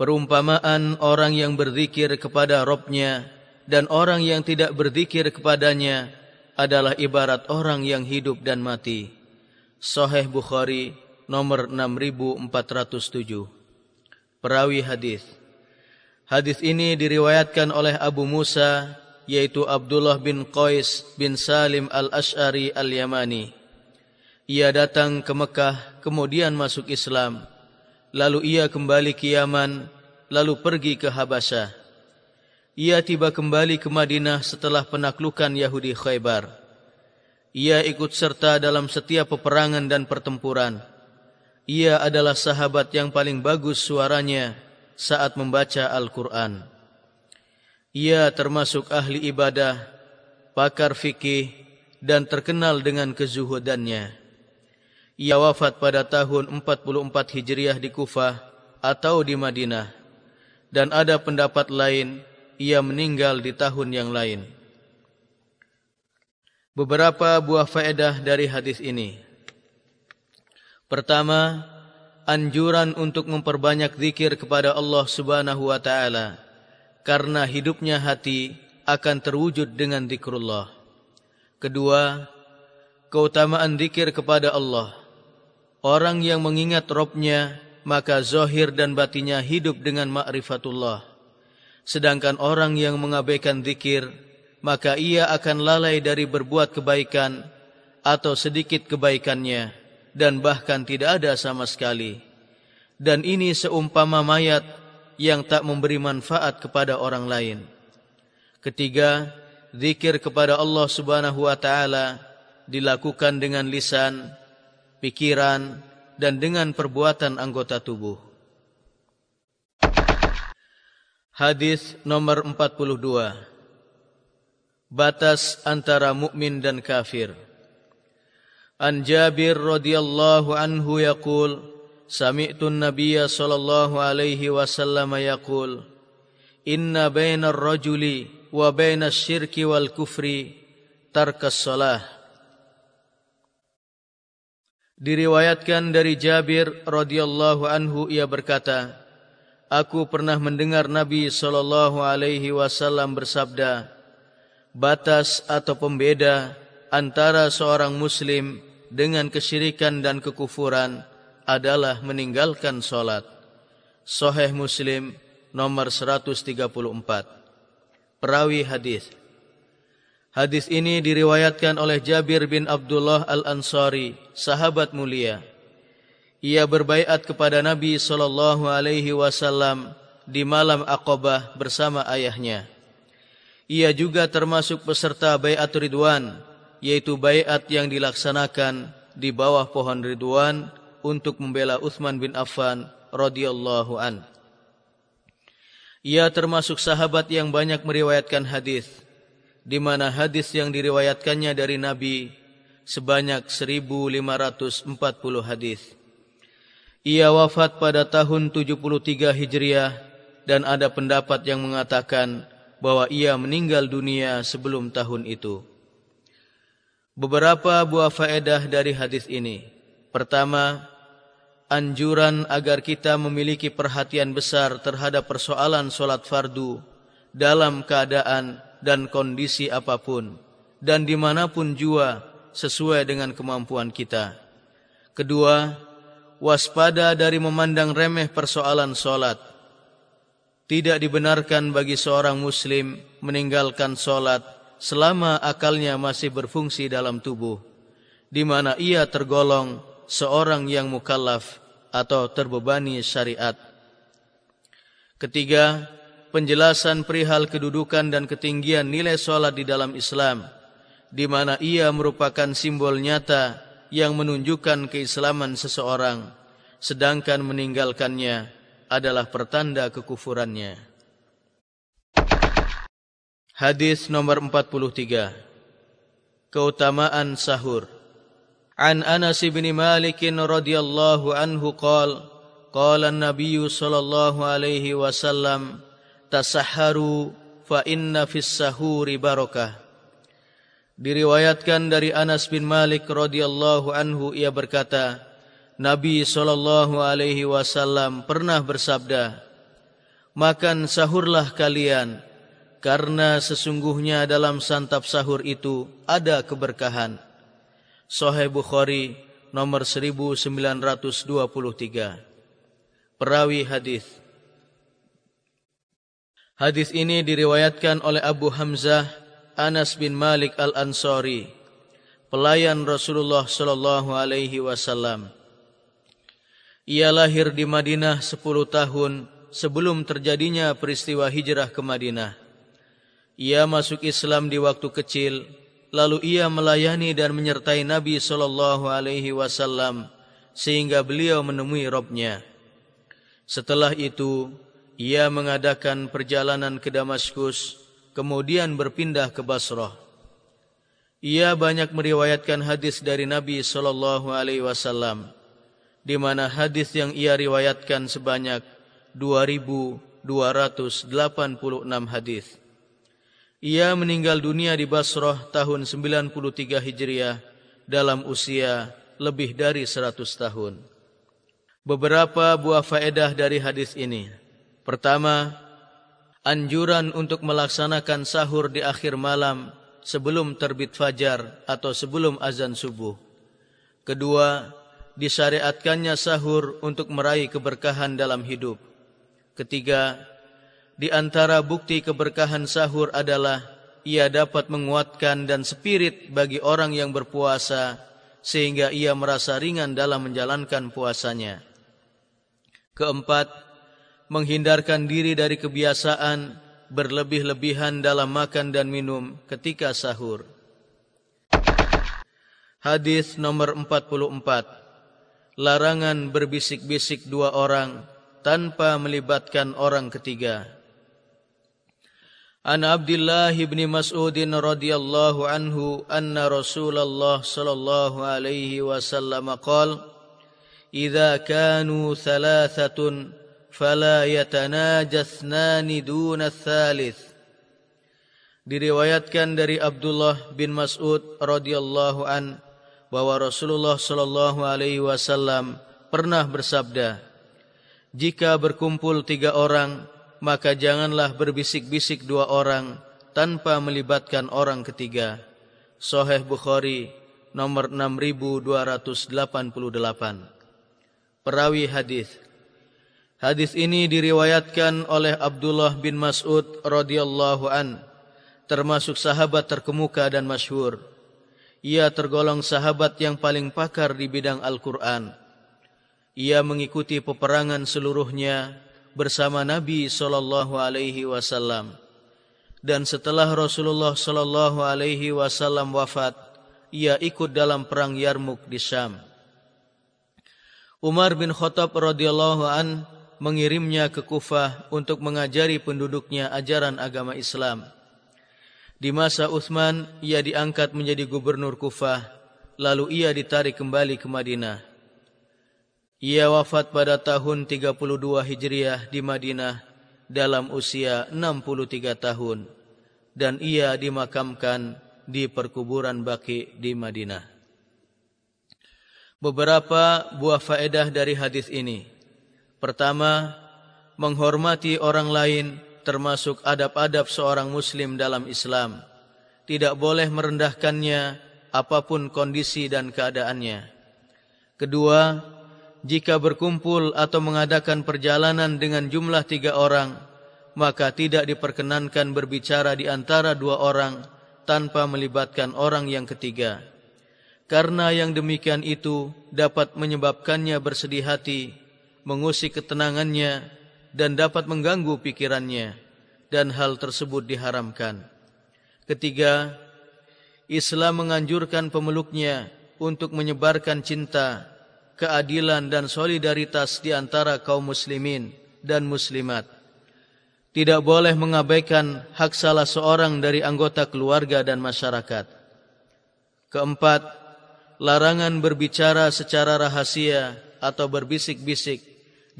Perumpamaan orang yang berzikir kepada Robnya dan orang yang tidak berzikir kepadanya adalah ibarat orang yang hidup dan mati. Sahih Bukhari nomor 6407. Perawi hadis. Hadis ini diriwayatkan oleh Abu Musa yaitu Abdullah bin Qais bin Salim al-Ash'ari al-Yamani. Ia datang ke Mekah kemudian masuk Islam. Lalu ia kembali ke Yaman lalu pergi ke Habasyah ia tiba kembali ke Madinah setelah penaklukan Yahudi Khaybar. Ia ikut serta dalam setiap peperangan dan pertempuran. Ia adalah sahabat yang paling bagus suaranya saat membaca Al-Quran. Ia termasuk ahli ibadah, pakar fikih, dan terkenal dengan kezuhudannya. Ia wafat pada tahun 44 Hijriah di Kufah atau di Madinah. Dan ada pendapat lain ia meninggal di tahun yang lain. Beberapa buah faedah dari hadis ini. Pertama, anjuran untuk memperbanyak zikir kepada Allah Subhanahu wa taala karena hidupnya hati akan terwujud dengan zikrullah. Kedua, keutamaan zikir kepada Allah. Orang yang mengingat Robnya, maka zahir dan batinnya hidup dengan ma'rifatullah. Sedangkan orang yang mengabaikan zikir, maka ia akan lalai dari berbuat kebaikan atau sedikit kebaikannya dan bahkan tidak ada sama sekali. Dan ini seumpama mayat yang tak memberi manfaat kepada orang lain. Ketiga, zikir kepada Allah Subhanahu wa taala dilakukan dengan lisan, pikiran dan dengan perbuatan anggota tubuh. Hadis nomor 42 Batas antara mukmin dan kafir. An Jabir radhiyallahu anhu yaqul Sami'tu an-nabiy sallallahu alaihi wasallam yaqul Inna bainar rajuli wa bainas syirki wal kufri tarkas salah Diriwayatkan dari Jabir radhiyallahu anhu ia berkata aku pernah mendengar Nabi sallallahu alaihi wasallam bersabda batas atau pembeda antara seorang muslim dengan kesyirikan dan kekufuran adalah meninggalkan salat sahih muslim nomor 134 perawi hadis hadis ini diriwayatkan oleh Jabir bin Abdullah Al-Ansari sahabat mulia ia berbaiat kepada Nabi sallallahu alaihi wasallam di malam Aqabah bersama ayahnya. Ia juga termasuk peserta baiat Ridwan, yaitu baiat yang dilaksanakan di bawah pohon Ridwan untuk membela Uthman bin Affan radhiyallahu an. Ia termasuk sahabat yang banyak meriwayatkan hadis, di mana hadis yang diriwayatkannya dari Nabi sebanyak 1540 hadis. Ia wafat pada tahun 73 Hijriah dan ada pendapat yang mengatakan bahwa ia meninggal dunia sebelum tahun itu. Beberapa buah faedah dari hadis ini. Pertama, anjuran agar kita memiliki perhatian besar terhadap persoalan solat fardu dalam keadaan dan kondisi apapun dan dimanapun jua sesuai dengan kemampuan kita. Kedua, waspada dari memandang remeh persoalan solat. Tidak dibenarkan bagi seorang muslim meninggalkan solat selama akalnya masih berfungsi dalam tubuh, di mana ia tergolong seorang yang mukallaf atau terbebani syariat. Ketiga, penjelasan perihal kedudukan dan ketinggian nilai solat di dalam Islam, di mana ia merupakan simbol nyata yang menunjukkan keislaman seseorang, sedangkan meninggalkannya adalah pertanda kekufurannya. Hadis nomor 43 Keutamaan sahur An Anas bin Malik radhiyallahu anhu qala qala an-nabiy sallallahu alaihi wasallam tasahharu fa inna fis sahuri barakah. Diriwayatkan dari Anas bin Malik radhiyallahu anhu ia berkata Nabi sallallahu alaihi wasallam pernah bersabda Makan sahurlah kalian karena sesungguhnya dalam santap sahur itu ada keberkahan. Sahih Bukhari nomor 1923 Perawi hadis Hadis ini diriwayatkan oleh Abu Hamzah Anas bin Malik Al-Ansari, pelayan Rasulullah sallallahu alaihi wasallam. Ia lahir di Madinah 10 tahun sebelum terjadinya peristiwa hijrah ke Madinah. Ia masuk Islam di waktu kecil, lalu ia melayani dan menyertai Nabi sallallahu alaihi wasallam sehingga beliau menemui Robnya. Setelah itu, ia mengadakan perjalanan ke Damaskus, kemudian berpindah ke Basrah. Ia banyak meriwayatkan hadis dari Nabi sallallahu alaihi wasallam, di mana hadis yang ia riwayatkan sebanyak 2286 hadis. Ia meninggal dunia di Basrah tahun 93 Hijriah dalam usia lebih dari 100 tahun. Beberapa buah faedah dari hadis ini. Pertama, anjuran untuk melaksanakan sahur di akhir malam sebelum terbit fajar atau sebelum azan subuh. Kedua, disyariatkannya sahur untuk meraih keberkahan dalam hidup. Ketiga, di antara bukti keberkahan sahur adalah ia dapat menguatkan dan spirit bagi orang yang berpuasa sehingga ia merasa ringan dalam menjalankan puasanya. Keempat, menghindarkan diri dari kebiasaan berlebih-lebihan dalam makan dan minum ketika sahur. Hadis nomor 44. Larangan berbisik-bisik dua orang tanpa melibatkan orang ketiga. An Abdullah bin Mas'ud radhiyallahu anhu anna Rasulullah sallallahu alaihi wasallam qala Idza kanu thalathatun فلا يتناجى اثنان دون الثالث. Diriwayatkan dari Abdullah bin Mas'ud radhiyallahu an bahwa Rasulullah sallallahu alaihi wasallam pernah bersabda jika berkumpul tiga orang maka janganlah berbisik-bisik dua orang tanpa melibatkan orang ketiga. Sahih Bukhari nomor 6288 Perawi hadis. Hadis ini diriwayatkan oleh Abdullah bin Mas'ud radhiyallahu an, termasuk sahabat terkemuka dan masyhur. Ia tergolong sahabat yang paling pakar di bidang Al-Qur'an. Ia mengikuti peperangan seluruhnya bersama Nabi sallallahu alaihi wasallam. Dan setelah Rasulullah sallallahu alaihi wasallam wafat, ia ikut dalam perang Yarmuk di Syam. Umar bin Khattab radhiyallahu an mengirimnya ke Kufah untuk mengajari penduduknya ajaran agama Islam. Di masa Uthman, ia diangkat menjadi gubernur Kufah, lalu ia ditarik kembali ke Madinah. Ia wafat pada tahun 32 Hijriah di Madinah dalam usia 63 tahun dan ia dimakamkan di perkuburan Baki di Madinah. Beberapa buah faedah dari hadis ini. Pertama, menghormati orang lain termasuk adab-adab seorang muslim dalam Islam. Tidak boleh merendahkannya apapun kondisi dan keadaannya. Kedua, jika berkumpul atau mengadakan perjalanan dengan jumlah tiga orang, maka tidak diperkenankan berbicara di antara dua orang tanpa melibatkan orang yang ketiga. Karena yang demikian itu dapat menyebabkannya bersedih hati, mengusik ketenangannya, dan dapat mengganggu pikirannya, dan hal tersebut diharamkan. Ketiga, Islam menganjurkan pemeluknya untuk menyebarkan cinta, keadilan dan solidaritas di antara kaum muslimin dan muslimat tidak boleh mengabaikan hak salah seorang dari anggota keluarga dan masyarakat. Keempat, larangan berbicara secara rahasia atau berbisik-bisik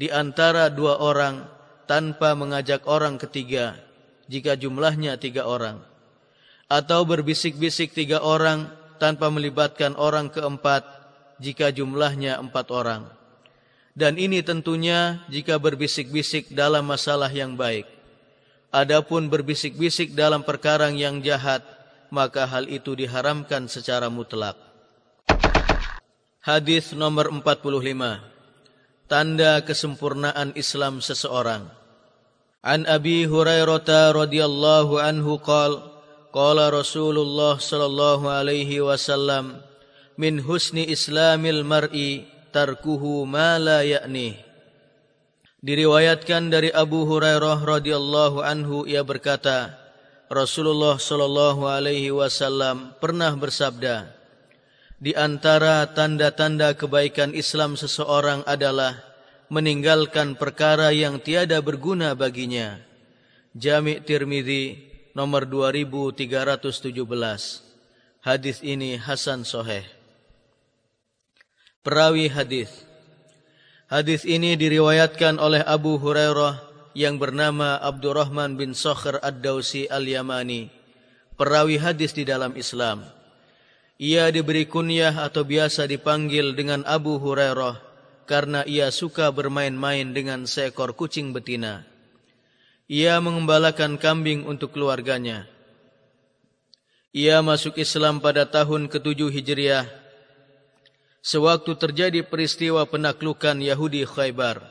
di antara dua orang tanpa mengajak orang ketiga jika jumlahnya tiga orang. Atau berbisik-bisik tiga orang tanpa melibatkan orang keempat jika jumlahnya empat orang. Dan ini tentunya jika berbisik-bisik dalam masalah yang baik. Adapun berbisik-bisik dalam perkara yang jahat, maka hal itu diharamkan secara mutlak. Hadis nomor 45. Tanda kesempurnaan Islam seseorang. An Abi Hurairah radhiyallahu anhu qala qala Rasulullah sallallahu alaihi wasallam min husni islamil mar'i tarkuhu ma la ya'nihi Diriwayatkan dari Abu Hurairah radhiyallahu anhu ia berkata, Rasulullah sallallahu alaihi wasallam pernah bersabda, di antara tanda-tanda kebaikan Islam seseorang adalah meninggalkan perkara yang tiada berguna baginya. Jami' Tirmizi nomor 2317. Hadis ini hasan sahih. Perawi hadis Hadis ini diriwayatkan oleh Abu Hurairah yang bernama Abdurrahman bin Sokhr Ad-Dawsi Al-Yamani, perawi hadis di dalam Islam. Ia diberi kunyah atau biasa dipanggil dengan Abu Hurairah karena ia suka bermain-main dengan seekor kucing betina. Ia mengembalakan kambing untuk keluarganya. Ia masuk Islam pada tahun ke-7 Hijriah sewaktu terjadi peristiwa penaklukan Yahudi Khaybar.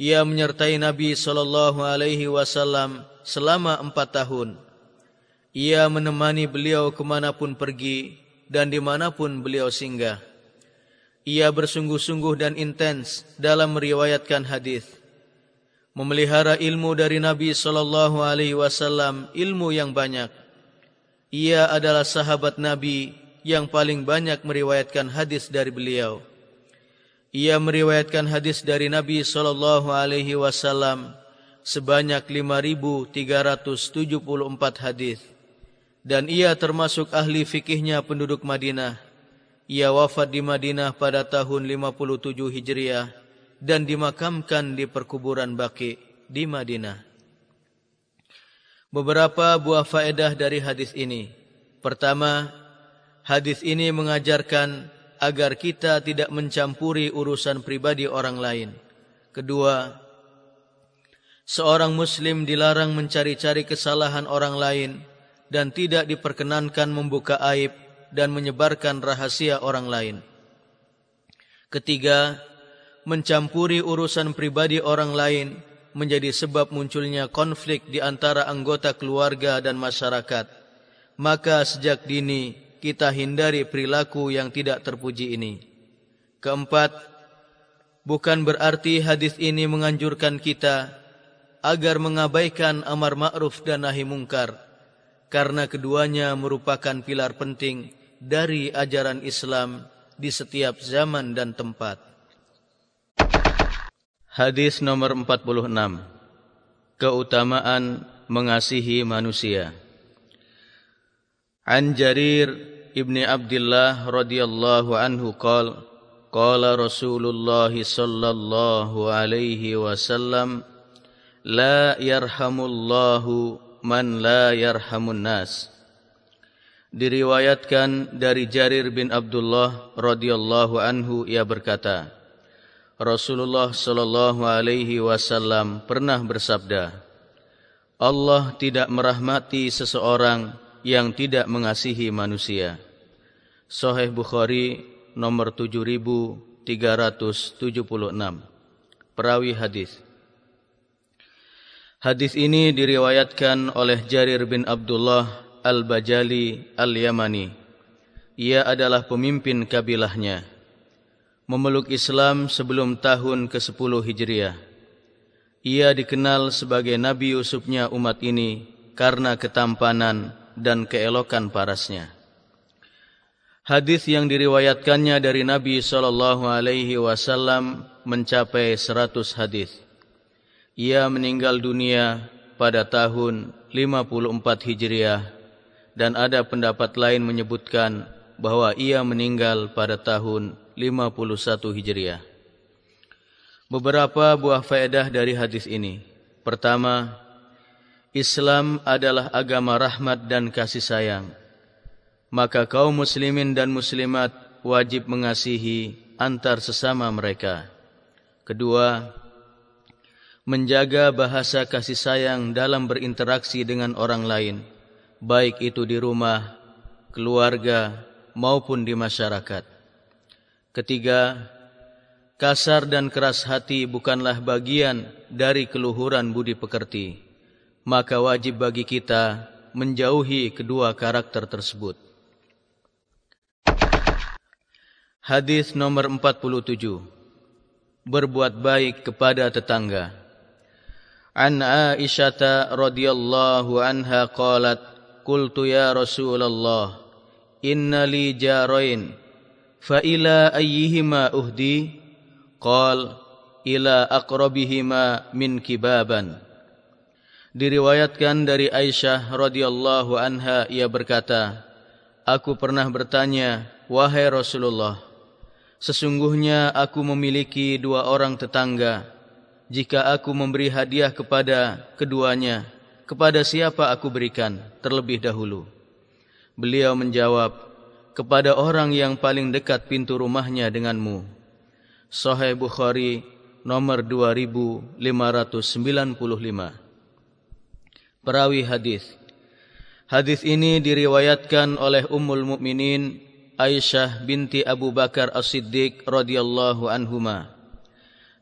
Ia menyertai Nabi sallallahu alaihi wasallam selama empat tahun. Ia menemani beliau kemanapun pergi dan dimanapun beliau singgah. Ia bersungguh-sungguh dan intens dalam meriwayatkan hadis. Memelihara ilmu dari Nabi sallallahu alaihi wasallam ilmu yang banyak. Ia adalah sahabat Nabi yang paling banyak meriwayatkan hadis dari beliau. Ia meriwayatkan hadis dari Nabi sallallahu alaihi wasallam sebanyak 5374 hadis. Dan ia termasuk ahli fikihnya penduduk Madinah. Ia wafat di Madinah pada tahun 57 Hijriah dan dimakamkan di perkuburan Baqi di Madinah. Beberapa buah faedah dari hadis ini. Pertama, Hadis ini mengajarkan agar kita tidak mencampuri urusan pribadi orang lain. Kedua, seorang muslim dilarang mencari-cari kesalahan orang lain dan tidak diperkenankan membuka aib dan menyebarkan rahasia orang lain. Ketiga, mencampuri urusan pribadi orang lain menjadi sebab munculnya konflik di antara anggota keluarga dan masyarakat. Maka sejak dini kita hindari perilaku yang tidak terpuji ini. Keempat, bukan berarti hadis ini menganjurkan kita agar mengabaikan amar ma'ruf dan nahi mungkar karena keduanya merupakan pilar penting dari ajaran Islam di setiap zaman dan tempat. Hadis nomor 46. Keutamaan mengasihi manusia. An Jarir Ibni Abdullah radhiyallahu anhu qol qala Rasulullah sallallahu alaihi wasallam la yarhamullahu man la yarhamun nas. Diriwayatkan dari Jarir bin Abdullah radhiyallahu anhu ia berkata Rasulullah sallallahu alaihi wasallam pernah bersabda Allah tidak merahmati seseorang yang tidak mengasihi manusia Sahih Bukhari nomor 7376 Perawi hadis. Hadis ini diriwayatkan oleh Jarir bin Abdullah Al-Bajali Al-Yamani. Ia adalah pemimpin kabilahnya. Memeluk Islam sebelum tahun ke-10 Hijriah. Ia dikenal sebagai Nabi Yusufnya umat ini karena ketampanan dan keelokan parasnya. Hadis yang diriwayatkannya dari Nabi sallallahu alaihi wasallam mencapai 100 hadis. Ia meninggal dunia pada tahun 54 Hijriah dan ada pendapat lain menyebutkan bahwa ia meninggal pada tahun 51 Hijriah. Beberapa buah faedah dari hadis ini. Pertama, Islam adalah agama rahmat dan kasih sayang. Maka kaum muslimin dan muslimat wajib mengasihi antar sesama mereka. Kedua, menjaga bahasa kasih sayang dalam berinteraksi dengan orang lain, baik itu di rumah, keluarga, maupun di masyarakat. Ketiga, kasar dan keras hati bukanlah bagian dari keluhuran budi pekerti, maka wajib bagi kita menjauhi kedua karakter tersebut. Hadis nomor 47 Berbuat baik kepada tetangga عن عائشة رضي الله عنها قالت قلت يا رسول الله إن لي جارين فإلى أيهما أهدي قال إلى أقربهما من كبابا Diriwayatkan dari Aisyah radhiyallahu anha ia berkata, Aku pernah bertanya, wahai Rasulullah, sesungguhnya aku memiliki dua orang tetangga jika aku memberi hadiah kepada keduanya, kepada siapa aku berikan terlebih dahulu? Beliau menjawab, kepada orang yang paling dekat pintu rumahnya denganmu. Sahih Bukhari nomor 2595. Perawi hadis. Hadis ini diriwayatkan oleh Ummul Mukminin Aisyah binti Abu Bakar As-Siddiq radhiyallahu anhumah.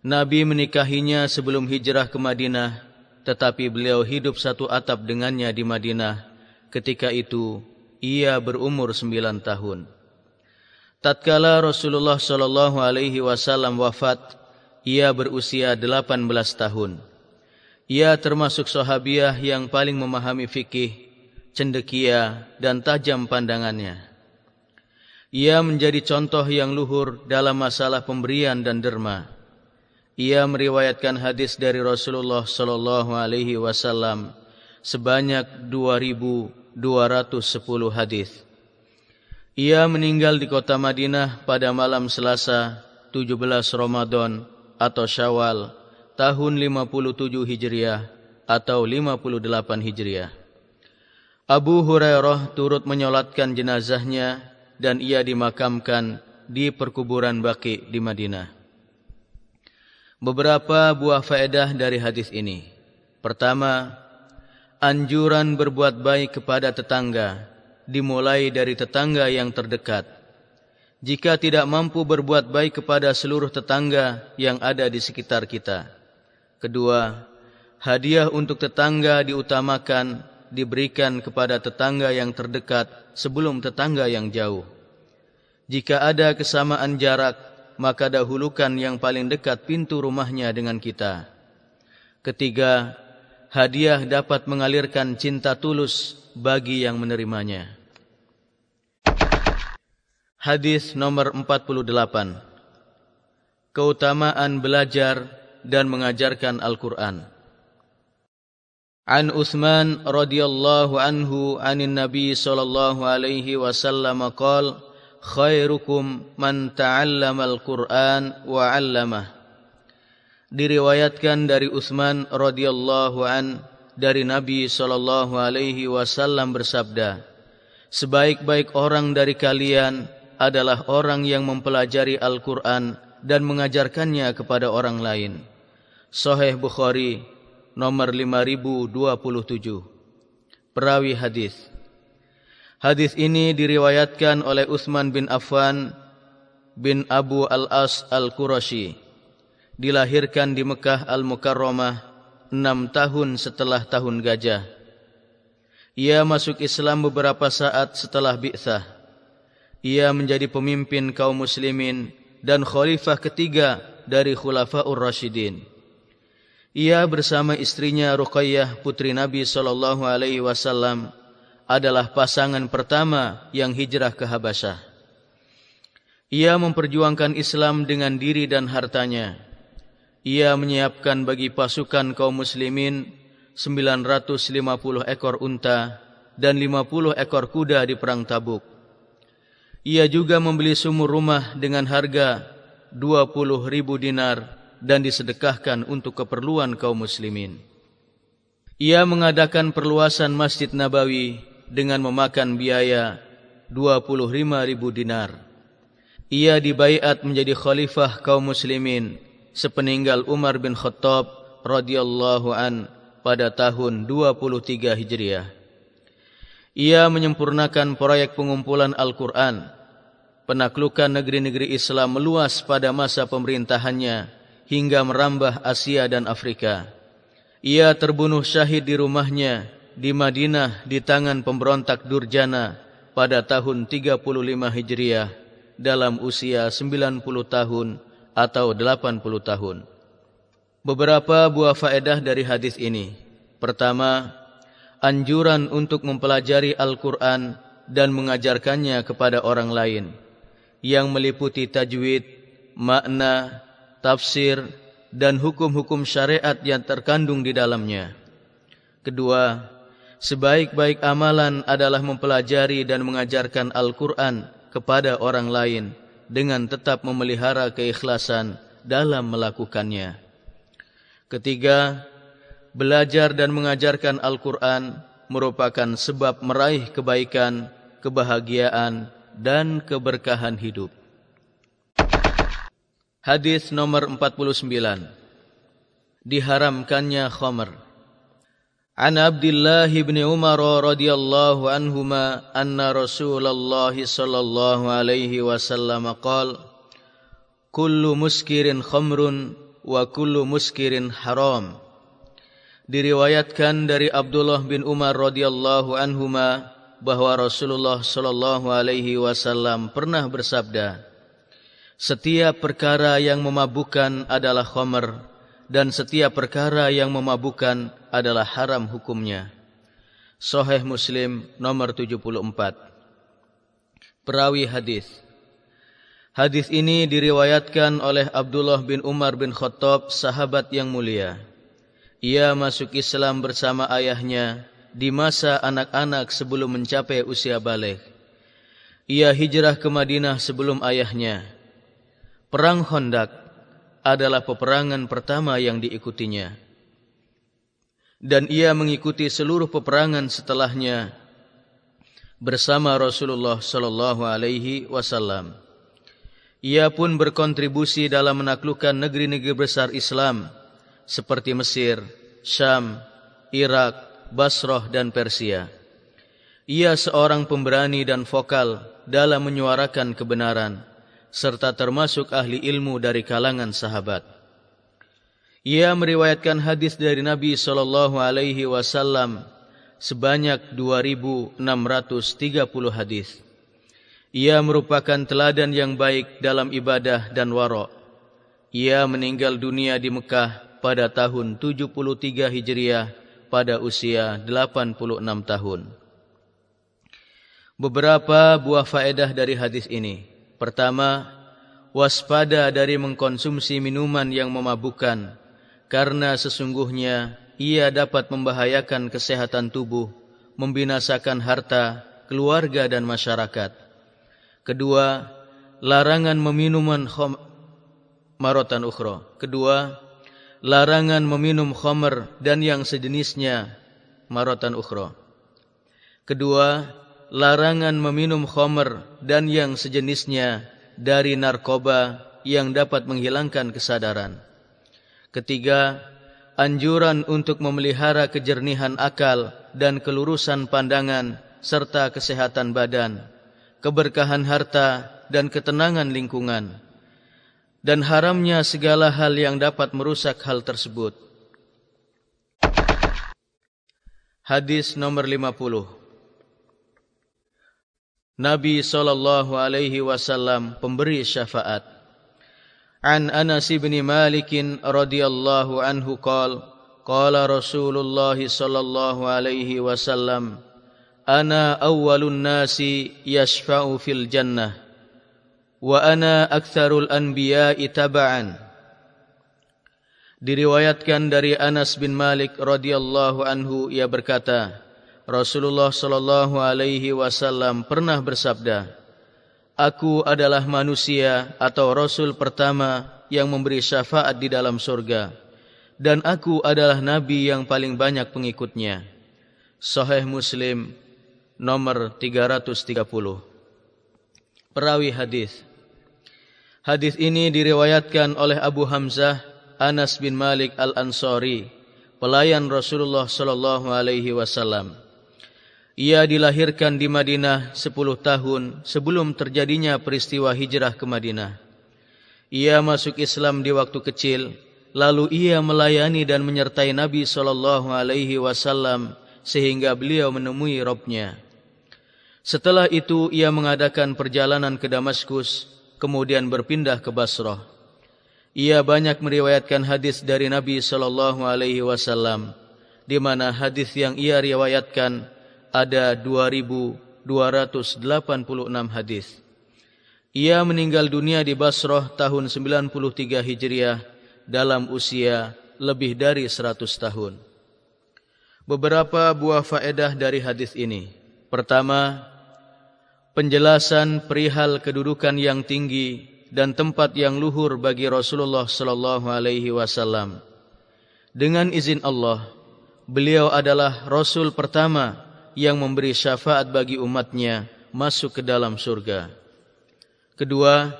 Nabi menikahinya sebelum hijrah ke Madinah, tetapi beliau hidup satu atap dengannya di Madinah. Ketika itu, ia berumur sembilan tahun. Tatkala Rasulullah sallallahu alaihi wasallam wafat, ia berusia delapan belas tahun. Ia termasuk sahabiah yang paling memahami fikih, cendekia dan tajam pandangannya. Ia menjadi contoh yang luhur dalam masalah pemberian dan derma. Ia meriwayatkan hadis dari Rasulullah sallallahu alaihi wasallam sebanyak 2210 hadis. Ia meninggal di kota Madinah pada malam Selasa 17 Ramadan atau Syawal tahun 57 Hijriah atau 58 Hijriah. Abu Hurairah turut menyolatkan jenazahnya dan ia dimakamkan di perkuburan Baqi di Madinah. Beberapa buah faedah dari hadis ini. Pertama, anjuran berbuat baik kepada tetangga dimulai dari tetangga yang terdekat. Jika tidak mampu berbuat baik kepada seluruh tetangga yang ada di sekitar kita. Kedua, hadiah untuk tetangga diutamakan diberikan kepada tetangga yang terdekat sebelum tetangga yang jauh. Jika ada kesamaan jarak maka dahulukan yang paling dekat pintu rumahnya dengan kita. Ketiga, hadiah dapat mengalirkan cinta tulus bagi yang menerimanya. Hadis nomor 48. Keutamaan belajar dan mengajarkan Al-Qur'an. An Uthman radhiyallahu anhu anin Nabi sallallahu alaihi wasallam qala khairukum man ta'allamal Qur'an wa 'allamah. Diriwayatkan dari Utsman radhiyallahu an dari Nabi sallallahu alaihi wasallam bersabda, Sebaik-baik orang dari kalian adalah orang yang mempelajari Al-Qur'an dan mengajarkannya kepada orang lain. Sahih Bukhari nomor 5027. Perawi hadis Hadis ini diriwayatkan oleh Utsman bin Affan bin Abu Al-As Al-Qurashi dilahirkan di Mekah Al-Mukarramah enam tahun setelah tahun gajah. Ia masuk Islam beberapa saat setelah bi'thah. Ia menjadi pemimpin kaum muslimin dan khalifah ketiga dari Khulafaur Rashidin. Ia bersama istrinya Ruqayyah putri Nabi sallallahu alaihi wasallam adalah pasangan pertama yang hijrah ke Habasyah. Ia memperjuangkan Islam dengan diri dan hartanya. Ia menyiapkan bagi pasukan kaum muslimin 950 ekor unta dan 50 ekor kuda di perang Tabuk. Ia juga membeli sumur rumah dengan harga 20 ribu dinar dan disedekahkan untuk keperluan kaum muslimin. Ia mengadakan perluasan Masjid Nabawi dengan memakan biaya 25 ribu dinar. Ia dibaiat menjadi khalifah kaum muslimin sepeninggal Umar bin Khattab radhiyallahu an pada tahun 23 Hijriah. Ia menyempurnakan proyek pengumpulan Al-Quran, penaklukan negeri-negeri Islam meluas pada masa pemerintahannya hingga merambah Asia dan Afrika. Ia terbunuh syahid di rumahnya di Madinah di tangan pemberontak Durjana pada tahun 35 Hijriah dalam usia 90 tahun atau 80 tahun. Beberapa buah faedah dari hadis ini. Pertama, anjuran untuk mempelajari Al-Quran dan mengajarkannya kepada orang lain yang meliputi tajwid, makna, tafsir, dan hukum-hukum syariat yang terkandung di dalamnya. Kedua, sebaik-baik amalan adalah mempelajari dan mengajarkan Al-Quran kepada orang lain dengan tetap memelihara keikhlasan dalam melakukannya. Ketiga, belajar dan mengajarkan Al-Quran merupakan sebab meraih kebaikan, kebahagiaan, dan keberkahan hidup. Hadis nomor 49 Diharamkannya khamr عن عبد الله بن عمر رضي الله عنهما أن رسول الله صلى الله عليه وسلم قال كل مسكر خمر وكل مسكر حرام diriwayatkan dari Abdullah bin Umar radhiyallahu anhuma bahwa Rasulullah sallallahu alaihi wasallam pernah bersabda Setiap perkara yang memabukkan adalah khamr dan setiap perkara yang memabukkan adalah haram hukumnya. Sahih Muslim nomor 74. Perawi hadis. Hadis ini diriwayatkan oleh Abdullah bin Umar bin Khattab, sahabat yang mulia. Ia masuk Islam bersama ayahnya di masa anak-anak sebelum mencapai usia balik. Ia hijrah ke Madinah sebelum ayahnya. Perang Khandaq adalah peperangan pertama yang diikutinya. Dan ia mengikuti seluruh peperangan setelahnya bersama Rasulullah sallallahu alaihi wasallam. Ia pun berkontribusi dalam menaklukkan negeri-negeri besar Islam seperti Mesir, Syam, Irak, Basrah dan Persia. Ia seorang pemberani dan vokal dalam menyuarakan kebenaran serta termasuk ahli ilmu dari kalangan sahabat. Ia meriwayatkan hadis dari Nabi sallallahu alaihi wasallam sebanyak 2630 hadis. Ia merupakan teladan yang baik dalam ibadah dan wara. Ia meninggal dunia di Mekah pada tahun 73 Hijriah pada usia 86 tahun. Beberapa buah faedah dari hadis ini. Pertama, waspada dari mengkonsumsi minuman yang memabukkan karena sesungguhnya ia dapat membahayakan kesehatan tubuh, membinasakan harta, keluarga dan masyarakat. Kedua, larangan meminum khom marotan ukhra. Kedua, larangan meminum khamr dan yang sejenisnya marotan ukhra. Kedua, larangan meminum khamr dan yang sejenisnya dari narkoba yang dapat menghilangkan kesadaran. Ketiga, anjuran untuk memelihara kejernihan akal dan kelurusan pandangan serta kesehatan badan, keberkahan harta dan ketenangan lingkungan dan haramnya segala hal yang dapat merusak hal tersebut. Hadis nomor 50 Nabi sallallahu alaihi wasallam pemberi syafaat. An Anas bin Malik radhiyallahu anhu qala qala Rasulullah sallallahu alaihi wasallam ana awwalun nasi yashfa'u fil jannah wa ana aktsarul anbiya'i taba'an diriwayatkan dari Anas bin Malik radhiyallahu anhu ia berkata Rasulullah sallallahu alaihi wasallam pernah bersabda Aku adalah manusia atau rasul pertama yang memberi syafaat di dalam surga dan aku adalah nabi yang paling banyak pengikutnya Sahih Muslim nomor 330. Perawi hadis. Hadis ini diriwayatkan oleh Abu Hamzah Anas bin Malik Al-Ansari, pelayan Rasulullah sallallahu alaihi wasallam. Ia dilahirkan di Madinah 10 tahun sebelum terjadinya peristiwa hijrah ke Madinah. Ia masuk Islam di waktu kecil, lalu ia melayani dan menyertai Nabi sallallahu alaihi wasallam sehingga beliau menemui Robnya. Setelah itu ia mengadakan perjalanan ke Damaskus, kemudian berpindah ke Basrah. Ia banyak meriwayatkan hadis dari Nabi sallallahu alaihi wasallam di mana hadis yang ia riwayatkan ada 2286 hadis. Ia meninggal dunia di Basrah tahun 93 Hijriah dalam usia lebih dari 100 tahun. Beberapa buah faedah dari hadis ini. Pertama, penjelasan perihal kedudukan yang tinggi dan tempat yang luhur bagi Rasulullah sallallahu alaihi wasallam. Dengan izin Allah, beliau adalah rasul pertama yang memberi syafaat bagi umatnya masuk ke dalam surga. Kedua,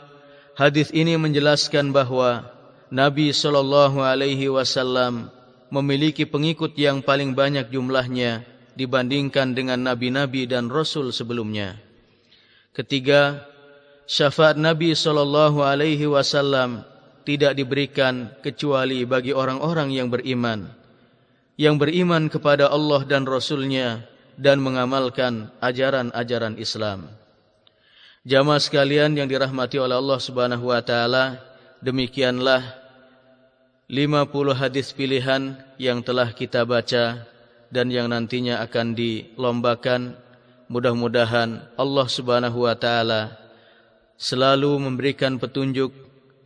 hadis ini menjelaskan bahawa Nabi sallallahu alaihi wasallam memiliki pengikut yang paling banyak jumlahnya dibandingkan dengan nabi-nabi dan rasul sebelumnya. Ketiga, syafaat Nabi sallallahu alaihi wasallam tidak diberikan kecuali bagi orang-orang yang beriman yang beriman kepada Allah dan Rasulnya dan mengamalkan ajaran-ajaran Islam. Jamaah sekalian yang dirahmati oleh Allah Subhanahu wa taala, demikianlah 50 hadis pilihan yang telah kita baca dan yang nantinya akan dilombakan mudah-mudahan Allah Subhanahu wa taala selalu memberikan petunjuk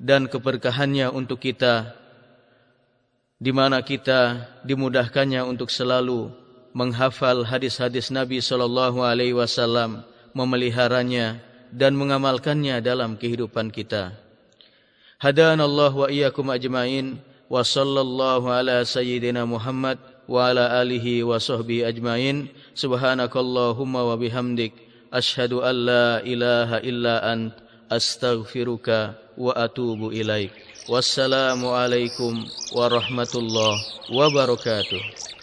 dan keberkahannya untuk kita di mana kita dimudahkannya untuk selalu menghafal hadis-hadis Nabi sallallahu alaihi wasallam memeliharanya dan mengamalkannya dalam kehidupan kita. Hadanallahu wa iyyakum ajmain wa sallallahu ala sayyidina Muhammad wa ala alihi wa sahbihi ajmain. Subhanakallahumma wa bihamdik ashhadu an la ilaha illa ant astaghfiruka wa atubu ilaik. Wassalamu alaikum warahmatullahi wabarakatuh